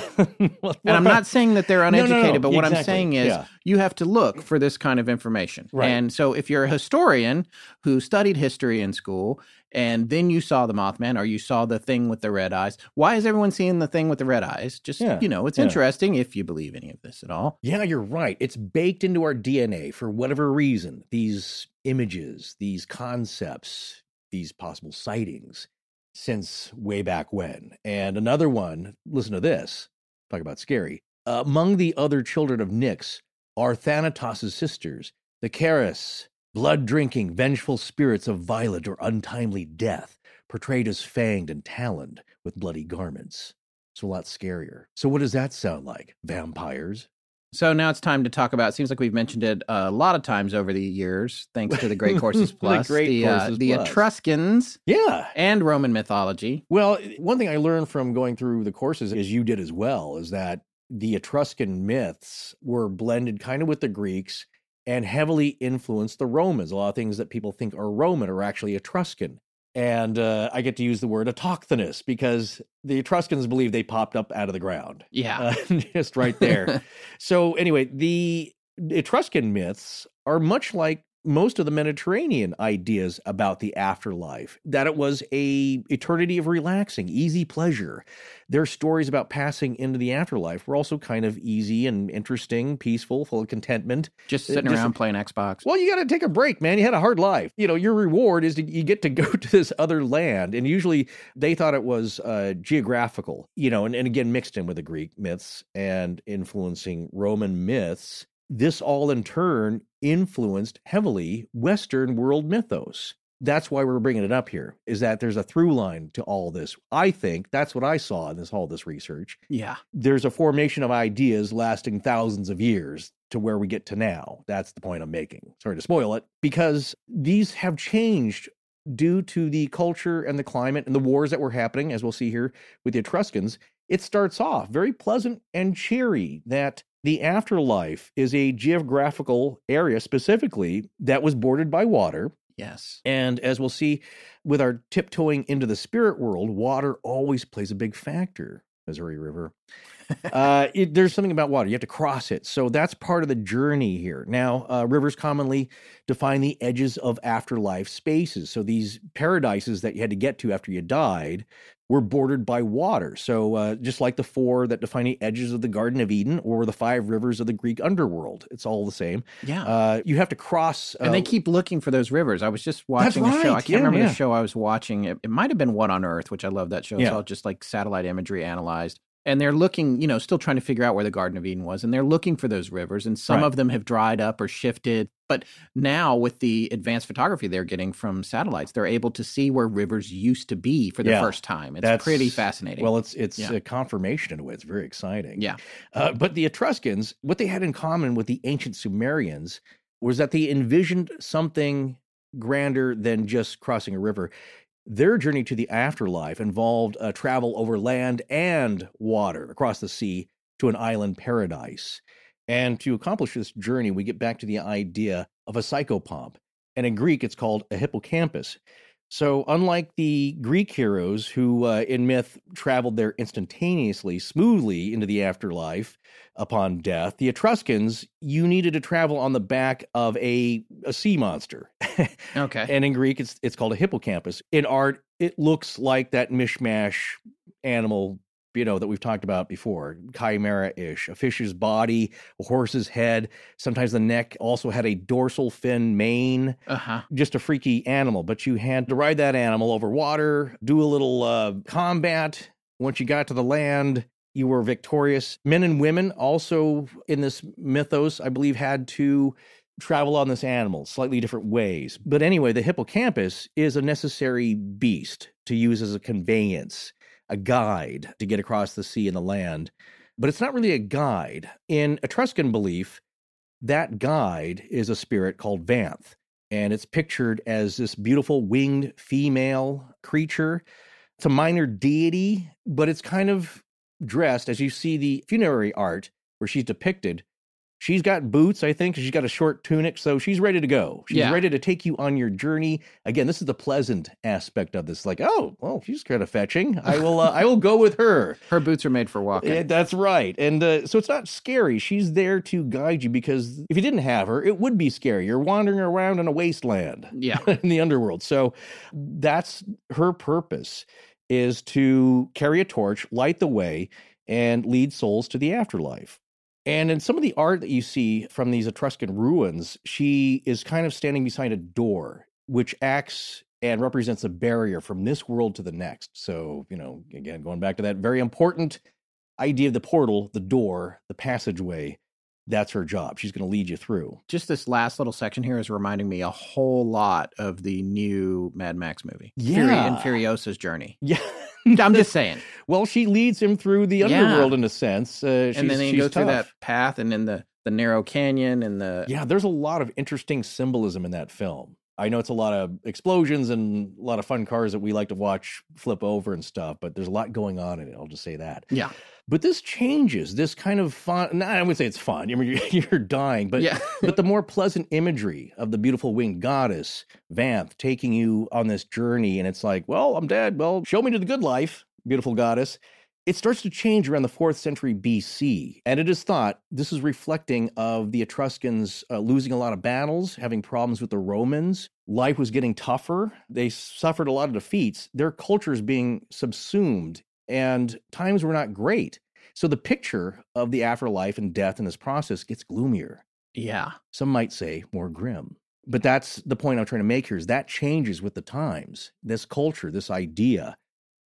Well, And I'm not saying that they're No, no, no, uneducated, but what I'm saying is yeah. you have to look for this kind of information. Right. And so if you're a historian who studied history in school and then you saw the Mothman or you saw the thing with the red eyes, why is everyone seeing the thing with the red eyes? Just, Yeah, you know, it's yeah. interesting if you believe any of this at all. Yeah, you're right. It's baked into our DNA for whatever reason. These images, these concepts, these possible sightings since way back when. And another one, listen to this. Talk about scary. among the other children of Nyx are Thanatos' sisters, the Keres, blood drinking, vengeful spirits of violent or untimely death, portrayed as fanged and taloned with bloody garments. So a lot scarier. So what does that sound like? Vampires? So now it's time to talk about. It seems like we've mentioned it a lot of times over the years, thanks to the Great Courses The Plus, Great uh, Courses the Plus. Etruscans, Yeah. and Roman mythology. Well, one thing I learned from going through the courses, as you did as well, is that the Etruscan myths were blended kind of with the Greeks and heavily influenced the Romans. A lot of things that people think are Roman are actually Etruscan. And uh, I get to use the word autochthonous because the Etruscans believe they popped up out of the ground. Yeah. Uh, just right there. so anyway, the Etruscan myths are much like most of the Mediterranean ideas about the afterlife, that it was a eternity of relaxing, easy pleasure. Their stories about passing into the afterlife were also kind of easy and interesting, peaceful, full of contentment. Just sitting just- around playing Xbox. Well, you got to take a break, man. You had a hard life. You know, your reward is to, you get to go to this other land. And usually they thought it was uh, geographical, you know, and, and again, mixed in with the Greek myths and influencing Roman myths. This all in turn influenced heavily Western world mythos. That's why we're bringing it up here, is that there's a through line to all this. I think that's what I saw in this all this research yeah. there's a formation of ideas lasting thousands of years to where we get to now. That's the point I'm making. Sorry to spoil it, because these have changed due to the culture and the climate and the wars that were happening, as we'll see here with the Etruscans. It starts off very pleasant and cheery that the afterlife is a geographical area specifically that was bordered by water. Yes. And as we'll see with our tiptoeing into the spirit world, water always plays a big factor. Missouri River. uh, it, there's something about water. You have to cross it. So that's part of the journey here. Now, uh, rivers commonly define the edges of afterlife spaces. So these paradises that you had to get to after you died were bordered by water. So uh, just like the four that define the edges of the Garden of Eden or the five rivers of the Greek underworld, it's all the same. Yeah. Uh, you have to cross. and they uh, keep looking for those rivers. I was just watching a show. I can't Yeah, remember yeah. the show I was watching. It, it might have been What on Earth, which I love that show. It's Yeah. all just like satellite imagery analyzed. And they're looking, you know, still trying to figure out where the Garden of Eden was. And they're looking for those rivers. And some Right. of them have dried up or shifted. But now, with the advanced photography they're getting from satellites, they're able to see where rivers used to be for the Yeah. first time. It's pretty fascinating. Well, it's it's Yeah. a confirmation in a way. It's very exciting. yeah. Uh, but the Etruscans, what they had in common with the ancient Sumerians was that they envisioned something grander than just crossing a river. Their journey to the afterlife involved uh, travel over land and water across the sea to an island paradise. And to accomplish this journey, we get back to the idea of a psychopomp. And in Greek, it's called a hippocampus. So, unlike the Greek heroes who uh, in myth traveled there instantaneously, smoothly into the afterlife upon death, the Etruscans, you needed to travel on the back of a, a sea monster. Okay. and in Greek, it's, it's called a hippocampus. In art, it looks like that mishmash animal, you know, that we've talked about before, chimera ish, a fish's body, a horse's head. Sometimes the neck also had a dorsal fin mane Uh huh. just a freaky animal, but you had to ride that animal over water, do a little uh, combat. Once you got to the land, you were victorious. Men and women also in this mythos, I believe, had to travel on this animal slightly different ways. But anyway, the hippocampus is a necessary beast to use as a conveyance, a guide to get across the sea and the land. But it's not really a guide. In Etruscan belief, that guide is a spirit called Vanth and it's pictured as this beautiful winged female creature. It's a minor deity, but it's kind of dressed as you see the funerary art where she's depicted. She's got boots, I think. She's got a short tunic, so she's ready to go. She's Yeah. ready to take you on your journey. Again, this is the pleasant aspect of this. Like, oh, well, she's kind of fetching. I will, uh, I will go with her. Her boots are made for walking. Yeah, that's right. And uh, so it's not scary. She's there to guide you because if you didn't have her, it would be scary. You're wandering around in a wasteland yeah. in the underworld. So that's her purpose is to carry a torch, light the way, and lead souls to the afterlife. And in some of the art that you see from these Etruscan ruins, she is kind of standing beside a door, which acts and represents a barrier from this world to the next. So, you know, again, going back to that very important idea of the portal, the door, the passageway, that's her job. She's going to lead you through. Just this last little section here is reminding me a whole lot of the new Mad Max movie. Fury and Furiosa's journey. Yeah. I'm just saying. Well, she leads him through the Yeah. underworld in a sense. Uh, and then they go through that path and then the, the narrow canyon and the Yeah, there's a lot of interesting symbolism in that film. I know it's a lot of explosions and a lot of fun cars that we like to watch flip over and stuff, but there's a lot going on in it. I'll just say that. yeah. But this changes this kind of fun. Nah, I wouldn't say it's fun. I mean, you're, you're dying, but yeah. but the more pleasant imagery of the beautiful winged goddess Vanth taking you on this journey, and it's like, well, I'm dead. Well, show me to the good life, beautiful goddess. It starts to change around the fourth century BC, and it is thought this is reflecting of the Etruscans uh, losing a lot of battles, having problems with the Romans. Life was getting tougher. They suffered a lot of defeats. Their culture is being subsumed, and times were not great. So the picture of the afterlife and death in this process gets gloomier Yeah. some might say more grim. But that's the point I'm trying to make here is that changes with the times, this culture, this idea,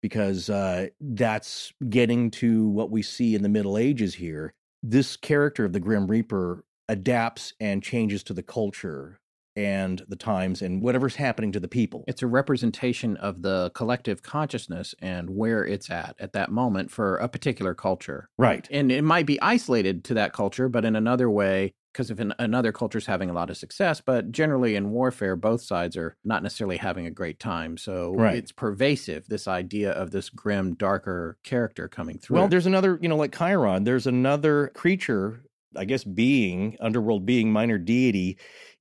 because uh, that's getting to what we see in the Middle Ages here. This character of the Grim Reaper adapts and changes to the culture and the times and whatever's happening to the people. It's a representation of the collective consciousness and where it's at at that moment for a particular culture. right. And it might be isolated to that culture, but in another way, because if an, another culture is having a lot of success, but generally in warfare, both sides are not necessarily having a great time. So Right. it's pervasive, this idea of this grim, darker character coming through. Well, there's another, you know, like Chiron, there's another creature, I guess being, underworld being, minor deity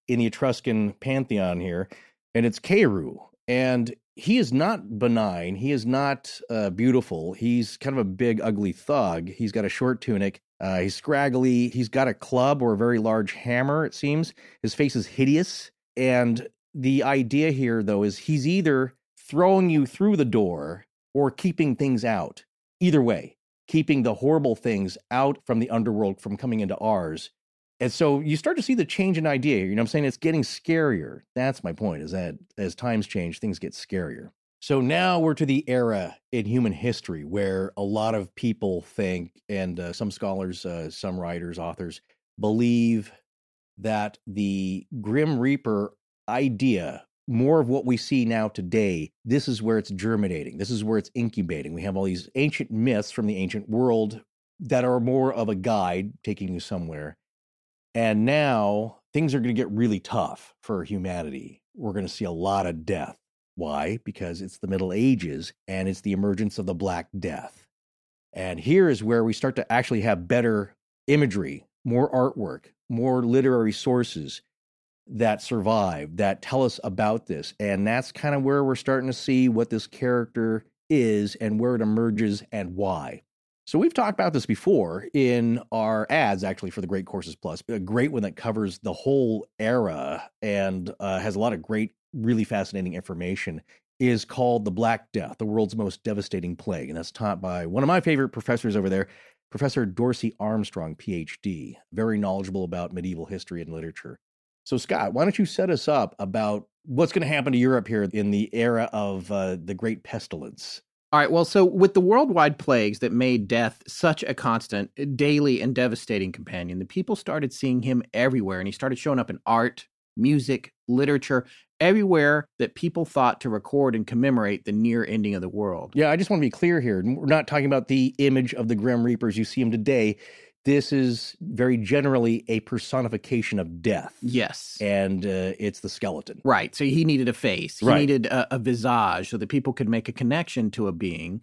in the Etruscan pantheon here, and it's Keru. And he is not benign. He is not uh, beautiful. He's kind of a big, ugly thug. He's got a short tunic. Uh, he's scraggly. He's got a club or a very large hammer, it seems. His face is hideous. And the idea here, though, is he's either throwing you through the door or keeping things out. Either way, keeping the horrible things out from the underworld from coming into ours. And so you start to see the change in idea. You know what I'm saying? It's getting scarier. That's my point, is that as times change, things get scarier. So now we're to the era in human history where a lot of people think, and uh, some scholars, uh, some writers, authors believe that the Grim Reaper idea, more of what we see now today, this is where it's germinating. This is where it's incubating. We have all these ancient myths from the ancient world that are more of a guide taking you somewhere. And now things are going to get really tough for humanity. We're going to see a lot of death. Why? Because it's the Middle Ages and it's the emergence of the Black Death. And here is where we start to actually have better imagery, more artwork, more literary sources that survive, that tell us about this. And that's kind of where we're starting to see what this character is and where it emerges and why. So we've talked about this before in our ads, actually, for the Great Courses Plus, a great one that covers the whole era and uh, has a lot of great, really fascinating information. Is called the Black Death, the world's most devastating plague, and that's taught by one of my favorite professors over there, Professor Dorsey Armstrong, PhD, very knowledgeable about medieval history and literature. So, Scott, why don't you set us up about what's going to happen to Europe here in the era of uh, the Great Pestilence? All right. Well, so with the worldwide plagues that made death such a constant, uh, daily, and devastating companion, the people started seeing him everywhere, and he started showing up in art, music, literature, everywhere that people thought to record and commemorate the near ending of the world. Yeah, I just want to be clear here. We're not talking about the image of the Grim Reapers you see him today this is very generally a personification of death. Yes. And uh, it's the skeleton. Right. So he needed a face, he Right. needed a, a visage so that people could make a connection to a being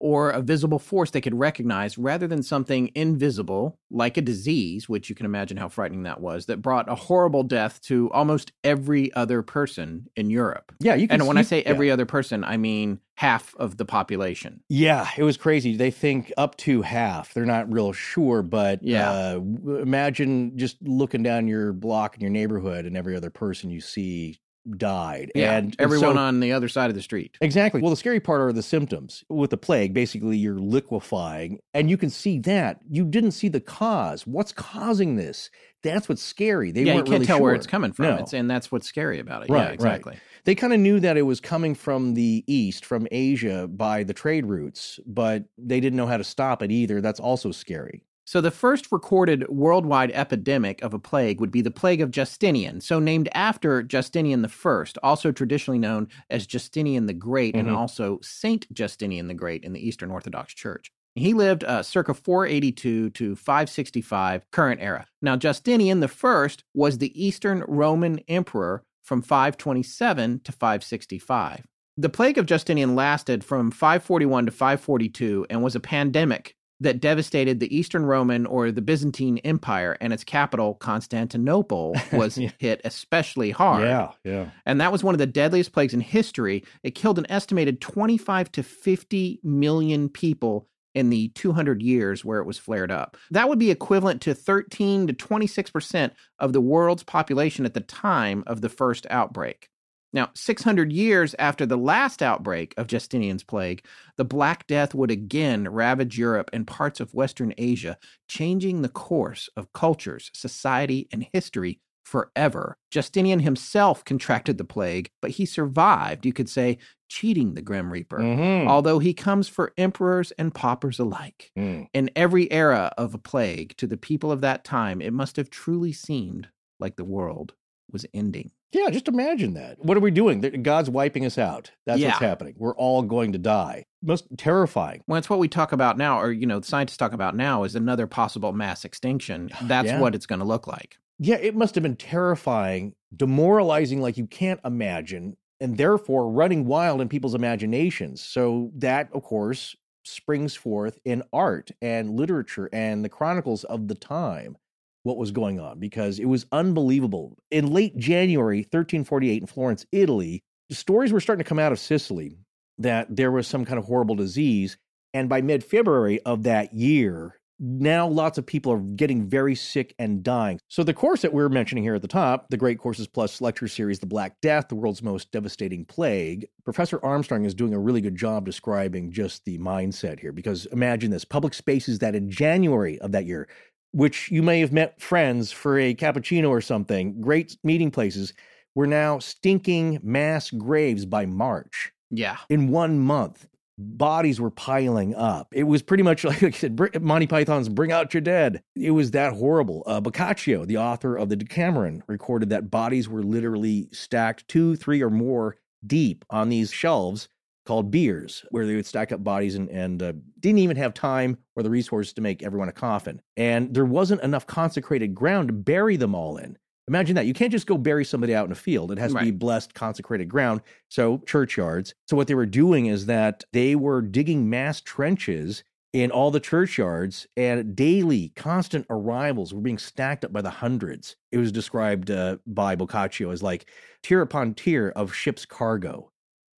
or a visible force they could recognize rather than something invisible like a disease, which you can imagine how frightening that was, that brought a horrible death to almost every other person in Europe. Yeah, you can. And when I say yeah. every other person, I mean half of the population. Yeah, it was crazy. They think up to half. They're not real sure, but Yeah. uh, imagine just looking down your block in your neighborhood and every other person you see died. Yeah, and everyone so- on the other side of the street. Exactly. Well, the scary part are the symptoms. With the plague, basically you're liquefying, and you can see that. You didn't see the cause. What's causing this? That's what's scary. They yeah, weren't can't really tell where it's coming from. No. It's, and that's what's scary about it. Right, yeah, right. exactly. They kind of knew that it was coming from the east, from Asia, by the trade routes, but they didn't know how to stop it either. That's also scary. So, the first recorded worldwide epidemic of a plague would be the Plague of Justinian, so named after Justinian I, also traditionally known as Justinian the Great, and Mhm. also Saint Justinian the Great in the Eastern Orthodox Church. He lived uh, circa 482 to 565 current era. Now, Justinian I was the Eastern Roman Emperor from 527 to 565. The plague of Justinian lasted from 541 to 542 and was a pandemic that devastated the Eastern Roman or the Byzantine Empire, and its capital, Constantinople, was Yeah. hit especially hard. yeah. Yeah. And that was one of the deadliest plagues in history. It killed an estimated 25 to 50 million people in the 200 years where it was flared up. That would be equivalent to 13 to 26% of the world's population at the time of the first outbreak. Now, 600 years after the last outbreak of Justinian's plague, the Black Death would again ravage Europe and parts of Western Asia, changing the course of cultures, society, and history forever. Justinian himself contracted the plague, but he survived, you could say, cheating the Grim Reaper, Mhm. although he comes for emperors and paupers alike. Mm. In every era of a plague, to the people of that time, it must have truly seemed like the world was ending. Yeah, just imagine that. What are we doing? God's wiping us out. That's Yeah. what's happening. We're all going to die. Most terrifying. Well, it's what we talk about now, or, you know, scientists talk about now is another possible mass extinction. That's Yeah. what it's going to look like. Yeah, it must have been terrifying, demoralizing like you can't imagine, and therefore running wild in people's imaginations. So that, of course, springs forth in art and literature and the chronicles of the time what was going on because it was unbelievable. In late January 1348 in Florence, Italy, stories were starting to come out of Sicily that there was some kind of horrible disease. And by mid February of that year, now lots of people are getting very sick and dying. So the course that we're mentioning here at the top, the Great Courses Plus lecture series, The Black Death, the world's most devastating plague, Professor Armstrong is doing a really good job describing just the mindset here. Because imagine this public spaces that in January of that year, which you may have met friends for a cappuccino or something, great meeting places, were now stinking mass graves by March. Yeah. In one month, bodies were piling up. It was pretty much like, like I said, Monty Python's Bring Out Your Dead. It was that horrible. Uh, Boccaccio, the author of the Decameron, recorded that bodies were literally stacked two, three, or more deep on these shelves called biers, where they would stack up bodies and, and uh, didn't even have time or the resources to make everyone a coffin. And there wasn't enough consecrated ground to bury them all in. Imagine that. You can't just go bury somebody out in a field. It has right. to be blessed, consecrated ground. So, churchyards. So, what they were doing is that they were digging mass trenches in all the churchyards, and daily, constant arrivals were being stacked up by the hundreds. It was described uh, by Boccaccio as like tier upon tier of ship's cargo,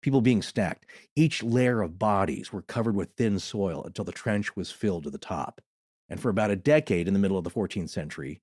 people being stacked. Each layer of bodies were covered with thin soil until the trench was filled to the top. And for about a decade in the middle of the 14th century,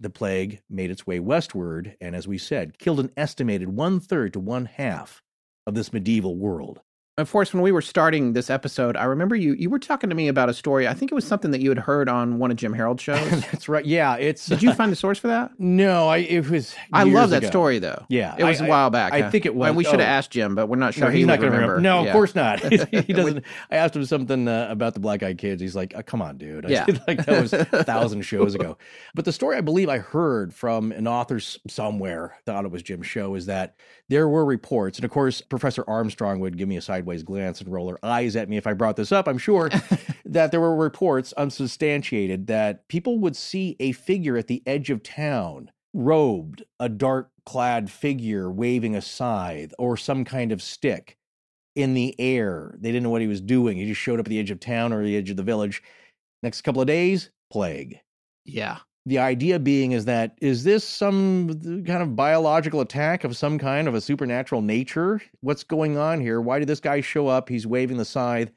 the plague made its way westward and, as we said, killed an estimated one third to one half of this medieval world. Of course, when we were starting this episode, I remember you you were talking to me about a story. I think it was something that you had heard on one of Jim Harold's shows. That's right. Yeah, it's. Did you find the source for that? No, I it was. I love that ago. story though. Yeah, it was I, a while back. I, I think it was. And we should have oh. asked Jim, but we're not sure. No, he's not going to remember. remember. No, yeah. of course not. he doesn't. I asked him something uh, about the black eyed kids. He's like, oh, "Come on, dude." I yeah, like that was a thousand shows ago. But the story I believe I heard from an author somewhere, thought it was Jim's show, is that there were reports, and of course, Professor Armstrong would give me a sideways glance and roll her eyes at me if I brought this up, I'm sure, that there were reports unsubstantiated that people would see a figure at the edge of town, robed, a dark clad figure waving a scythe or some kind of stick in the air. They didn't know what he was doing. He just showed up at the edge of town or the edge of the village. Next couple of days, plague. Yeah the idea being is that is this some kind of biological attack of some kind of a supernatural nature what's going on here why did this guy show up he's waving the scythe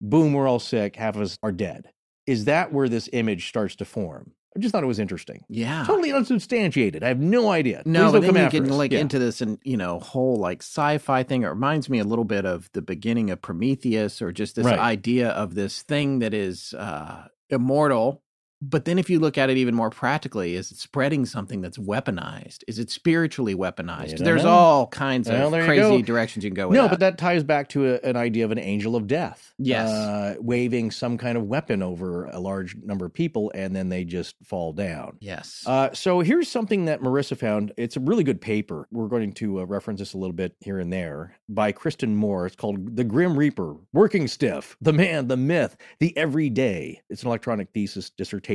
boom we're all sick half of us are dead is that where this image starts to form I just thought it was interesting. Yeah, totally unsubstantiated. I have no idea. No, but then you get like yeah. into this and you know whole like sci-fi thing. It reminds me a little bit of the beginning of Prometheus, or just this right. idea of this thing that is uh, immortal but then if you look at it even more practically, is it spreading something that's weaponized? Is it spiritually weaponized? There's know. all kinds well, of crazy directions you can go with No, that. but that ties back to a, an idea of an angel of death. Yes. Uh, waving some kind of weapon over a large number of people and then they just fall down. Yes. Uh, so here's something that Marissa found. It's a really good paper. We're going to uh, reference this a little bit here and there by Kristen Moore. It's called The Grim Reaper Working Stiff, The Man, the Myth, the Everyday. It's an electronic thesis dissertation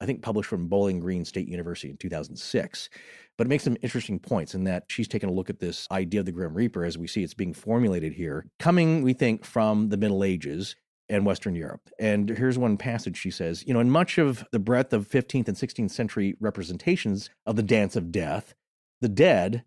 I think published from Bowling Green State University in 2006. But it makes some interesting points in that she's taken a look at this idea of the Grim Reaper as we see it's being formulated here, coming, we think, from the Middle Ages and Western Europe. And here's one passage she says You know, in much of the breadth of 15th and 16th century representations of the dance of death, the dead,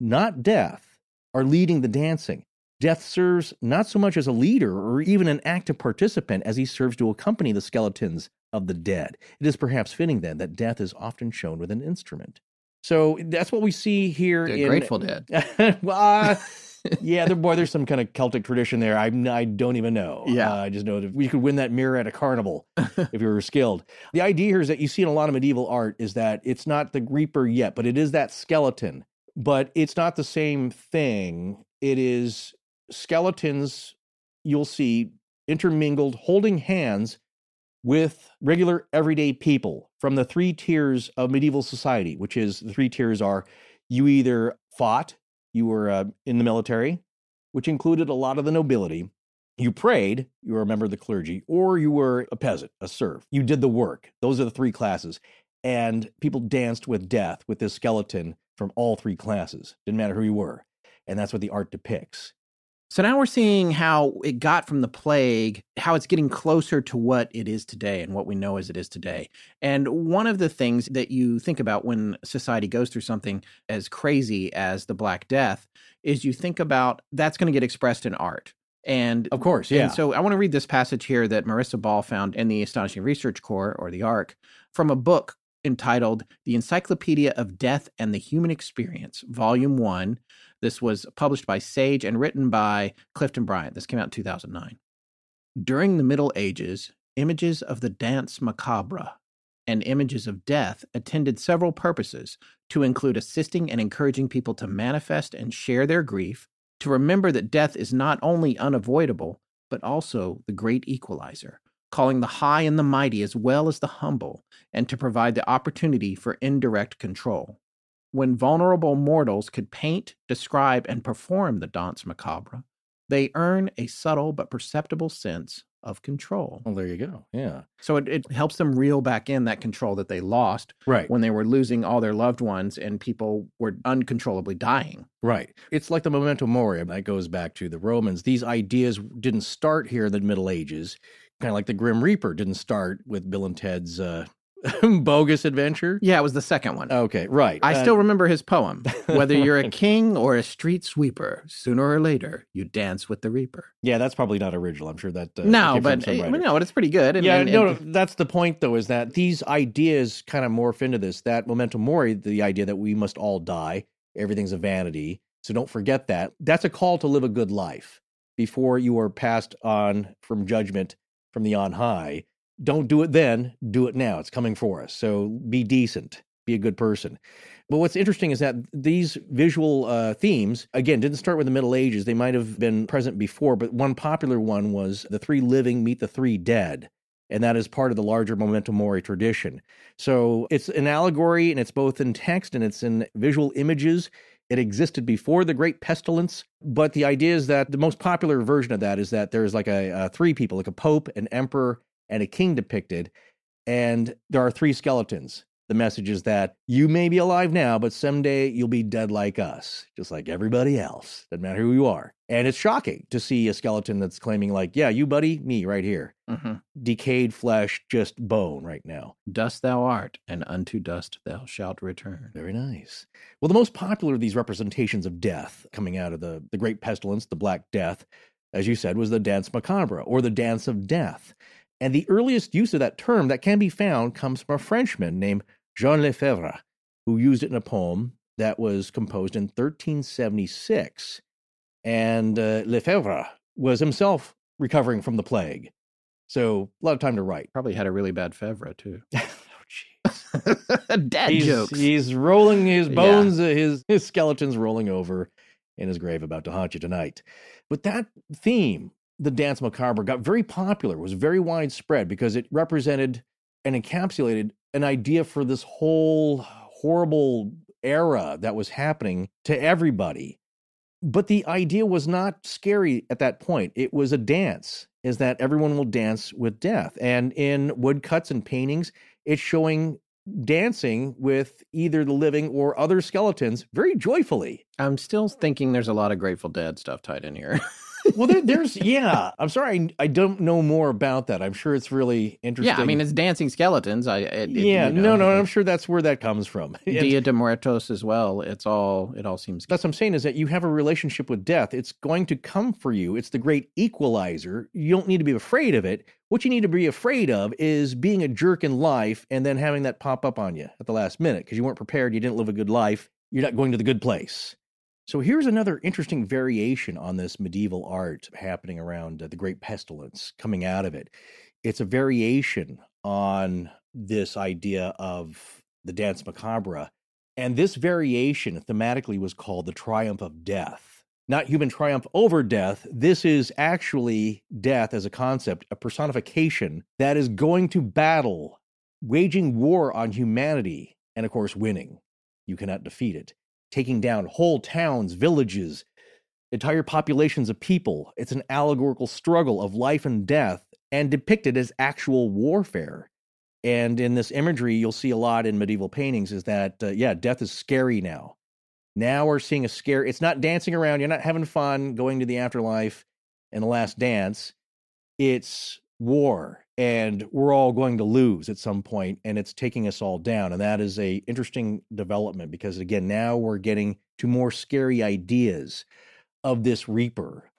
not death, are leading the dancing. Death serves not so much as a leader or even an active participant as he serves to accompany the skeletons of the dead. It is perhaps fitting then that death is often shown with an instrument. So that's what we see here. The in, Grateful Dead. well, uh, yeah, there, boy, there's some kind of Celtic tradition there. I, I don't even know. Yeah, uh, I just know that we could win that mirror at a carnival if you were skilled. The idea here is that you see in a lot of medieval art is that it's not the Reaper yet, but it is that skeleton. But it's not the same thing. It is skeletons you'll see intermingled, holding hands with regular everyday people from the three tiers of medieval society, which is the three tiers are you either fought, you were uh, in the military, which included a lot of the nobility, you prayed, you were a member of the clergy, or you were a peasant, a serf. You did the work. Those are the three classes. And people danced with death with this skeleton from all three classes. Didn't matter who you were. And that's what the art depicts. So now we're seeing how it got from the plague, how it's getting closer to what it is today and what we know as it is today. And one of the things that you think about when society goes through something as crazy as the Black Death is you think about that's going to get expressed in art. And Of course, yeah. and so I want to read this passage here that Marissa Ball found in the Astonishing Research Corps, or the ARC, from a book entitled The Encyclopedia of Death and the Human Experience, Volume 1. This was published by Sage and written by Clifton Bryant. This came out in 2009. During the Middle Ages, images of the dance macabre and images of death attended several purposes to include assisting and encouraging people to manifest and share their grief, to remember that death is not only unavoidable, but also the great equalizer, calling the high and the mighty as well as the humble, and to provide the opportunity for indirect control. When vulnerable mortals could paint, describe, and perform the danse macabre, they earn a subtle but perceptible sense of control. Well, there you go. Yeah. So it, it helps them reel back in that control that they lost Right. when they were losing all their loved ones and people were uncontrollably dying. Right. It's like the memento mori. That goes back to the Romans. These ideas didn't start here in the Middle Ages. Kind of like the Grim Reaper didn't start with Bill and Ted's uh, bogus adventure. Yeah, it was the second one. Okay, right. I Uh, still remember his poem. Whether you're a king or a street sweeper, sooner or later you dance with the reaper. Yeah, that's probably not original. I'm sure that. Uh, no, but eh, no, but it's pretty good. And- yeah, and- no, and- no, that's the point, though, is that these ideas kind of morph into this. That memento mori, the idea that we must all die, everything's a vanity. So don't forget that. That's a call to live a good life before you are passed on from judgment from the on high. Don't do it then, do it now. It's coming for us. So be decent, be a good person. But what's interesting is that these visual uh, themes, again, didn't start with the Middle Ages. They might have been present before, but one popular one was the three living meet the three dead. And that is part of the larger memento mori tradition. So it's an allegory and it's both in text and it's in visual images. It existed before the Great Pestilence, but the idea is that the most popular version of that is that there's like a, a three people, like a pope, an emperor, and a king depicted, and there are three skeletons. The message is that you may be alive now, but someday you'll be dead like us, just like everybody else. Doesn't matter who you are. And it's shocking to see a skeleton that's claiming, like, yeah, you, buddy, me right here. Mhm. Decayed flesh, just bone right now. Dust thou art, and unto dust thou shalt return. Very nice. Well, the most popular of these representations of death coming out of the, the Great Pestilence, the Black Death, as you said, was the Dance Macabre or the Dance of Death. And the earliest use of that term that can be found comes from a Frenchman named Jean Lefebvre, who used it in a poem that was composed in 1376. And uh, Lefebvre was himself recovering from the plague. So a lot of time to write. Probably had a really bad fevra too. oh, jeez. Dad he's, jokes. He's rolling his bones, uh, his his skeleton's rolling over in his grave, about to haunt you tonight. But that theme, the dance macabre, got very popular, was very widespread because it represented and encapsulated an idea for this whole horrible era that was happening to everybody. But the idea was not scary at that point. It was a dance, is that everyone will dance with death. And in woodcuts and paintings, it's showing dancing with either the living or other skeletons very joyfully. I'm still thinking there's a lot of Grateful Dead stuff tied in here. Well, there, there's, yeah. I'm sorry, I, I don't know more about that. I'm sure it's really interesting. yeah, I mean it's dancing skeletons. I it, it- yeah, you no, know, no, I'm sure that's where that comes from. Dia de Muertos as well. It's all it all seems. that's what I'm saying is that you have a relationship with death. It's going to come for you. It's the great equalizer. You don't need to be afraid of it. What you need to be afraid of is being a jerk in life and then having that pop up on you at the last minute because you weren't prepared. You didn't live a good life. You're not going to the good place. So here's another interesting variation on this medieval art happening around uh, the Great Pestilence coming out of it. It's a variation on this idea of the dance macabre. And this variation thematically was called the triumph of death. Not human triumph over death. This is actually death as a concept, a personification that is going to battle, waging war on humanity, and of course, winning. You cannot defeat it taking down whole towns, villages, entire populations of people. It's an allegorical struggle of life and death and depicted as actual warfare. And in this imagery, you'll see a lot in medieval paintings is that, uh, yeah, death is scary now. Now we're seeing a scare. It's not dancing around. You're not having fun going to the afterlife and the last dance. It's war and we're all going to lose at some point and it's taking us all down and that is a interesting development because again now we're getting to more scary ideas of this reaper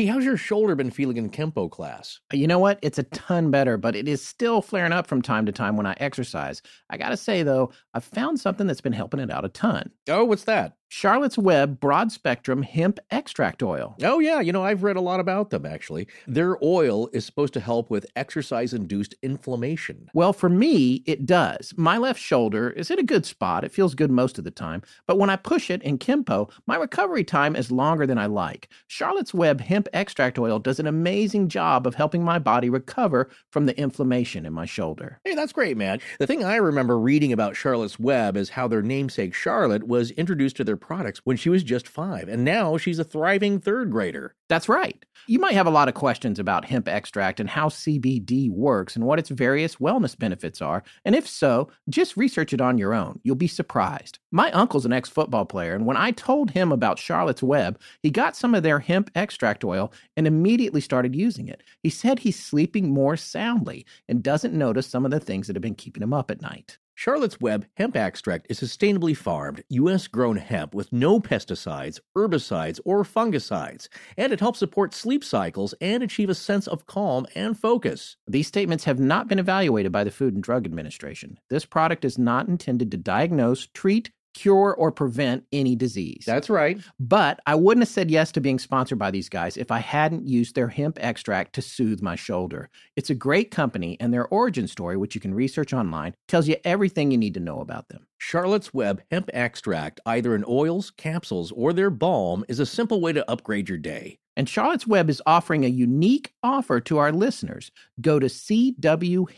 Hey, how's your shoulder been feeling in Kempo class? Uh, you know what? It's a ton better, but it is still flaring up from time to time when I exercise. I gotta say, though, I've found something that's been helping it out a ton. Oh, what's that? Charlotte's Web broad spectrum hemp extract oil. Oh, yeah. You know, I've read a lot about them, actually. Their oil is supposed to help with exercise induced inflammation. Well, for me, it does. My left shoulder is in a good spot. It feels good most of the time. But when I push it in Kempo, my recovery time is longer than I like. Charlotte's Web hemp extract oil does an amazing job of helping my body recover from the inflammation in my shoulder. Hey, that's great, man. The thing I remember reading about Charlotte's Web is how their namesake Charlotte was introduced to their products when she was just five, and now she's a thriving third grader. That's right. You might have a lot of questions about hemp extract and how CBD works and what its various wellness benefits are. And if so, just research it on your own. You'll be surprised. My uncle's an ex football player, and when I told him about Charlotte's Web, he got some of their hemp extract oil and immediately started using it. He said he's sleeping more soundly and doesn't notice some of the things that have been keeping him up at night. Charlotte's Web hemp extract is sustainably farmed, U.S. grown hemp with no pesticides, herbicides, or fungicides, and it helps support sleep cycles and achieve a sense of calm and focus. These statements have not been evaluated by the Food and Drug Administration. This product is not intended to diagnose, treat, cure or prevent any disease. That's right. But I wouldn't have said yes to being sponsored by these guys if I hadn't used their hemp extract to soothe my shoulder. It's a great company, and their origin story, which you can research online, tells you everything you need to know about them. Charlotte's Web hemp extract, either in oils, capsules, or their balm, is a simple way to upgrade your day. And Charlotte's Web is offering a unique offer to our listeners. Go to cwhemp.com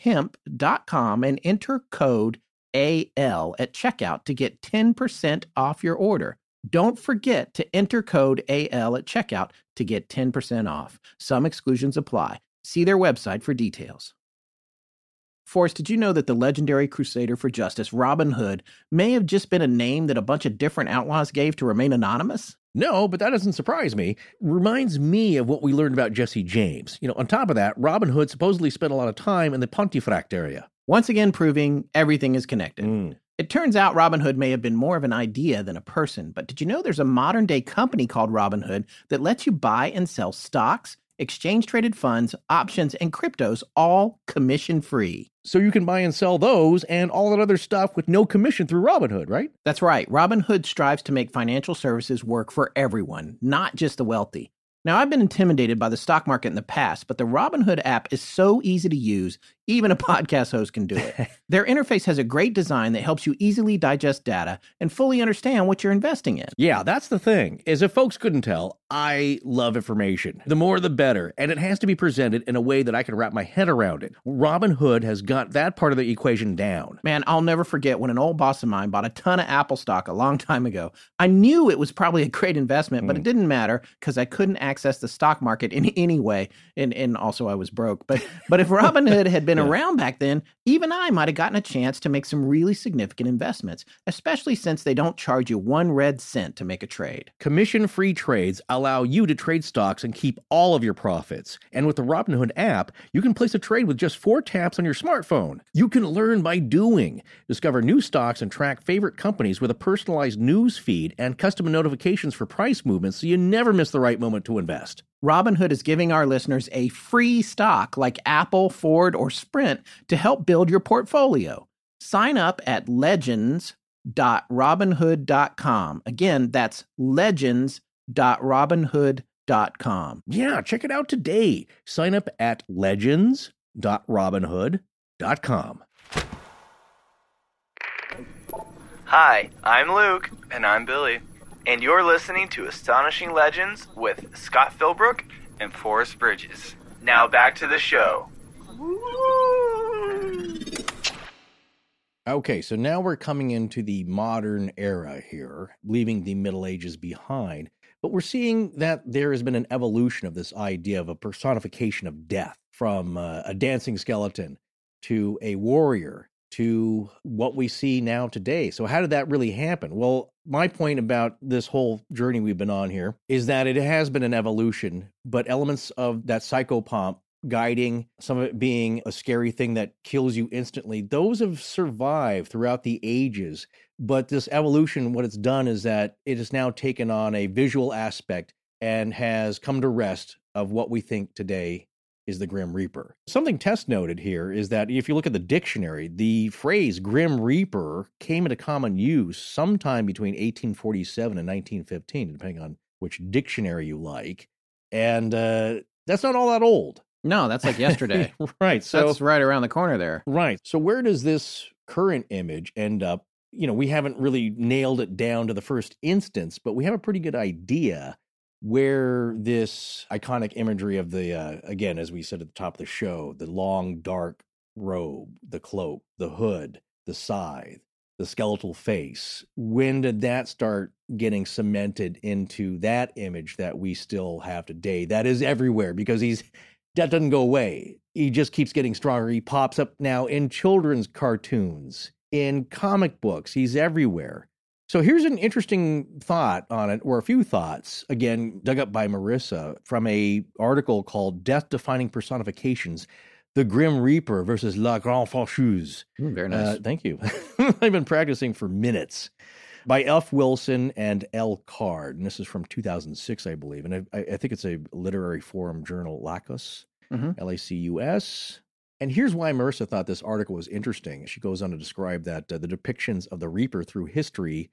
and enter code AL at checkout to get 10% off your order. Don't forget to enter code AL at checkout to get 10% off. Some exclusions apply. See their website for details. Forrest, did you know that the legendary crusader for justice, Robin Hood, may have just been a name that a bunch of different outlaws gave to remain anonymous? No, but that doesn't surprise me. Reminds me of what we learned about Jesse James. You know, on top of that, Robin Hood supposedly spent a lot of time in the Pontefract area. Once again, proving everything is connected. Mm. It turns out Robinhood may have been more of an idea than a person, but did you know there's a modern day company called Robinhood that lets you buy and sell stocks, exchange traded funds, options, and cryptos all commission free? So you can buy and sell those and all that other stuff with no commission through Robinhood, right? That's right. Robinhood strives to make financial services work for everyone, not just the wealthy. Now, I've been intimidated by the stock market in the past, but the Robinhood app is so easy to use, even a podcast host can do it. Their interface has a great design that helps you easily digest data and fully understand what you're investing in. Yeah, that's the thing. Is if folks couldn't tell, I love information. The more the better, and it has to be presented in a way that I can wrap my head around it. Robin Hood has got that part of the equation down. Man, I'll never forget when an old boss of mine bought a ton of Apple stock a long time ago. I knew it was probably a great investment, but mm. it didn't matter because I couldn't access the stock market in any way, and and also I was broke. But but if Robinhood had been yeah. around back then, even I might have gotten a chance to make some really significant investments, especially since they don't charge you one red cent to make a trade. Commission-free trades allow you to trade stocks and keep all of your profits. And with the Robinhood app, you can place a trade with just four taps on your smartphone. You can learn by doing. Discover new stocks and track favorite companies with a personalized news feed and custom notifications for price movements so you never miss the right moment to invest. Robinhood is giving our listeners a free stock like Apple, Ford, or Sprint to help build your portfolio. Sign up at legends.robinhood.com. Again, that's legends.robinhood.com. Yeah, check it out today. Sign up at legends.robinhood.com. Hi, I'm Luke. And I'm Billy and you're listening to Astonishing Legends with Scott Philbrook and Forrest Burgess. Now back to the show. Okay, so now we're coming into the modern era here, leaving the Middle Ages behind. But we're seeing that there has been an evolution of this idea of a personification of death from uh, a dancing skeleton to a warrior to what we see now today. So, how did that really happen? Well, my point about this whole journey we've been on here is that it has been an evolution, but elements of that psychopomp guiding, some of it being a scary thing that kills you instantly, those have survived throughout the ages. But this evolution, what it's done is that it has now taken on a visual aspect and has come to rest of what we think today is the Grim Reaper. Something Tess noted here is that if you look at the dictionary, the phrase Grim Reaper came into common use sometime between 1847 and 1915, depending on which dictionary you like. And uh, that's not all that old. No, that's like yesterday. right. So that's right around the corner there. Right. So where does this current image end up? You know, we haven't really nailed it down to the first instance, but we have a pretty good idea where this iconic imagery of the uh, again as we said at the top of the show the long dark robe the cloak the hood the scythe the skeletal face when did that start getting cemented into that image that we still have today that is everywhere? Because he's that doesn't go away. He just keeps getting stronger. He pops up now in children's cartoons in comic books. He's everywhere so here's an interesting thought on it, or a few thoughts, again, dug up by Marissa from a article called Death Defining Personifications, The Grim Reaper versus La Grande Faucheuse. Mm, very nice. Uh, thank you. I've been practicing for minutes. By F. Wilson and L. Card. And this is from 2006, I believe. And I, I think it's a literary forum journal, Lacus, mm-hmm. L A C U S. And here's why Marissa thought this article was interesting. She goes on to describe that uh, the depictions of the Reaper through history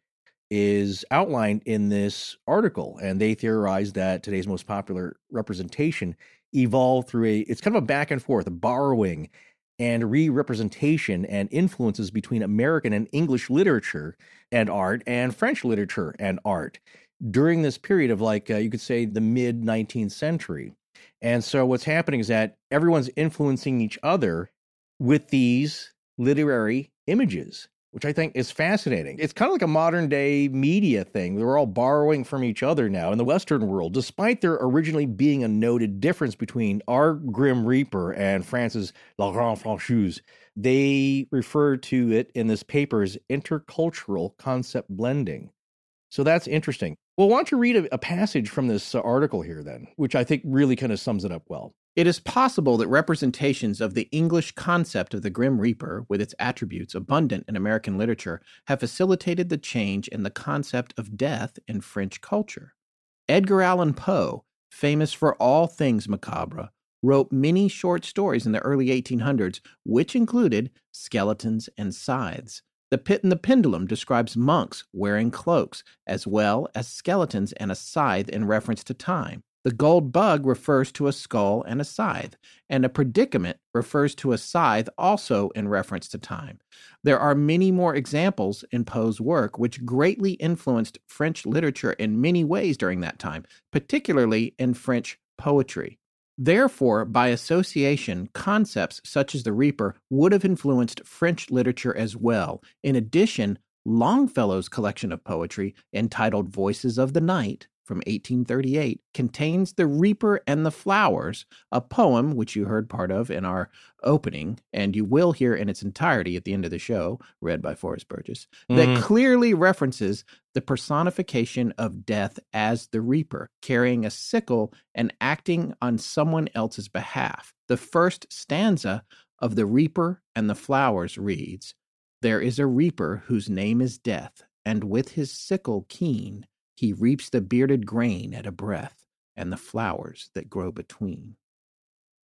is outlined in this article. And they theorize that today's most popular representation evolved through a, it's kind of a back and forth, borrowing and re representation and influences between American and English literature and art and French literature and art during this period of, like, uh, you could say, the mid 19th century. And so what's happening is that everyone's influencing each other with these literary images which I think is fascinating. It's kind of like a modern day media thing. We're all borrowing from each other now in the Western world, despite there originally being a noted difference between our Grim Reaper and France's La Grande Faucheuse. They refer to it in this paper as intercultural concept blending. So that's interesting. Well, why don't you read a, a passage from this article here, then, which I think really kind of sums it up well. It is possible that representations of the English concept of the Grim Reaper, with its attributes abundant in American literature, have facilitated the change in the concept of death in French culture. Edgar Allan Poe, famous for all things macabre, wrote many short stories in the early 1800s, which included Skeletons and Scythes. The Pit and the Pendulum describes monks wearing cloaks, as well as skeletons and a scythe in reference to time. The gold bug refers to a skull and a scythe, and a predicament refers to a scythe also in reference to time. There are many more examples in Poe's work which greatly influenced French literature in many ways during that time, particularly in French poetry. Therefore, by association, concepts such as the Reaper would have influenced French literature as well. In addition, Longfellow's collection of poetry, entitled Voices of the Night, from 1838 contains The Reaper and the Flowers, a poem which you heard part of in our opening, and you will hear in its entirety at the end of the show, read by Forrest Burgess, mm. that mm-hmm. clearly references the personification of death as the Reaper, carrying a sickle and acting on someone else's behalf. The first stanza of The Reaper and the Flowers reads, There is a reaper whose name is Death, and with his sickle keen he reaps the bearded grain at a breath and the flowers that grow between.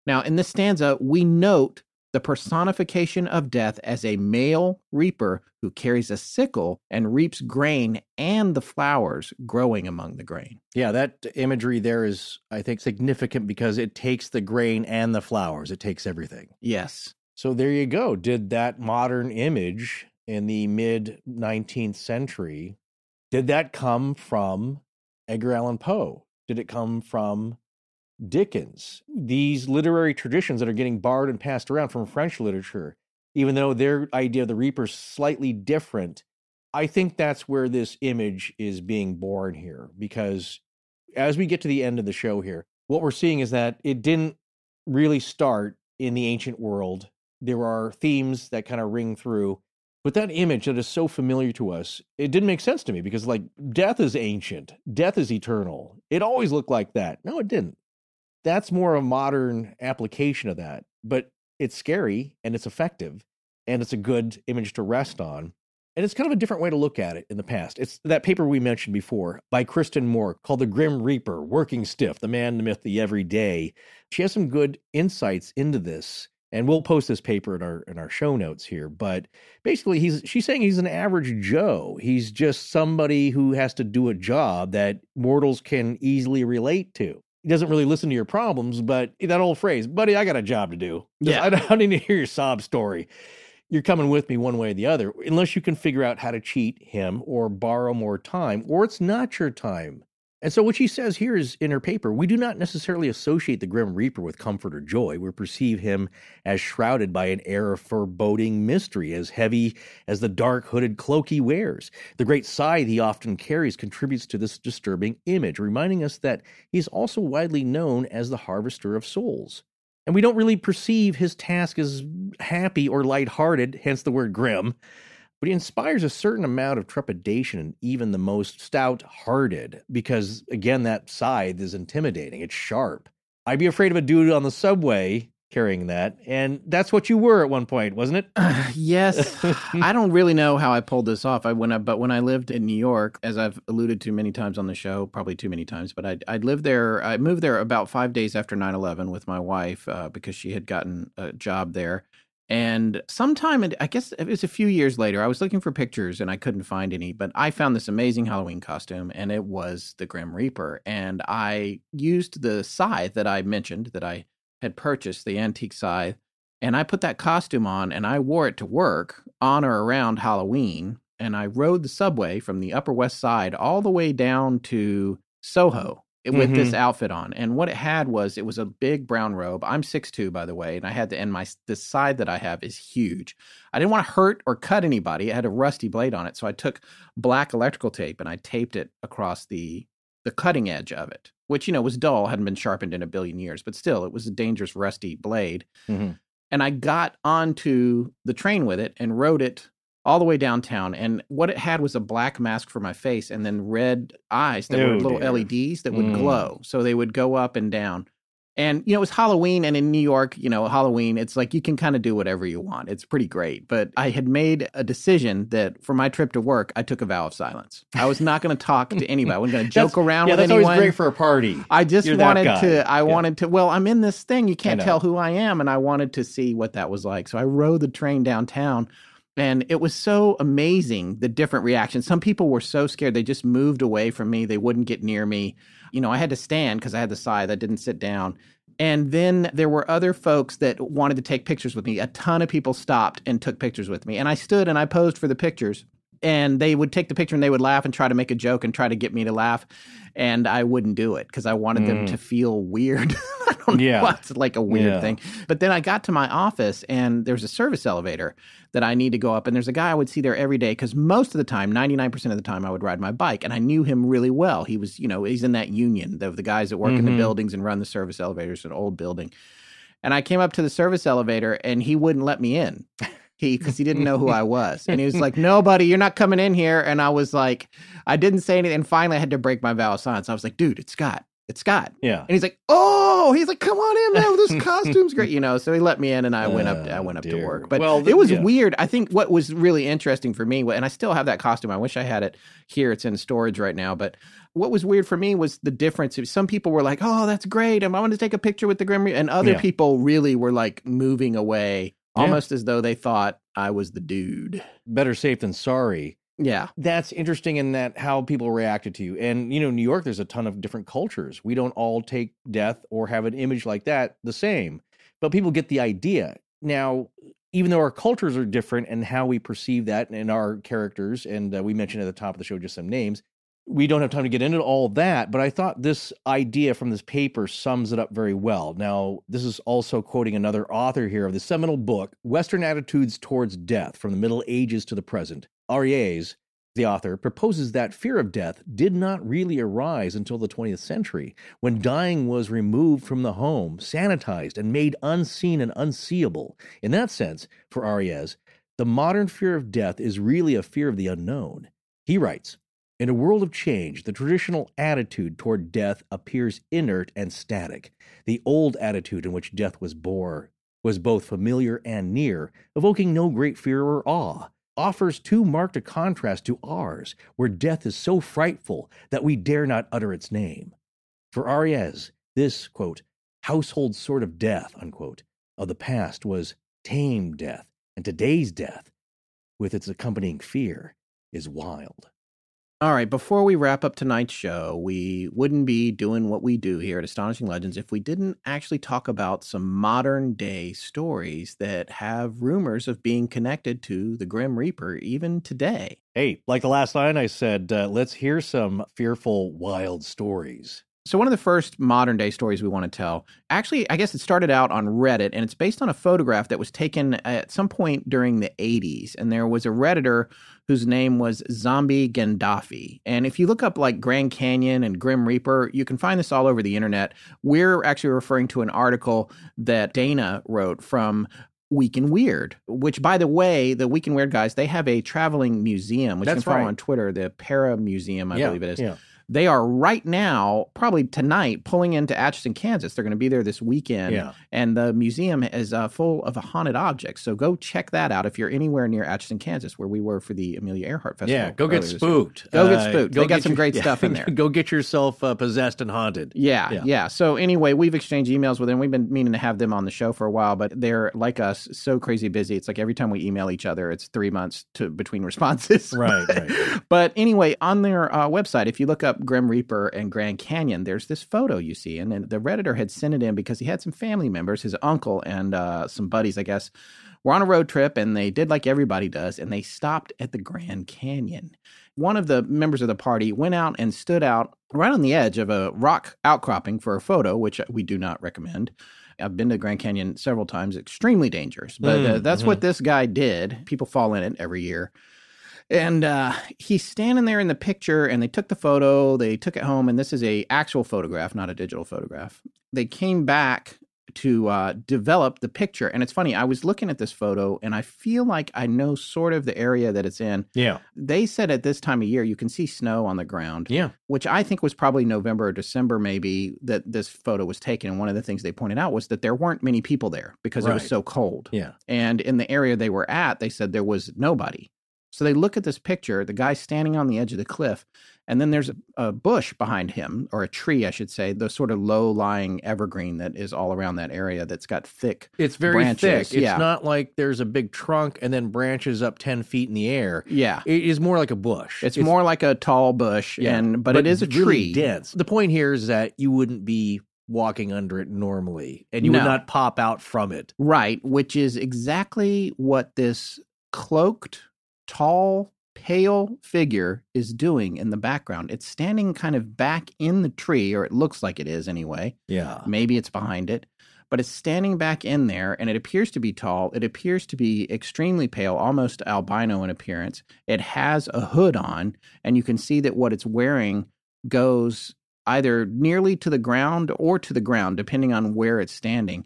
Now, in this stanza, we note the personification of death as a male reaper who carries a sickle and reaps grain and the flowers growing among the grain. Yeah, that imagery there is, I think, significant because it takes the grain and the flowers, it takes everything. Yes. So there you go. Did that modern image in the mid 19th century did that come from Edgar Allan Poe? Did it come from Dickens? These literary traditions that are getting borrowed and passed around from French literature, even though their idea of the Reaper is slightly different, I think that's where this image is being born here. Because as we get to the end of the show here, what we're seeing is that it didn't really start in the ancient world there are themes that kind of ring through. But that image that is so familiar to us, it didn't make sense to me because, like, death is ancient, death is eternal. It always looked like that. No, it didn't. That's more a modern application of that. But it's scary and it's effective and it's a good image to rest on. And it's kind of a different way to look at it in the past. It's that paper we mentioned before by Kristen Moore called The Grim Reaper Working Stiff, the man, the myth, the everyday. She has some good insights into this and we'll post this paper in our in our show notes here but basically he's she's saying he's an average joe. He's just somebody who has to do a job that mortals can easily relate to. He doesn't really listen to your problems but that old phrase buddy i got a job to do. Yeah. i don't need to hear your sob story. You're coming with me one way or the other unless you can figure out how to cheat him or borrow more time or it's not your time and so, what she says here is in her paper we do not necessarily associate the Grim Reaper with comfort or joy. We perceive him as shrouded by an air of foreboding mystery, as heavy as the dark hooded cloak he wears. The great scythe he often carries contributes to this disturbing image, reminding us that he is also widely known as the harvester of souls. And we don't really perceive his task as happy or lighthearted, hence the word grim but he inspires a certain amount of trepidation in even the most stout hearted because again that scythe is intimidating it's sharp i'd be afraid of a dude on the subway carrying that and that's what you were at one point wasn't it yes, I don't really know how I pulled this off. I when I but when I lived in New York, as I've alluded to many times on the show, probably too many times, but I I lived there. I moved there about five days after 9-11 with my wife uh, because she had gotten a job there. And sometime, I guess it was a few years later, I was looking for pictures and I couldn't find any, but I found this amazing Halloween costume and it was the Grim Reaper. And I used the scythe that I mentioned that I had purchased, the antique scythe, and I put that costume on and I wore it to work on or around Halloween. And I rode the subway from the Upper West Side all the way down to Soho with this outfit on. And what it had was it was a big brown robe. I'm 6'2", by the way, and I had to and my the side that I have is huge. I didn't want to hurt or cut anybody. It had a rusty blade on it, so I took black electrical tape and I taped it across the the cutting edge of it, which you know was dull, hadn't been sharpened in a billion years, but still it was a dangerous rusty blade. Mhm. And I got onto the train with it and rode it all the way downtown. And what it had was a black mask for my face and then red eyes that were Oh, little dear. LEDs that would Mm. glow. So they would go up and down. And, you know, it was Halloween. And in New York, you know, Halloween, it's like you can kind of do whatever you want. It's pretty great. But I had made a decision that for my trip to work, I took a vow of silence. I was not going to talk to anybody. I wasn't going to joke around yeah with that's anyone. always great for a party I just You're wanted to. I Yeah. wanted to. Well, I'm in this thing. You can't tell who I am, and I wanted to see what that was like. So I rode the train downtown, and it was so amazing the different reactions. Some people were so scared they just moved away from me. They wouldn't get near me. You know, I had to stand because I had the scythe. I didn't sit down. And then there were other folks that wanted to take pictures with me. A ton of people stopped and took pictures with me. And I stood and I posed for the pictures. And they would take the picture and they would laugh and try to make a joke and try to get me to laugh. And I wouldn't do it because I wanted them Mm. to feel weird. I don't. Yeah. why It's like a weird Yeah. thing. But then I got to my office and there's a service elevator that I need to go up. And there's a guy I would see there every day because most of the time, 99% of the time, I would ride my bike. And I knew him really well. He was, you know, he's in that union of the guys that work in the Mhm. buildings and run the service elevators, an old building. And I came up to the service elevator and he wouldn't let me in. He because he didn't know who I was. And he was like, Nobody, you're not coming in here. And I was like, I didn't say anything. And finally I had to break my vow of silence. I was like, dude, it's Scott. It's Scott. yeah And he's like, "Oh!" He's like, "Come on in, man. This costume's great." You know. So he let me in, and I went up. I Oh, went up to work. But Well, it was yeah. weird. I think what was really interesting for me, and I still have that costume. I wish I had it here. It's in storage right now. But what was weird for me was the difference. Some people were like, "Oh, that's great," and I want to take a picture with the Grim Reaper, and other Yeah. people really were like moving away. Almost as though they thought I was the dude. better safe than sorry Yeah. that's interesting in that how people reacted to you. And you know, New York, there's a ton of different cultures. We don't all take death or have an image like that the same, but people get the idea. Now, even though our cultures are different and how we perceive that and our characters, and uh, we mentioned at the top of the show just some names, we don't have time to get into all that. But I thought this idea from this paper sums it up very well. Now, this is also quoting another author here of the seminal book, Western Attitudes Towards Death from the Middle Ages to the Present. Ariès, The author proposes that fear of death did not really arise until the 20th century, when dying was removed from the home, sanitized, and made unseen and unseeable. In that sense, for Ariès, the modern fear of death is really a fear of the unknown. He writes In a world of change, the traditional attitude toward death appears inert and static. The old attitude in which death was bore was both familiar and near, evoking no great fear or awe offers too marked a contrast to ours, where death is so frightful that we dare not utter its name. For Ariès, this, quote, household sort of death, unquote, of the past was tame death, and today's death, with its accompanying fear, is wild. All right, before we wrap up tonight's show, we wouldn't be doing what we do here at Astonishing Legends if we didn't actually talk about some modern day stories that have rumors of being connected to the Grim Reaper even today. Hey, like the last line I said, uh, let's hear some fearful, wild stories. So, one of the first modern day stories we want to tell, actually, I guess it started out on Reddit and it's based on a photograph that was taken at some point during the 80s. And there was a Redditor whose name was Zombie Gendafi. And if you look up like Grand Canyon and Grim Reaper, you can find this all over the internet. We're actually referring to an article that Dana wrote from Week in Weird, which, by the way, the Week in Weird guys, they have a traveling museum, which That's you can follow right. on Twitter, the Para Museum, I yeah, believe it is. Yeah. They are right now, probably tonight, pulling into Atchison, Kansas. They're going to be there this weekend. Yeah. And the museum is uh, full of haunted objects. So go check that out if you're anywhere near Atchison, Kansas, where we were for the Amelia Earhart Festival. Yeah, go get spooked. Go get Uh, spooked. They got get some your- great yeah, stuff in there. go get yourself uh, possessed and haunted. Yeah, Yeah. yeah, So anyway, we've exchanged emails with them. We've been meaning to have them on the show for a while, but they're like us, so crazy busy. It's like every time we email each other, it's three months to between responses. Right, right. but anyway, on their uh, website, if you look up Grim Reaper and Grand Canyon, there's this photo you see, and then the redditor had sent it in because he had some family members, his uncle and uh, some buddies, I guess, were on a road trip, and they did like everybody does, and they stopped at the Grand Canyon one of the members of the party went out and stood out right on the edge of a rock outcropping for a photo, which we do not recommend. I've been to Grand Canyon several times, extremely dangerous, but uh, Mm, that's mhm. what this guy did. People fall in it every year. And uh, he's standing there in the picture, and they took the photo. They took it home, and this is a actual photograph, not a digital photograph. They came back to uh, develop the picture, and it's funny. I was looking at this photo, and I feel like I know sort of the area that it's in Yeah, they said at this time of year you can see snow on the ground yeah. which i think was probably november or december maybe that this photo was taken and one of the things they pointed out was that there weren't many people there because it was so cold Yeah. and in the area they were at they said there was nobody so they look at this picture the guy standing on the edge of the cliff and then there's a, a bush behind him or a tree i should say the sort of low lying evergreen that is all around that area that's got thick It's very Branches, thick. It's yeah. not like there's a big trunk and then branches up 10 feet in the air. yeah It is more like a bush. it's, more like a tall bush yeah, and but, it is a really tree dense. The point here is that you wouldn't be walking under it normally and you would not pop out from it. Right, which is exactly what this cloaked, tall, pale figure is doing in the background. It's standing kind of back in the tree, or it looks like it is anyway. Yeah. Maybe it's behind it, but it's standing back in there and it appears to be tall. It appears to be extremely pale, almost albino in appearance. It has a hood on, and you can see that what it's wearing goes either nearly to the ground or to the ground, depending on where it's standing.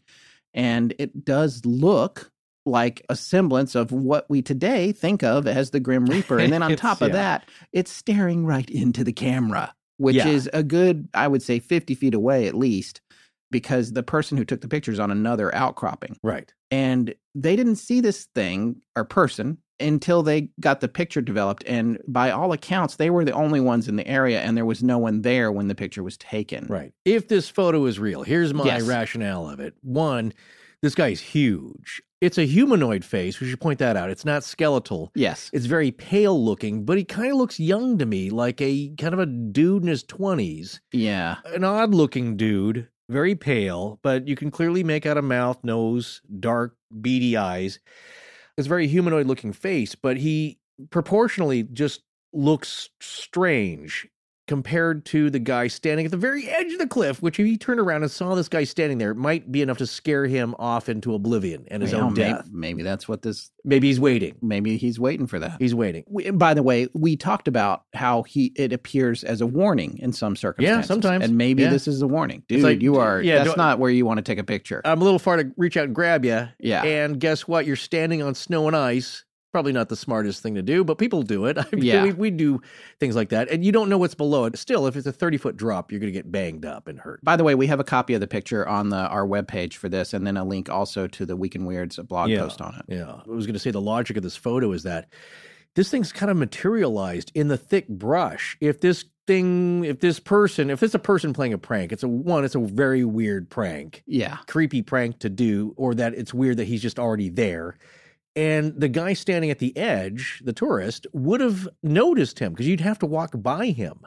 And it does look like a semblance of what we today think of as the Grim Reaper. And then on top of yeah. that, it's staring right into the camera, which Yeah. is a good, I would say, 50 feet away at least, because the person who took the picture is on another outcropping. Right. And they didn't see this thing or person until they got the picture developed. And by all accounts, they were the only ones in the area, and there was no one there when the picture was taken. Right. If this photo is real, here's my Yes. rationale of it. One, this guy's huge. It's a humanoid face. We should point that out. It's not skeletal. Yes. It's very pale looking, but he kind of looks young to me, like a kind of a dude in his 20s. Yeah. An odd looking dude, very pale, but you can clearly make out a mouth, nose, dark, beady eyes. It's a very humanoid looking face, but he proportionally just looks strange. Compared to the guy standing at the very edge of the cliff, which if he turned around and saw this guy standing there, it might be enough to scare him off into oblivion and his Well, own death. Maybe, that's what this. Maybe he's waiting. Maybe he's waiting for that. He's waiting. We, by the way, we talked about how he it appears as a warning in some circumstances. Yeah, sometimes. and maybe Yeah. this is a warning, dude. like, you are. yeah, that's not where you want to take a picture. I'm a little far to reach out and grab you. yeah, And guess what? You're standing on snow and ice. Probably not the smartest thing to do, but people do it. I mean, Yeah. we, we do things like that. And you don't know what's below it. Still, if it's a 30 foot drop, you're going to get banged up and hurt. By the way, we have a copy of the picture on the our webpage for this, and then a link also to the Week in Weirds blog Yeah. post on it. Yeah. I was going to say the logic of this photo is that this thing's kind of materialized in the thick brush. If this thing, if this person, if it's a person playing a prank, it's a one, it's a very weird prank. Yeah, creepy prank to do, or that it's weird that he's just already there. And the guy standing at the edge, the tourist, would have noticed him because you'd have to walk by him.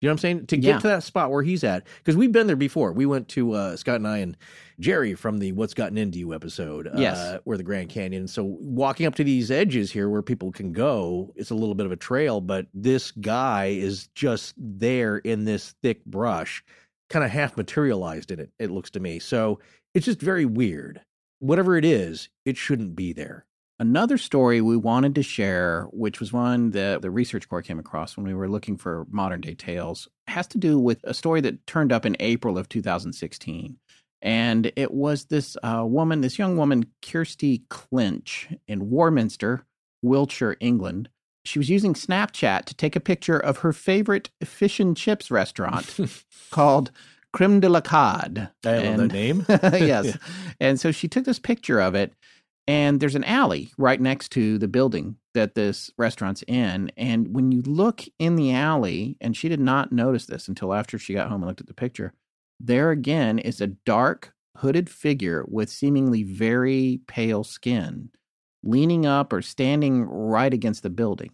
You know what I'm saying? To get Yeah. to that spot where he's at. Because we've been there before. We went to uh, Scott and I and Jerry from the What's Gotten Into You episode. Yes. Uh, where the Grand Canyon. So walking up to these edges here where people can go, it's a little bit of a trail, but this guy is just there in this thick brush, kind of half materialized in it, it looks to me. So it's just very weird. Whatever it is, it shouldn't be there. Another story we wanted to share, which was one that the research corps came across when we were looking for modern day tales, has to do with a story that turned up in April of 2016. And it was this uh, woman, this young woman, Kirsty Clinch in Warminster, Wiltshire, England. She was using Snapchat to take a picture of her favorite fish and chips restaurant called Creme de la Cade. I love that name. yes. And so she took this picture of it, and there's an alley right next to the building that this restaurant's in. And when you look in the alley, and she did not notice this until after she got home and looked at the picture, there again is a dark hooded figure with seemingly very pale skin leaning up or standing right against the building.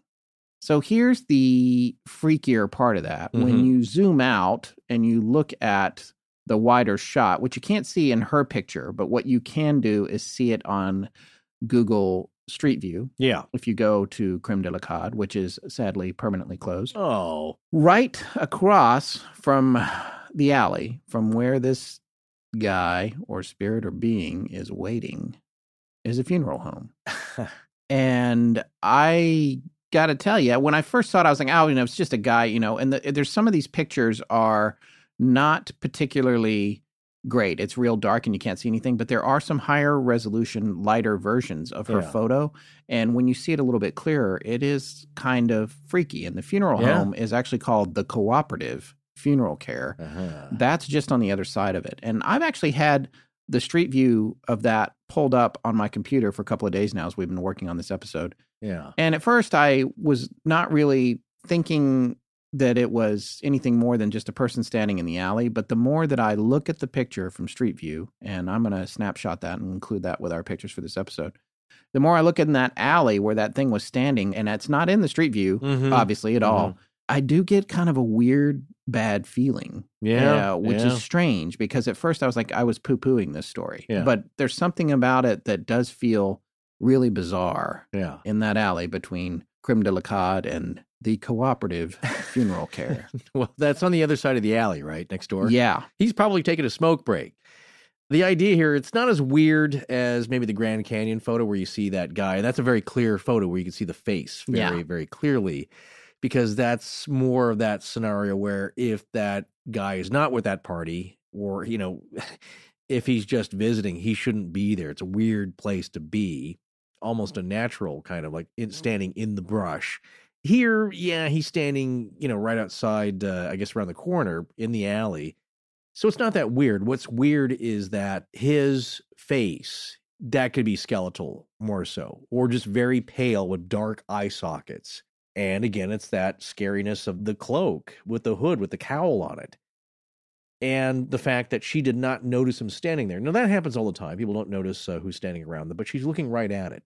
So here's the freakier part of that. When Mhm. you zoom out and you look at the wider shot, which you can't see in her picture, but what you can do is see it on Google Street View Yeah. if you go to Creme de la Cade, which is sadly permanently closed. Oh. Right across from the alley, from where this guy or spirit or being is waiting, is a funeral home. And I got to tell you, when I first saw it, I was like, oh, you know, it's just a guy, you know. And the, there's some of these pictures are not particularly great. It's real dark and you can't see anything, but there are some higher resolution, lighter versions of her Yeah. photo. And when you see it a little bit clearer, it is kind of freaky. And the funeral Yeah. home is actually called the Cooperative Funeral Care. Uh-huh. That's just on the other side of it. And I've actually had the street view of that pulled up on my computer for a couple of days now as we've been working on this episode. Yeah. And at first, I was not really thinking that it was anything more than just a person standing in the alley. But the more that I look at the picture from Street View, and I'm going to snapshot that and include that with our pictures for this episode, the more I look in that alley where that thing was standing, and it's not in the Street View, Mhm. obviously, at all, Mhm. I do get kind of a weird, bad feeling. Yeah. Uh, which yeah. is strange because at first I was like, I was poo pooing this story. Yeah. But there's something about it that does feel really bizarre Yeah. in that alley between Creme de la Cade and the cooperative funeral care. Well, that's on the other side of the alley, right? Next door. yeah. He's probably taking a smoke break. The idea here, it's not as weird as maybe the Grand Canyon photo where you see that guy. And that's a very clear photo where you can see the face very, Yeah. very clearly. Because that's more of that scenario where if that guy is not with that party, or, you know, if he's just visiting, he shouldn't be there. It's a weird place to be, almost a natural kind of like in, standing in the brush. Here, yeah, he's standing, you know, right outside, uh, I guess around the corner in the alley. So it's not that weird. What's weird is that his face, that could be skeletal more so, or just very pale with dark eye sockets. And again, it's that scariness of the cloak with the hood with the cowl on it. And the fact that she did not notice him standing there. Now, that happens all the time. People don't notice uh, who's standing around them, but she's looking right at it.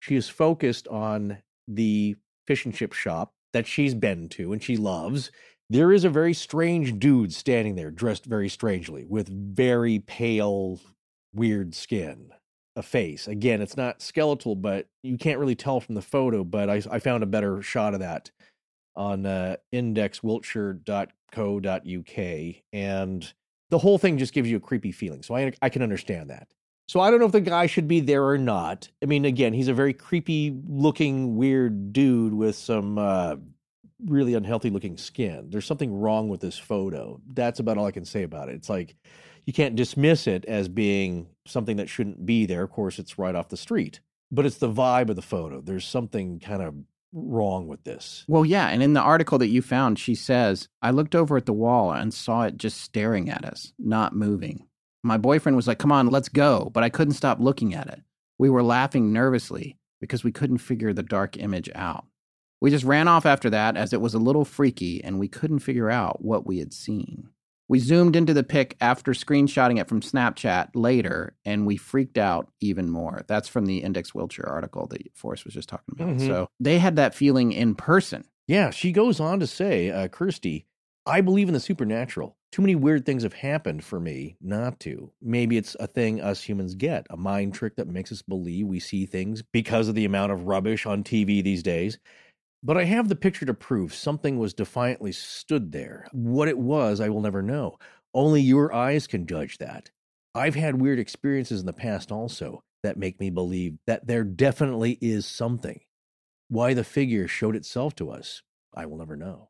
She is focused on the fish and chip shop that she's been to and she loves. There is a very strange dude standing there, dressed very strangely, with very pale, weird skin, a face. Again, it's not skeletal, but you can't really tell from the photo. But I, I found a better shot of that on uh, indexwiltshire.co.uk, and the whole thing just gives you a creepy feeling. So I I can understand that. So I don't know if the guy should be there or not. I mean, again, he's a very creepy looking, weird dude with some uh, really unhealthy looking skin. There's something wrong with this photo. That's about all I can say about it. It's like you can't dismiss it as being something that shouldn't be there. Of course, it's right off the street, but it's the vibe of the photo. There's something kind of wrong with this. Well, yeah. And in the article that you found, she says, I looked over at the wall and saw it just staring at us, not moving. My boyfriend was like, Come on, let's go. But I couldn't stop looking at it. We were laughing nervously because we couldn't figure the dark image out. We just ran off after that as it was a little freaky and we couldn't figure out what we had seen. We zoomed into the pic after screenshotting it from Snapchat later and we freaked out even more. That's from the Index Wiltshire article that Forrest was just talking about. Mhm. So they had that feeling in person. Yeah, she goes on to say, uh, Kirsty, I believe in the supernatural. Too many weird things have happened for me not to. Maybe it's a thing us humans get, a mind trick that makes us believe we see things because of the amount of rubbish on TV these days. But I have the picture to prove something was defiantly stood there. What it was, I will never know. Only your eyes can judge that. I've had weird experiences in the past also that make me believe that there definitely is something. Why the figure showed itself to us, I will never know.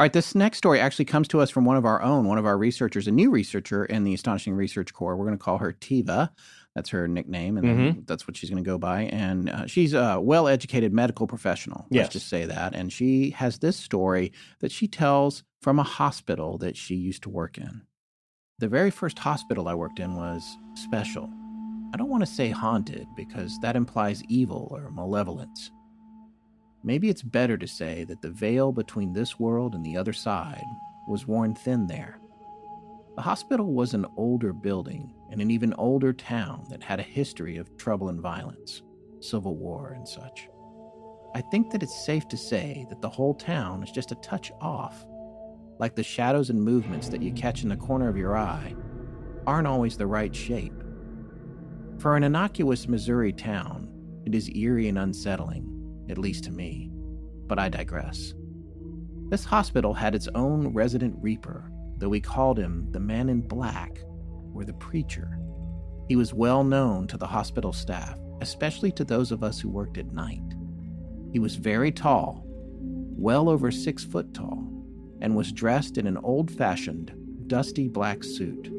All right, this next story actually comes to us from one of our own, one of our researchers, a new researcher in the Astonishing Research Corps. We're going to call her Tiva. That's her nickname, and then that's what she's going to go by. And uh, she's a well educated medical professional. Let's Yes. just say that. And she has this story that she tells from a hospital that she used to work in. The very first hospital I worked in was special. I don't want to say haunted because that implies evil or malevolence. Maybe it's better to say that the veil between this world and the other side was worn thin there. The hospital was an older building in an even older town that had a history of trouble and violence, civil war, and such. I think that it's safe to say that the whole town is just a touch off, like the shadows and movements that you catch in the corner of your eye aren't always the right shape. For an innocuous Missouri town, it is eerie and unsettling, at least to me. But I digress. This hospital had its own resident reaper, though we called him the man in black or the preacher. He was well known to the hospital staff, especially to those of us who worked at night. He was very tall, well over six foot tall, and was dressed in an old fashioned, dusty black suit,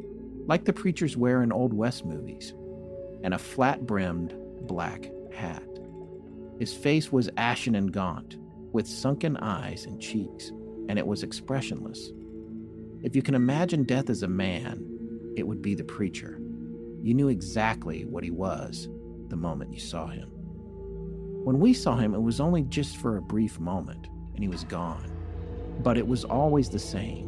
like the preachers wear in Old West movies, and a flat brimmed black hat. His face was ashen and gaunt, with sunken eyes and cheeks, and it was expressionless. If you can imagine death as a man, it would be the preacher. You knew exactly what he was the moment you saw him. When we saw him, it was only just for a brief moment, and he was gone. But it was always the same.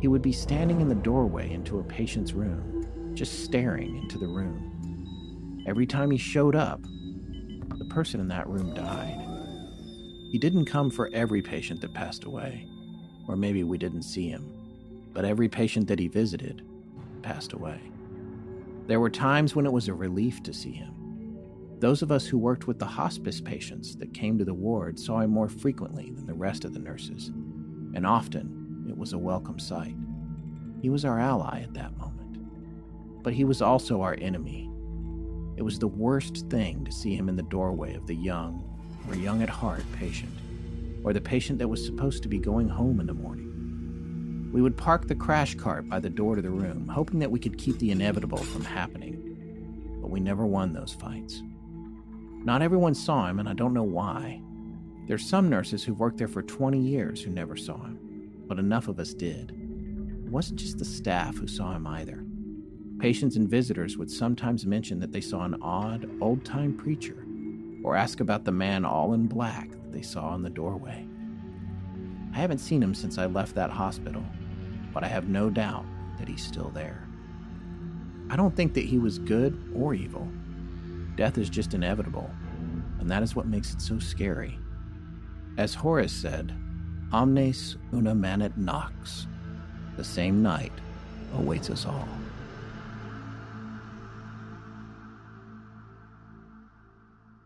He would be standing in the doorway into a patient's room, just staring into the room. Every time he showed up, person in that room died. He didn't come for every patient that passed away, or maybe we didn't see him, but every patient that he visited passed away. There were times when it was a relief to see him. Those of us who worked with the hospice patients that came to the ward saw him more frequently than the rest of the nurses, and often it was a welcome sight. He was our ally at that moment, but he was also our enemy. It was the worst thing to see him in the doorway of the young or young at heart patient, or the patient that was supposed to be going home in the morning. We would park the crash cart by the door to the room, hoping that we could keep the inevitable from happening, but we never won those fights. Not everyone saw him, and I don't know why. There's some nurses who've worked there for 20 years who never saw him, but enough of us did. It wasn't just the staff who saw him either. Patients and visitors would sometimes mention that they saw an odd, old time preacher or ask about the man all in black that they saw in the doorway. I haven't seen him since I left that hospital, but I have no doubt that he's still there. I don't think that he was good or evil. Death is just inevitable, and that is what makes it so scary. As Horace said, Omnes una manet nox. The same night awaits us all.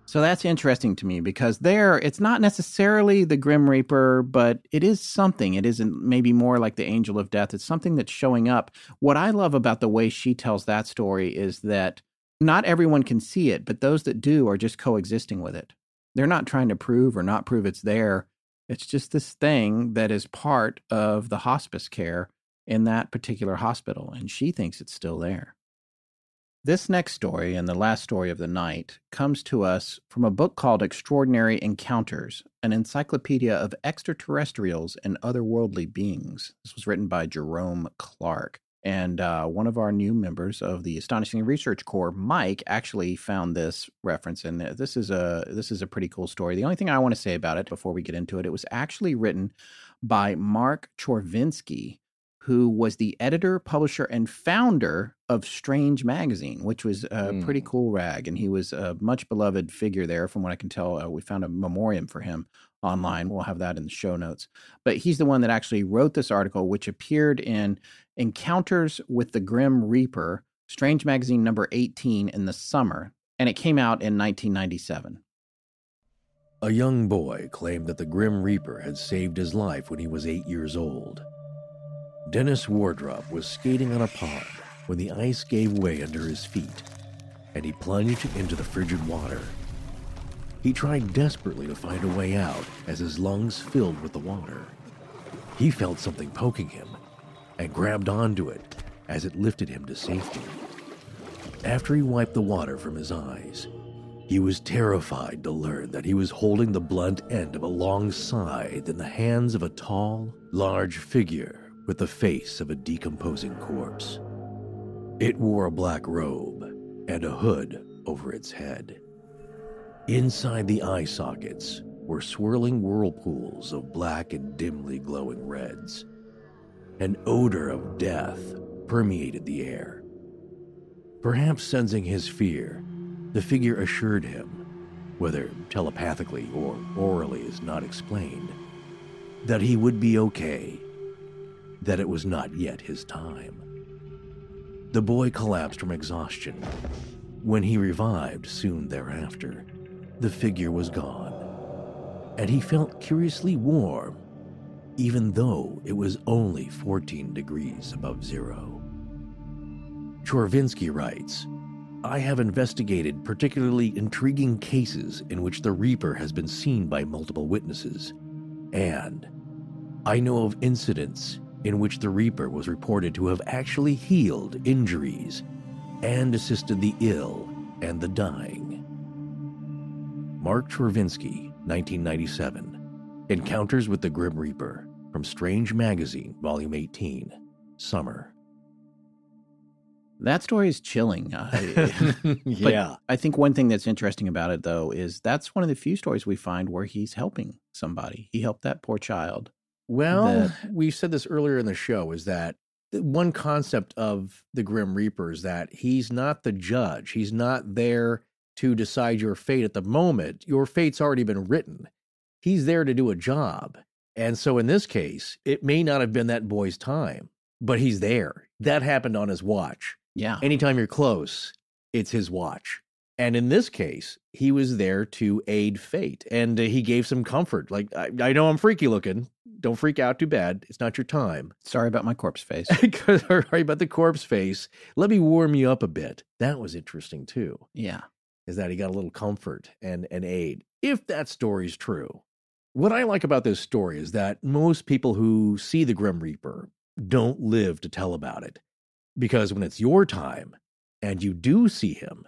So that's interesting to me because there, it's not necessarily the Grim Reaper, but it is something. It isn't maybe more like the Angel of Death. It's something that's showing up. What I love about the way she tells that story is that not everyone can see it, but those that do are just coexisting with it. They're not trying to prove or not prove it's there. It's just this thing that is part of the hospice care in that particular hospital, and she thinks it's still there. This next story, and the last story of the night, comes to us from a book called Extraordinary Encounters, an encyclopedia of extraterrestrials and otherworldly beings. This was written by Jerome Clark. And uh, one of our new members of the Astonishing Research Corps, Mike, actually found this reference, and this is a this is a pretty cool story. The only thing I want to say about it before we get into it, it was actually written by Mark Chorvinsky, who was the editor, publisher, and founder of Strange Magazine, which was a mm. pretty cool rag. And he was a much beloved figure there, from what I can tell. Uh, we found a memoriam for him online. We'll have that in the show notes. But he's the one that actually wrote this article, which appeared in Encounters with the Grim Reaper, Strange Magazine number 18 in the summer. And it came out in 1997. A young boy claimed that the Grim Reaper had saved his life when he was eight years old. Dennis Wardrop was skating on a pond when the ice gave way under his feet, and he plunged into the frigid water. He tried desperately to find a way out as his lungs filled with the water. He felt something poking him and grabbed onto it as it lifted him to safety. After he wiped the water from his eyes, he was terrified to learn that he was holding the blunt end of a long scythe in the hands of a tall, large figure with the face of a decomposing corpse. It wore a black robe and a hood over its head. Inside the eye sockets were swirling whirlpools of black and dimly glowing reds. An odor of death permeated the air. Perhaps sensing his fear, the figure assured him, whether telepathically or orally is not explained, that he would be okay that it was not yet his time. The boy collapsed from exhaustion. When he revived soon thereafter, the figure was gone, and he felt curiously warm, even though it was only 14 degrees above zero. Chorvinsky writes, I have investigated particularly intriguing cases in which the Reaper has been seen by multiple witnesses, and I know of incidents in which the Reaper was reported to have actually healed injuries and assisted the ill and the dying. Mark Chorvinsky, 1997. Encounters with the Grim Reaper from Strange Magazine, Volume 18, Summer. That story is chilling. Uh, yeah. I think one thing that's interesting about it, though, is that's one of the few stories we find where he's helping somebody. He helped that poor child. Well, that... we said this earlier in the show is that one concept of the Grim Reaper is that he's not the judge. He's not there to decide your fate at the moment. Your fate's already been written. He's there to do a job. And so in this case, it may not have been that boy's time, but he's there. That happened on his watch. Yeah. Anytime you're close, it's his watch. And in this case, he was there to aid fate and uh, he gave some comfort. Like, I, I, know I'm freaky looking. Don't freak out too bad. It's not your time. Sorry about my corpse face. Sorry about the corpse face. Let me warm you up a bit. That was interesting too. Yeah. Is that he got a little comfort and, and aid, if that story's true. What I like about this story is that most people who see the Grim Reaper don't live to tell about it. Because when it's your time and you do see him,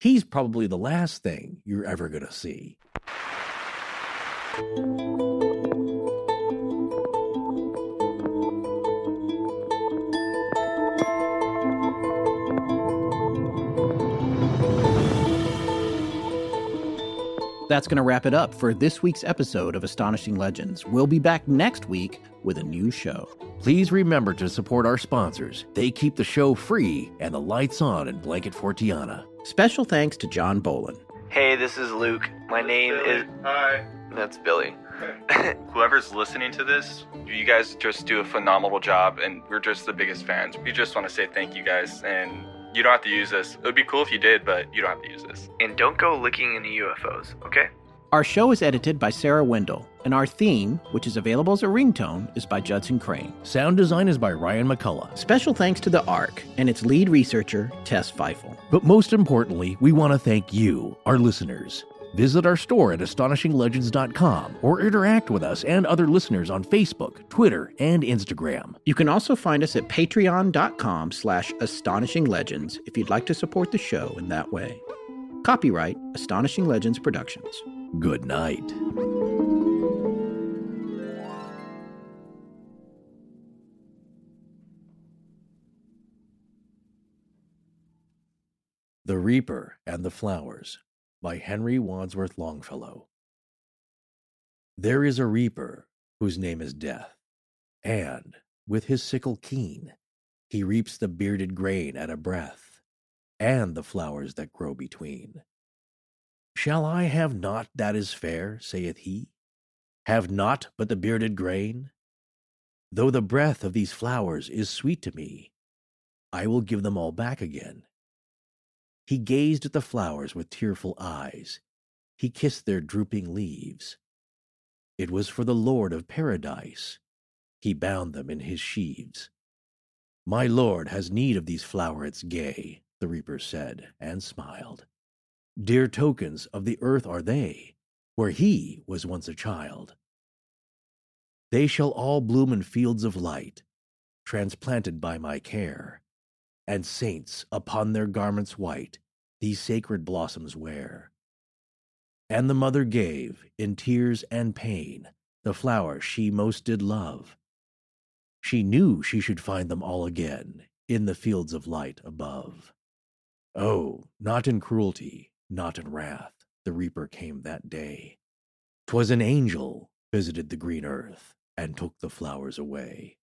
he's probably the last thing you're ever going to see. That's going to wrap it up for this week's episode of Astonishing Legends. We'll be back next week with a new show. Please remember to support our sponsors. They keep the show free and the lights on in Blanket Fortiana. Special thanks to John Bolin. Hey, this is Luke. My name Billy. is. Hi. That's Billy. Whoever's listening to this, you guys just do a phenomenal job, and we're just the biggest fans. We just want to say thank you guys, and You don't have to use this. It would be cool if you did, but you don't have to use this. And don't go looking into UFOs, okay? Our show is edited by Sarah Wendell, and our theme, which is available as a ringtone, is by Judson Crane. Sound design is by Ryan McCullough. Special thanks to the ARC and its lead researcher, Tess Feifel. But most importantly, we want to thank you, our listeners. Visit our store at astonishinglegends.com or interact with us and other listeners on Facebook, Twitter, and Instagram. You can also find us at patreon.com slash astonishinglegends if you'd like to support the show in that way. Copyright Astonishing Legends Productions. Good night. The Reaper and the Flowers by Henry Wadsworth Longfellow. There is a reaper whose name is Death, and, with his sickle keen, he reaps the bearded grain at a breath, and the flowers that grow between. Shall I have naught that is fair, saith he? Have naught but the bearded grain? Though the breath of these flowers is sweet to me, I will give them all back again. He gazed at the flowers with tearful eyes. He kissed their drooping leaves. It was for the Lord of Paradise. He bound them in his sheaves. My Lord has need of these flowerets gay, the reaper said, and smiled. Dear tokens of the earth are they, where he was once a child. They shall all bloom in fields of light, transplanted by my care, and saints upon their garments white these sacred blossoms wear. And the mother gave, in tears and pain, the flower she most did love. She knew she should find them all again in the fields of light above. Oh, not in cruelty, not in wrath, the reaper came that day. 'Twas an angel visited the green earth and took the flowers away.